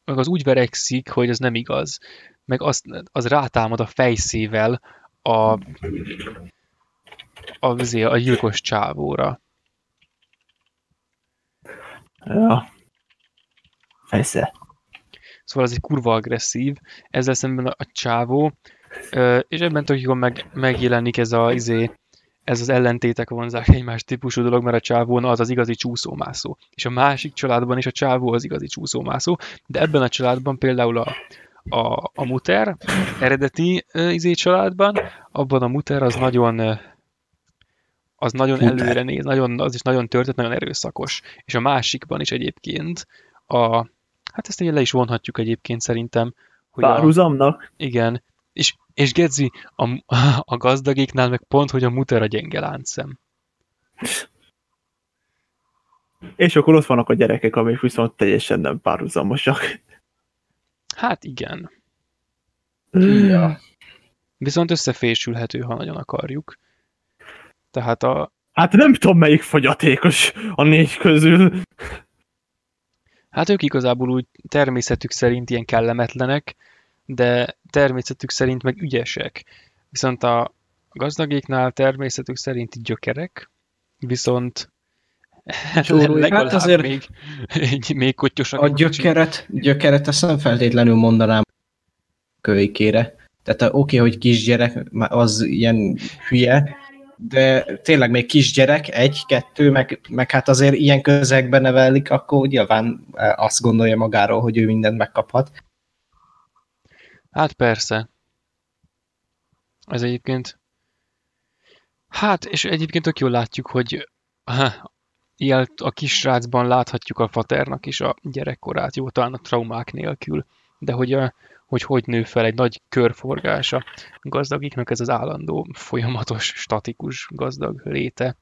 meg az úgy verekszik, hogy ez nem igaz. Meg az, az rátámad a fejszével a, a, a, a gyilkos csávóra.
Ja. Persze.
Szóval ez egy kurva agresszív, ezzel szemben a, csávó, és ebben tök jól meg, megjelenik ez a izé, ez az ellentétek vonzás egymás típusú dolog, mert a csávó az az igazi csúszómászó. És a másik családban is a csávó az igazi csúszómászó, de ebben a családban például a, a, a muter eredeti ö, izé családban, abban a muter az nagyon ö, az nagyon
Muter.
előre néz, nagyon, az is nagyon törtött, nagyon erőszakos. És a másikban is egyébként a, hát ezt le is vonhatjuk egyébként szerintem, hogy a,
Párhuzamnak?
igen, és, és Gedzi, a, a gazdagéknál meg pont, hogy a muter a gyenge láncszem.
És akkor ott vannak a gyerekek, amik viszont teljesen nem párhuzamosak.
Hát igen.
Ja.
Viszont összefésülhető, ha nagyon akarjuk. Tehát a,
Hát nem tudom, melyik fogyatékos a négy közül.
Hát ők igazából úgy természetük szerint ilyen kellemetlenek, de természetük szerint meg ügyesek. Viszont a gazdagéknál természetük szerint gyökerek, viszont
Csórói.
legalább
Hát azért-
még, még kottyosak.
A gyökeret, gyökeret azt nem feltétlenül mondanám kölykére. Tehát oké, hogy kisgyerek, az ilyen hülye, de tényleg még kisgyerek, egy, kettő, meg, meg hát azért ilyen közegben nevelik, akkor nyilván eh, azt gondolja magáról, hogy ő mindent megkaphat.
Hát persze. Ez egyébként... Hát, és egyébként tök jól látjuk, hogy ilyen a kisrácban láthatjuk a faternak is a gyerekkorát, jó, talán a traumák nélkül, de hogy a, hogy, hogy nő fel egy nagy körforgása gazdagiknak ez az állandó, folyamatos, statikus gazdag léte.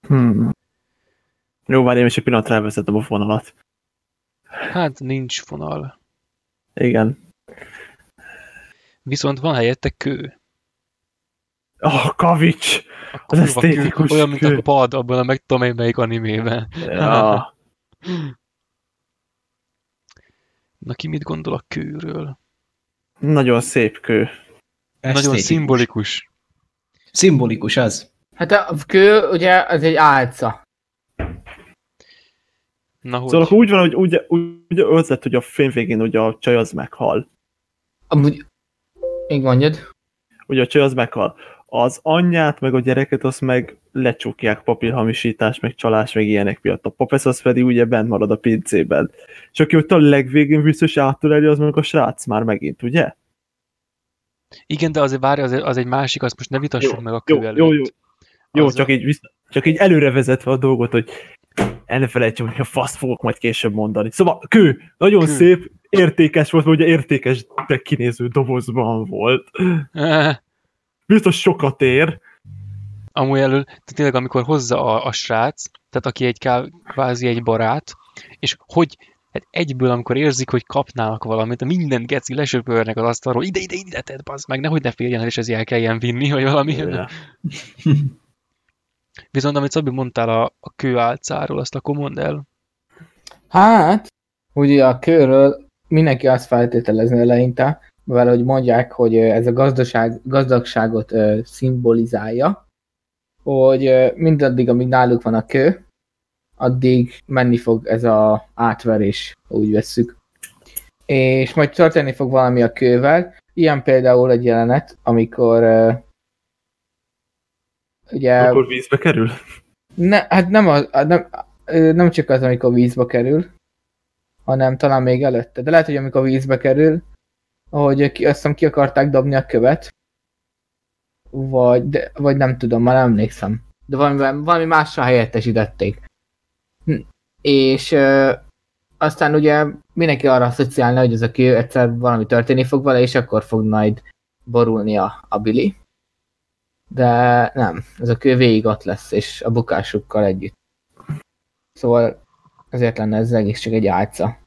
Hmm. Jó, várj, én is egy pillanatra elvezettem a fonalat.
Hát nincs vonal.
Igen.
Viszont van helyette kő.
Oh, kavics!
A
Az esztétikus
kő, olyan, mint
kő.
a pad abban a meg tudom én melyik animében.
Ja.
Na ki mit gondol a kőről?
Nagyon szép kő.
Nagyon
Esztétikus.
szimbolikus.
Szimbolikus az.
Hát a kő, ugye, az egy álca.
Na hogy?
Szóval akkor úgy van, hogy ugye, ugye az lett, hogy a film végén ugye a csaj az meghal.
Amúgy, még mondjad.
Ugye a csaj az meghal. Az anyját, meg a gyereket azt meg lecsukják papírhamisítás, meg csalás, meg ilyenek miatt. A papesz az pedig ugye bent marad a pincében. És aki ott a legvégén biztos átöleli, az meg a srác már megint, ugye?
Igen, de azért várj, az, az egy másik, azt most ne vitassuk
Jó,
meg a kő
Jó,
előtt.
jó, jó. Jó,
Az
csak
a-
így, vissza, csak így előre vezetve a dolgot, hogy el ne felejtsem, hogy a fasz fogok majd később mondani. Szóval kő, nagyon
Kő.
szép, értékes volt, mert ugye értékes de kinéző dobozban volt. Biztos sokat ér.
Amúgy elől, tényleg amikor hozza a, a srác, tehát aki egy ká- kvázi egy barát, és hogy hát egyből, amikor érzik, hogy kapnának valamit, mindent geci lesöpörnek az asztalról, ide, ide, ide tedd, bazd meg, nehogy ne féljen el, és ezért el kelljen vinni, vagy valami.
Ja.
Viszont amit Szabi mondtál a, a kő álcáról, azt akkor mondd el.
Hát, ugye a kőről mindenki azt feltételezni eleinte, mivel hogy mondják, hogy ez a gazdaság, gazdagságot ö, szimbolizálja, hogy ö, mindaddig, amíg náluk van a kő, addig menni fog ez a átverés, úgy vesszük. És majd történni fog valami a kővel. Ilyen például egy jelenet, amikor ugye...
Akkor vízbe kerül.
Ne, hát nem, az, nem, nem csak az, amikor vízbe kerül, hanem talán még előtte. De lehet, hogy amikor vízbe kerül, hogy ki, azt hiszem ki akarták dobni a követ, vagy, de, vagy nem tudom, már nem emlékszem. De valami, valami mással helyettesítették. Hm, És ö, aztán ugye mindenki arra asszociálna, hogy ez a kő egyszer valami történni fog vele, és akkor fog majd borulni a, a Billy. De nem, ez a kő végig ott lesz, és a bukásukkal együtt. Szóval ezért lenne ez egész csak egy álca.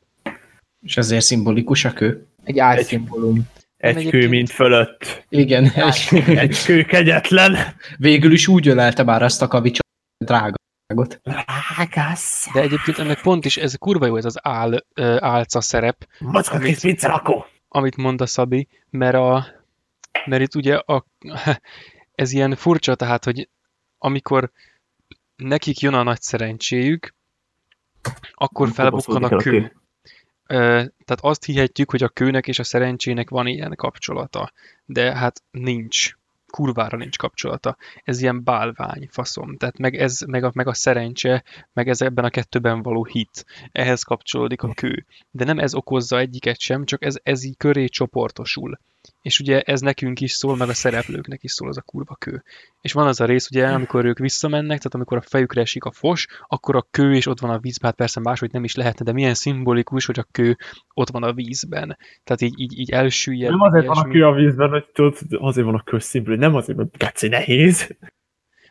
És ezért szimbolikus a kő.
Egy álszimbólum.
Egy
Egyébként-
kő, mint fölött.
Igen, és
Egy kő kegyetlen.
végül is úgy ölelte már azt a kavicsot, drágágot.
Rágász.
De egyébként ennek pont is, ez kurva jó ez az áll, ö, álca szerep,
Macka kis pizzarakó.
amit mond a Szabi, mert, a, mert itt ugye a, ez ilyen furcsa, tehát, hogy amikor nekik jön a nagy szerencséjük, akkor felbukkan a kő. Tehát azt hihetjük, hogy a kőnek és a szerencsének van ilyen kapcsolata, de hát nincs. Kurvára nincs kapcsolata. Ez ilyen bálvány faszom. Tehát meg, ez, meg, a, meg a szerencse, meg ez ebben a kettőben való hit. Ehhez kapcsolódik a kő. De nem ez okozza egyiket sem, csak ez, ez így köré csoportosul. És ugye ez nekünk is szól, meg a szereplőknek is szól az a kurva kő. És van az a rész, ugye, amikor ők visszamennek, tehát amikor a fejükre esik a fos, akkor a kő és ott van a vízben, hát persze máshogy nem is lehetne, de milyen szimbolikus, hogy a kő ott van a vízben. Tehát így, így, így elsüllyed.
Nem azért van a kő a vízben, hogy tudod, azért van a kő szimbol, nem azért, mert geci nehéz.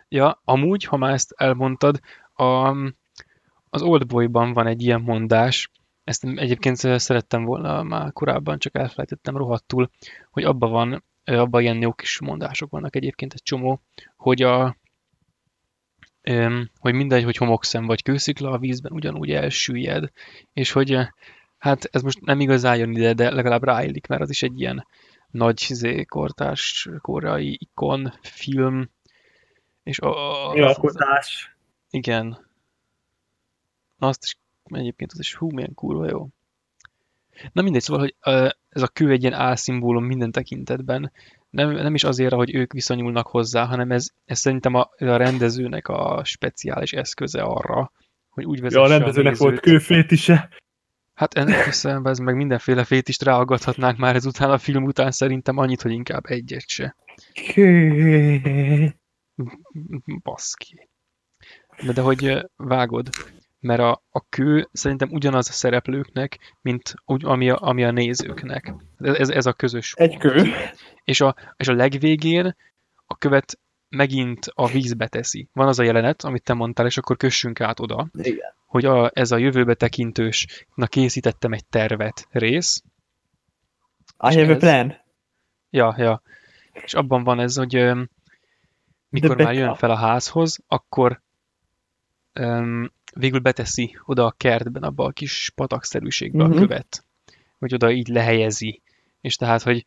Ja, amúgy, ha már ezt elmondtad, a, az Oldboyban van egy ilyen mondás, ezt egyébként szerettem volna már korábban, csak elfelejtettem rohadtul, hogy abban van, abban ilyen jó kis mondások vannak egyébként egy csomó, hogy a hogy mindegy, hogy homokszem vagy kőszikla a vízben ugyanúgy elsüllyed, és hogy hát ez most nem igazán jön ide, de legalább ráillik, mert az is egy ilyen nagy izé, kortárs koreai ikon film, és a,
alkotás?
igen. Azt is egyébként az is hú, milyen kurva jó. Na mindegy, szóval, hogy ez a kő egy ilyen álszimbólum minden tekintetben. Nem, nem is azért, hogy ők viszonyulnak hozzá, hanem ez, ez szerintem a, a rendezőnek a speciális eszköze arra, hogy úgy vezesse
Ja, a rendezőnek volt
nézőt.
kőfétise.
Hát ennek köszönöm, ez meg mindenféle fétist ráaggathatnánk már ezután a film után szerintem annyit, hogy inkább egyet se.
Kő.
Baszki. De, de hogy vágod, mert a, a kő szerintem ugyanaz a szereplőknek, mint úgy, ami, a, ami a nézőknek. Ez, ez a közös
Egy kő.
és a, és a legvégén a követ megint a vízbe teszi. Van az a jelenet, amit te mondtál, és akkor kössünk át oda,
Igen.
hogy a, ez a jövőbe tekintős, na készítettem egy tervet rész.
I have a
ez?
plan.
Ja, ja. És abban van ez, hogy öm, mikor már jön fel a házhoz, akkor öm, végül beteszi oda a kertben, abba a kis patakszerűségbe
Mhm.
a követ. Hogy oda így lehelyezi. És tehát, hogy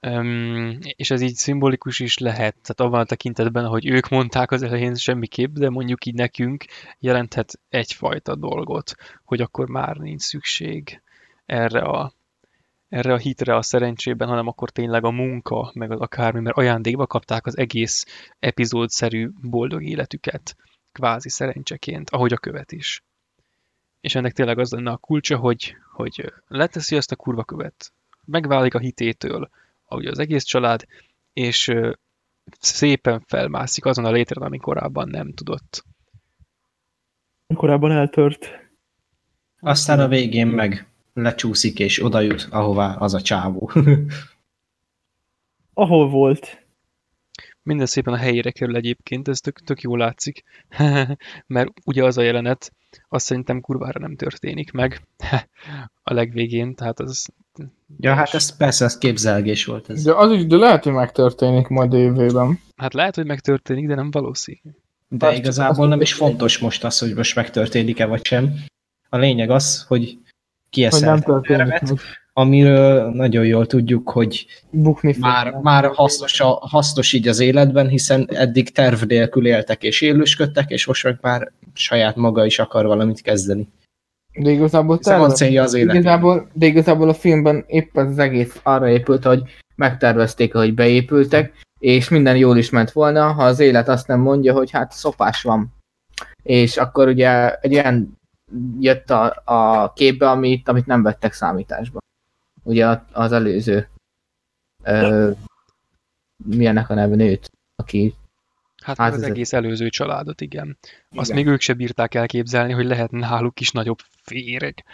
öm, és ez így szimbolikus is lehet, tehát abban a tekintetben, hogy ők mondták az elején semmiképp, de mondjuk így nekünk jelenthet egyfajta dolgot, hogy akkor már nincs szükség erre a erre a hitre a szerencsében, hanem akkor tényleg a munka, meg az akármi, mert ajándékba kapták az egész epizódszerű boldog életüket, kvázi szerencseként, ahogy a követ is. És ennek tényleg az lenne a kulcsa, hogy, hogy leteszi ezt a kurva követ, megválik a hitétől, ahogy az egész család, és szépen felmászik azon a létren, ami korábban nem tudott.
Korábban eltört.
Aztán a végén meg lecsúszik és oda jut, ahová az a csávó.
Ahol volt.
Minden szépen a helyére kerül egyébként, ez tök, tök jól látszik, mert ugye az a jelenet, azt szerintem kurvára nem történik meg a legvégén, tehát az...
ja, hát ez persze, ez képzelgés volt ez.
De az is, de lehet, hogy megtörténik majd a jövőben.
Hát lehet, hogy megtörténik, de nem valószínű.
De
Azt-
igazából nem is fontos most az, hogy most megtörténik-e vagy sem. A lényeg az, hogy
Hogy nem
kieszelt
történik.
Amiről nagyon jól tudjuk, hogy
Bukni
már, már hasznos, a, hasznos így az életben, hiszen eddig terv nélkül éltek és élősködtek, és most meg már saját maga is akar valamit kezdeni.
De igazából terve-
célja az életben.
Igazából, de igazából a filmben épp az egész arra épült, hogy megtervezték, hogy beépültek, és minden jól is ment volna, ha az élet azt nem mondja, hogy hát szopás van. És akkor ugye egy olyan jött a, a képbe, amit, amit nem vettek számításba. Ugye az előző ö, milyennek a neve nőt, aki
Hát az
Házezet.
egész előző családot, igen. Azt
Igen.
még ők se bírták elképzelni, hogy lehet náluk is nagyobb féreg.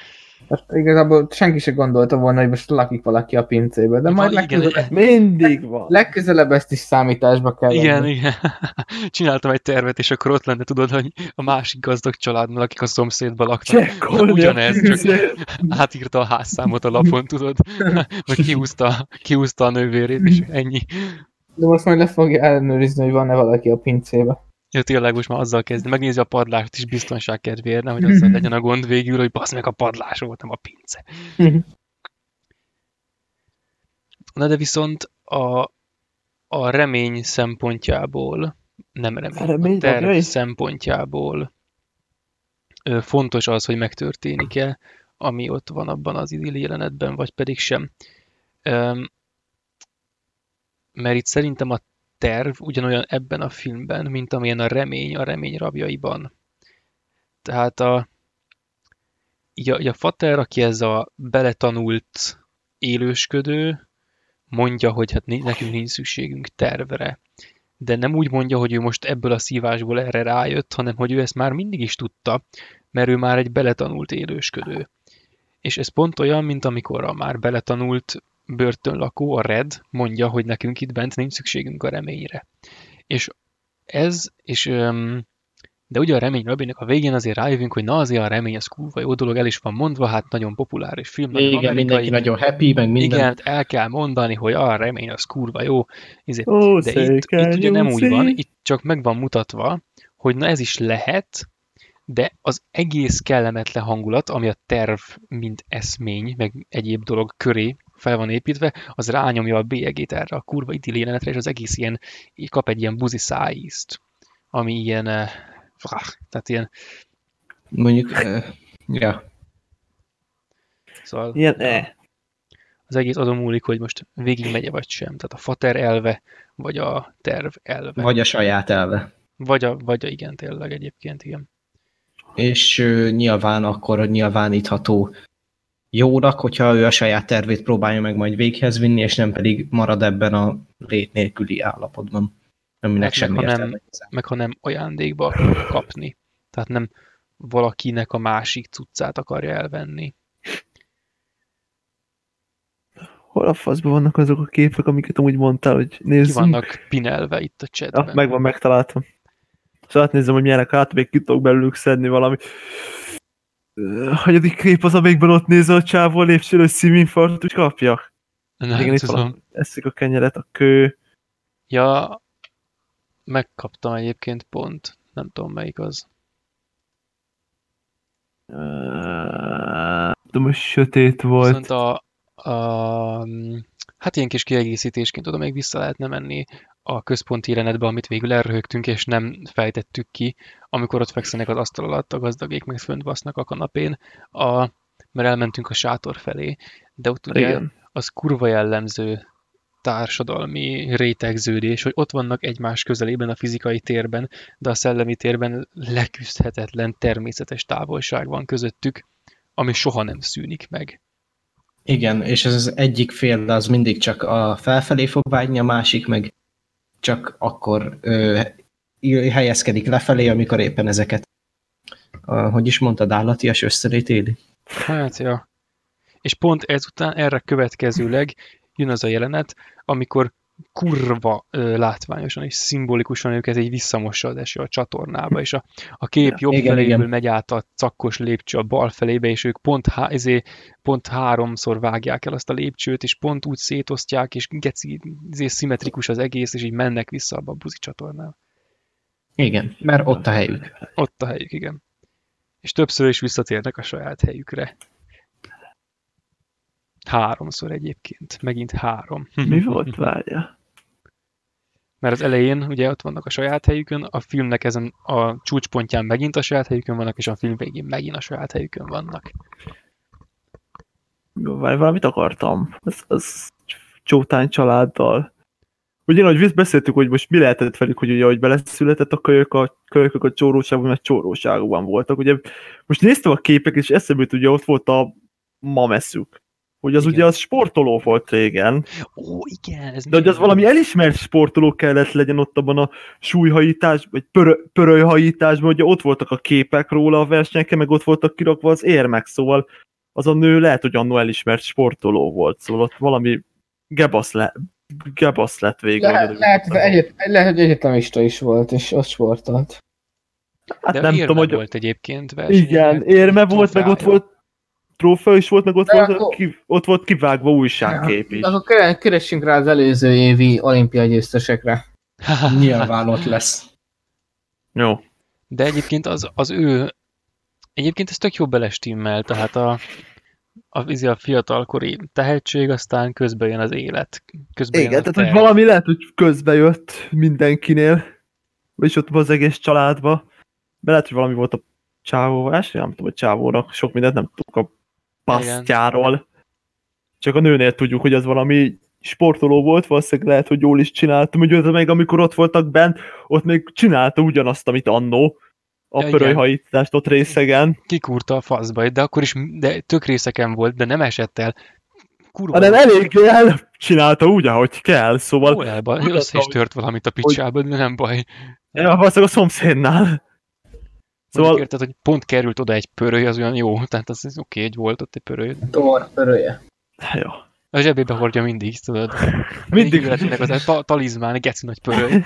Most igazából senki se gondolta volna, hogy most lakik valaki a pincébe, de majd
Val- igen,
legközelebb,
Mindig van.
legközelebb ezt is számításba kell
Igen,
venni.
igen. Csináltam egy tervet, és akkor ott lenne, tudod, hogy a másik gazdag családnál, akik a szomszédban laknak,
Csekkolni a
ugyanez, csak- átírta a házszámot a lapon, tudod, vagy kiúzta, kiúzta a nővérét, és ennyi.
De most majd le fogja ellenőrizni, hogy van-e valaki a pincébe.
Ja, tényleg most már azzal kezdi. Megnézi a padlást is biztonság kedvéért, nehogy azzal legyen a gond végül, hogy basz meg a padlás volt, nem a pince. Na de viszont a, a remény szempontjából, nem remény,
A remény
a terv
tagjai?
szempontjából ö, fontos az, hogy megtörténik-e, ami ott van abban az idilli jelenetben, vagy pedig sem. Öm, mert itt szerintem a terv ugyanolyan ebben a filmben, mint amilyen a remény a remény rabjaiban. Tehát a, így a, így a Fater, aki ez a beletanult élősködő, mondja, hogy hát nekünk nincs szükségünk tervre. De nem úgy mondja, hogy ő most ebből a szívásból erre rájött, hanem hogy ő ezt már mindig is tudta, mert ő már egy beletanult élősködő. És ez pont olyan, mint amikor a már beletanult börtönlakó, a Red mondja, hogy nekünk itt bent nincs szükségünk a reményre. És ez, és de ugye a remény Robinnek a végén azért rájövünk, hogy na azért a remény az kurva jó dolog, el is van mondva, hát nagyon populáris film, nagyon
Igen, mindenki nagyon happy, meg minden.
igen, el kell mondani, hogy a remény az kurva jó. Izé.
Ó,
De itt, itt ugye nem úgy van, itt csak meg van mutatva, hogy hogy na ez is lehet, de az egész kellemetlen hangulat, ami a terv, mint eszmény, meg egyéb dolog köré fel van építve, az rányomja a bélyegét erre a kurva idillénetre, és az egész ilyen, így kap egy ilyen buzi szájízt, ami ilyen, eh, tehát ilyen,
Mondjuk, uh, ja.
szóval
Ilyen, eh.
az egész azon múlik, hogy most végig megye vagy sem. Tehát a fater elve, vagy a terv elve.
Vagy a saját elve.
Vagy a, vagy a igen, tényleg egyébként, igen.
És ö, nyilván akkor nyilvánítható jónak, hogyha ő a saját tervét próbálja meg majd véghez vinni, és nem pedig marad ebben a lét nélküli állapotban, aminek
Hát meg
semmi
ha nem-. Meg ha nem ajándékba akar kapni. Tehát nem valakinek a másik cuccát akarja elvenni.
Hol a faszban vannak azok a képek, amiket amúgy mondtál, hogy
Ki
nézzünk?
vannak pinelve itt a
Ja,
chatben.
megvan, megtaláltam. És átnézem, hogy milyenek át, még ki tudok belőlük szedni valami. Hanyadik kép az, amikben ott nézel a csávó a lépcsőn, hogy szívinfarktus kapjak?
Nem
Igen,
tudom.
valami. Eszik a kenyeret, a kő.
Ja, megkaptam egyébként pont. Nem tudom melyik az.
Tudom, hogy sötét volt.
Viszont a, a, hát ilyen kis kiegészítésként oda még vissza lehetne menni a központi jelenetbe, amit végül elröhögtünk, és nem fejtettük ki, amikor ott fekszenek az asztal alatt, a gazdagék meg fönt basznak a kanapén, a, mert elmentünk a sátor felé, de ott ugye
Igen.
az kurva jellemző társadalmi rétegződés, hogy ott vannak egymás közelében a fizikai térben, de a szellemi térben leküzdhetetlen természetes távolság van közöttük, ami soha nem szűnik meg.
Igen, és ez az egyik fél az mindig csak a felfelé fog vágyni, a másik meg csak akkor ö, helyezkedik lefelé, amikor éppen ezeket, hogy is mondtad, állatias összerét éli.
Hát, ja. És pont ezután, erre következőleg jön az a jelenet, amikor kurva ö, látványosan és szimbolikusan őket így visszamossa az eső a csatornába, és a, a kép
Ja,
jobb
igen,
feléből
igen.
megy át a cakkos lépcső a bal felébe, és ők pont, há, ezé, pont háromszor vágják el azt a lépcsőt, és pont úgy szétosztják, és geci, ezé szimmetrikus az egész, és így mennek vissza abba a buzi csatornába.
Igen, mert ott a helyük.
Ott a helyük, igen. És többször is visszatérnek a saját helyükre. Háromszor egyébként. Megint három.
Mi volt, várja?
Mert az elején ugye ott vannak a saját helyükön, a filmnek ezen a csúcspontján megint a saját helyükön vannak, és a film végén megint a saját helyükön vannak.
Jó, várj, valamit akartam. Az, az Csótány családdal. Ugye, ahogy beszéltük, hogy most mi lehetett velük, hogy ugye, ahogy beleszületett a kölyök, a kölykök a csóróságban, mert csóróságban voltak. Ugye, most néztem a képeket, és eszembe jut, ugye ott volt a mameszük. Hogy az
Igen.
ugye az sportoló volt régen,
Ó, igen! Ez
de hogy az valami elismert sportoló kellett legyen ott abban a súlyhajítás, vagy pörö, pörölyhajításban, ugye ott voltak a képek róla a versenyeken, meg ott voltak kirakva az érmek, szóval az a nő lehet, hogy annó elismert sportoló volt, szóval ott valami gebasz, le, gebasz lett végül.
Lehet, lehet, egyet, lehet, hogy egyetemista is volt, és ott sportolt.
hát
De
nem
érme
tudom, hogy
volt egyébként verseny.
igen, érme volt, meg ott volt trófea is volt, meg ott
De
volt,
akkor-
ki, ott volt kivágva újságkép is.
Akkor kere- keressünk rá az előző évi olimpiai győztesekre.
Nyilván ott lesz.
Jó.
De egyébként az, az ő... Egyébként ez tök jó belestimmel, tehát a, a, izé a fiatalkori tehetség, aztán közben jön az élet. Közben
Igen, tehát hogy valami lehet, hogy közbe jött mindenkinél, vagyis ott az egész családba, de lehet, hogy valami volt a csávóval, és nem tudom, hogy csávónak sok mindent nem tudok a pasztjáról. Csak a nőnél tudjuk, hogy az valami sportoló volt, valószínűleg lehet, hogy jól is csináltam, hogy még amikor ott voltak bent, ott még csinálta ugyanazt, amit annó, a
Ja, igen.
pörölyhajítást ott részegen,
Kikúrta a faszba, de akkor is de tök részeken volt, de nem esett el. Kurva.
hanem elég csinálta úgy, ahogy kell, szóval
Hol elba,
mutatta,
össze is
hogy-
tört valamit a picsába, de nem baj.
ja, valószínűleg a szomszédnál.
Szóval... Érted, hogy pont került oda egy pöröly, az olyan jó. Tehát az, az oké, hogy volt ott egy pöröly.
Thor pörője.
jó.
A zsebébe hordja mindig, tudod.
Mindig
Életének az ta- talizmán, geci nagy pöröly.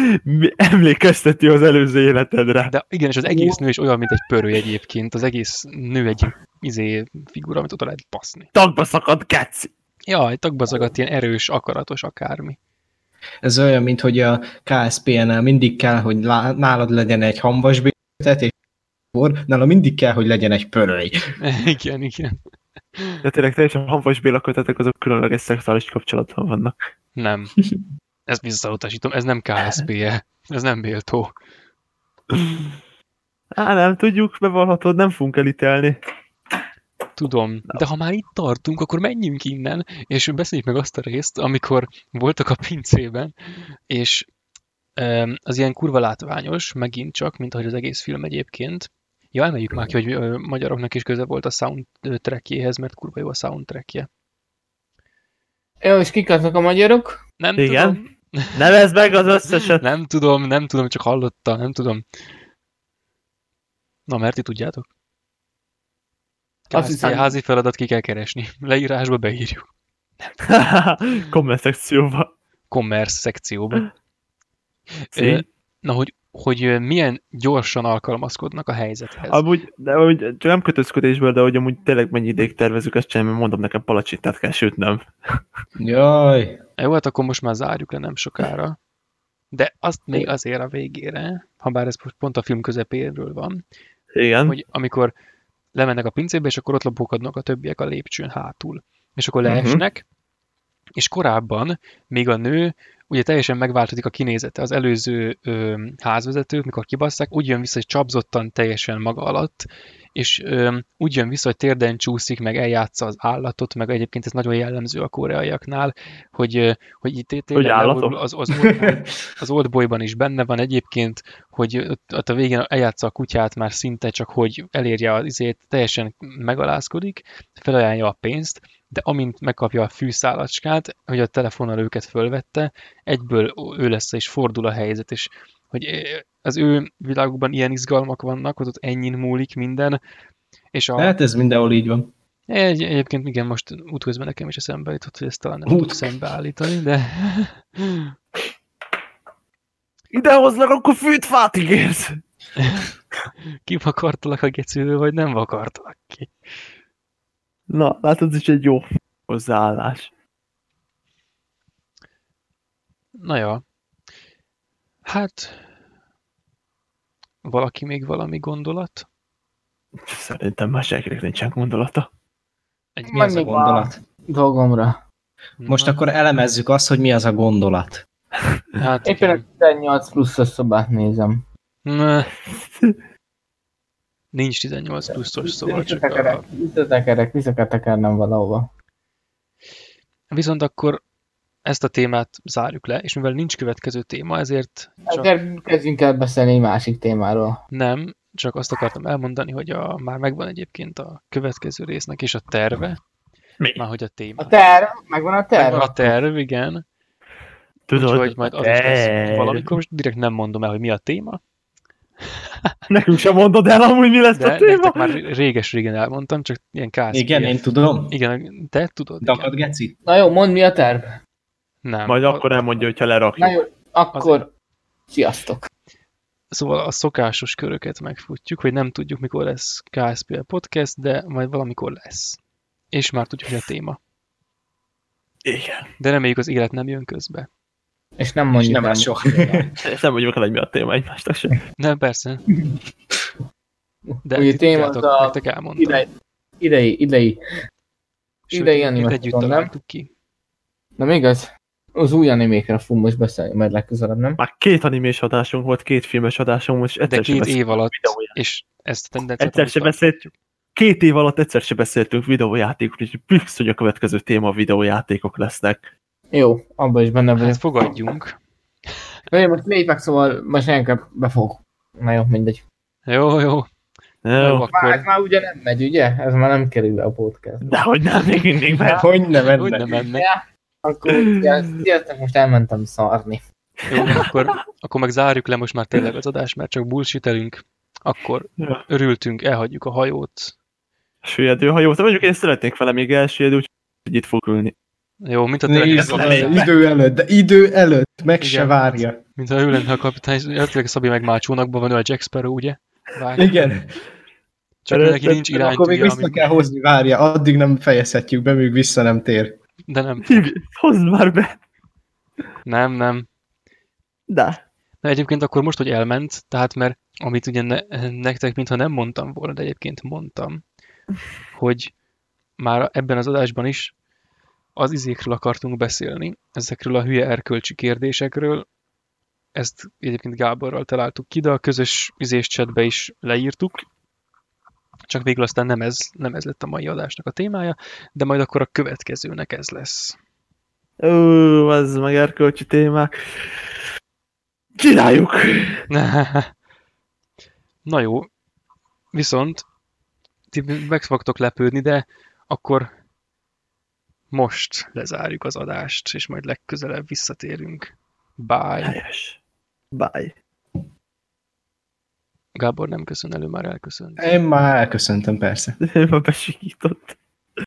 Emlékezteti az előző életedre.
De igen, és az egész nő is olyan, mint egy pöröly egyébként. Az egész nő egy izé figura, amit oda lehet baszni.
Tagba szakadt keci.
Ja, egy tagba zagadt, ilyen erős, akaratos akármi.
Ez olyan, mint hogy a KSPN-nel mindig kell, hogy lá- nálad legyen egy hamvasbétet, és nála mindig kell, hogy legyen egy pöröly.
igen, igen.
De tényleg teljesen Hanfas Béla kötetek, azok különleges szexuális kapcsolatban vannak.
Nem. Ezt visszautasítom, ez nem KSP-je. Ez nem méltó.
Á, nem tudjuk, bevallhatod, nem fogunk elítelni.
Tudom, de ha már itt tartunk, akkor menjünk innen, és beszéljük meg azt a részt, amikor voltak a pincében, és az ilyen kurva látványos, megint csak, mint ahogy az egész film egyébként. Ja, emeljük már ki, hogy magyaroknak is köze volt a soundtrackjéhez, mert kurva jó a soundtrackje.
Jó, és kik azok a magyarok?
Nem
Igen.
tudom,
Nevezd meg az összeset!
nem tudom, nem tudom, csak hallottam, nem tudom. Na, mert ti tudjátok?
Azt hiszem-
házi feladat ki kell keresni. Leírásba beírjuk.
Komment szekcióba.
commerce szekcióba. Na, hogy, hogy milyen gyorsan alkalmazkodnak a helyzethez.
Amúgy, de amúgy, csak nem kötözködésből, de hogy amúgy tényleg mennyi ideig tervezük ezt csinálni, mert mondom nekem palacsintát kell sütnöm.
Jaj.
Jó, hát akkor most már zárjuk le nem sokára. De azt még azért a végére, ha bár ez pont a film közepéről van,
Igen.
hogy amikor lemennek a pincébe, és akkor ott lopókodnak a többiek a lépcsőn hátul. És akkor
Mhm.
leesnek, és korábban még a nő ugye teljesen megváltozik a kinézete. Az előző ö, házvezető, mikor kibasszák, úgy jön vissza, hogy csapzottan teljesen maga alatt, és ö, úgy jön vissza, hogy térden csúszik, meg eljátsza az állatot, meg egyébként ez nagyon jellemző a koreaiaknál, hogy, hogy itt tényleg
Hogy
az, az, az oldboyban is benne van egyébként, hogy ott, ott a végén eljátsza a kutyát már szinte csak, hogy elérje az izét, teljesen megalázkodik, felajánlja a pénzt, de amint megkapja a fűszálacskát, hogy a telefonnal őket fölvette, egyből ő lesz és fordul a helyzet, és hogy eh, az ő világukban ilyen izgalmak vannak, hogy ott ennyin múlik minden, és a,
Hát ez mindenhol így van.
egy, egyébként igen, most útközben nekem is eszembe jutott, hogy ezt talán nem
Út-
tudok szembeállítani, de
Ide hozlak, akkor fűtfát ígérsz!
kivakartalak a gecőből, vagy nem vakartalak ki.
Na, látod, ez is egy jó hozzáállás.
Na ja. Hát, valaki még valami gondolat?
Szerintem már senkinek nincsen gondolata.
Egy
Mi az a gondolat?
Dolgomra.
Most
Na,
akkor elemezzük azt, hogy mi az a gondolat.
Hát
Éppen a
igen.
18 pluszos szobát nézem.
Na. Nincs 18 pluszos, szóval csak a...
Visszatekerek, visszatekernem valahova.
Viszont akkor ezt a témát zárjuk le, és mivel nincs következő téma, ezért csak
kezdjünk el beszélni egy másik témáról.
nem, csak azt akartam elmondani, hogy a, már megvan egyébként a következő résznek is a terve,
Mi?
már hogy a téma.
A terv, megvan a terv?
Megvan a terv, igen.
Tudod,
Úgyhogy majd az is lesz valamikor, most direkt nem mondom el, hogy mi a téma,
Nekünk sem mondod el amúgy, mi lesz
de
a téma.
már réges-régen elmondtam, csak ilyen KSPF.
Igen, én tudom.
Igen, te tudod?
Dakad geci.
Na jó, mondd mi a terv.
Nem.
Majd akkor elmondja, hogyha lerakjuk.
Na jó, akkor sziasztok.
Szóval a szokásos köröket megfutjuk, hogy nem tudjuk, mikor lesz KSPL podcast, de majd valamikor lesz. És már tudjuk, hogy a téma.
Igen.
De reméljük az élet nem jön közbe.
És nem
És
mondjuk
nem
el.
lesz sok.
És nem mondjuk el, hogy mi a téma egymásnak sem.
Nem, persze. De
Ugye téma az a
nektek elmondtam.
Idei, idei, idei.
Sőt,
idei
együtt
nem?
ki.
Nem igaz? Az új animékről fogunk most beszélni, majd legközelebb, nem?
Már két animés adásunk volt, két filmes adásunk és
De
egyszer
két év alatt, és ezt a tendenciát
Egyszer se
tartjuk.
beszéltünk. Két év alatt egyszer se beszéltünk videójátékot, és hogy a következő téma a videójátékok lesznek.
Jó, abban is benne vagyok.
Hát fogadjunk.
Na jó, most lépek, szóval most inkább befog. Na jó, mindegy.
Jó, jó. Jó,
Jó,
Már, ez
akkor
már ugye nem megy, ugye? Ez már nem kerül a podcast.
de hogy nem, még mindig megy.
Hogy ne
hogy
menne.
nem menne.
Akkor sziasztok, sziasztok, most elmentem szarni.
Jó, akkor, akkor meg zárjuk le most már tényleg az adást, mert csak bullshitelünk. Akkor
Ja.
örültünk, elhagyjuk a hajót.
Süllyedő hajó, de mondjuk én szeretnék vele még elsüllyedni, úgyhogy itt fog ülni.
Jó, mint a
Nézd, idő előtt, de idő előtt, meg se
Igen.
várja.
Mint ha ő lenne a kapitány, illetve Szabi meg már csónakban van, ő a Jack Sparrow, ugye? Várj.
Igen.
Csak neki nincs
Akkor még vissza
ami...
kell hozni, várja, addig nem fejezhetjük be, míg vissza nem tér.
de nem.
Hozd már be!
Nem, nem.
De.
Na egyébként akkor most, hogy elment, tehát mert amit ugye ne, nektek mintha nem mondtam volna, de egyébként mondtam, hogy már ebben az adásban is az izékről akartunk beszélni, ezekről a hülye erkölcsi kérdésekről. Ezt egyébként Gáborral találtuk ki, de a közös izés chatbe is leírtuk, csak végül aztán nem ez, nem ez lett a mai adásnak a témája, de majd akkor a következőnek ez lesz.
Ó, ez meg erkölcsi témák. Csináljuk!
Na jó, viszont ti meg fogtok lepődni, de akkor most lezárjuk az adást, és majd legközelebb visszatérünk. Bye.
Helyes. Bye.
Gábor nem köszön elő, már elköszönt.
Én már elköszöntem persze.
Én már besikított.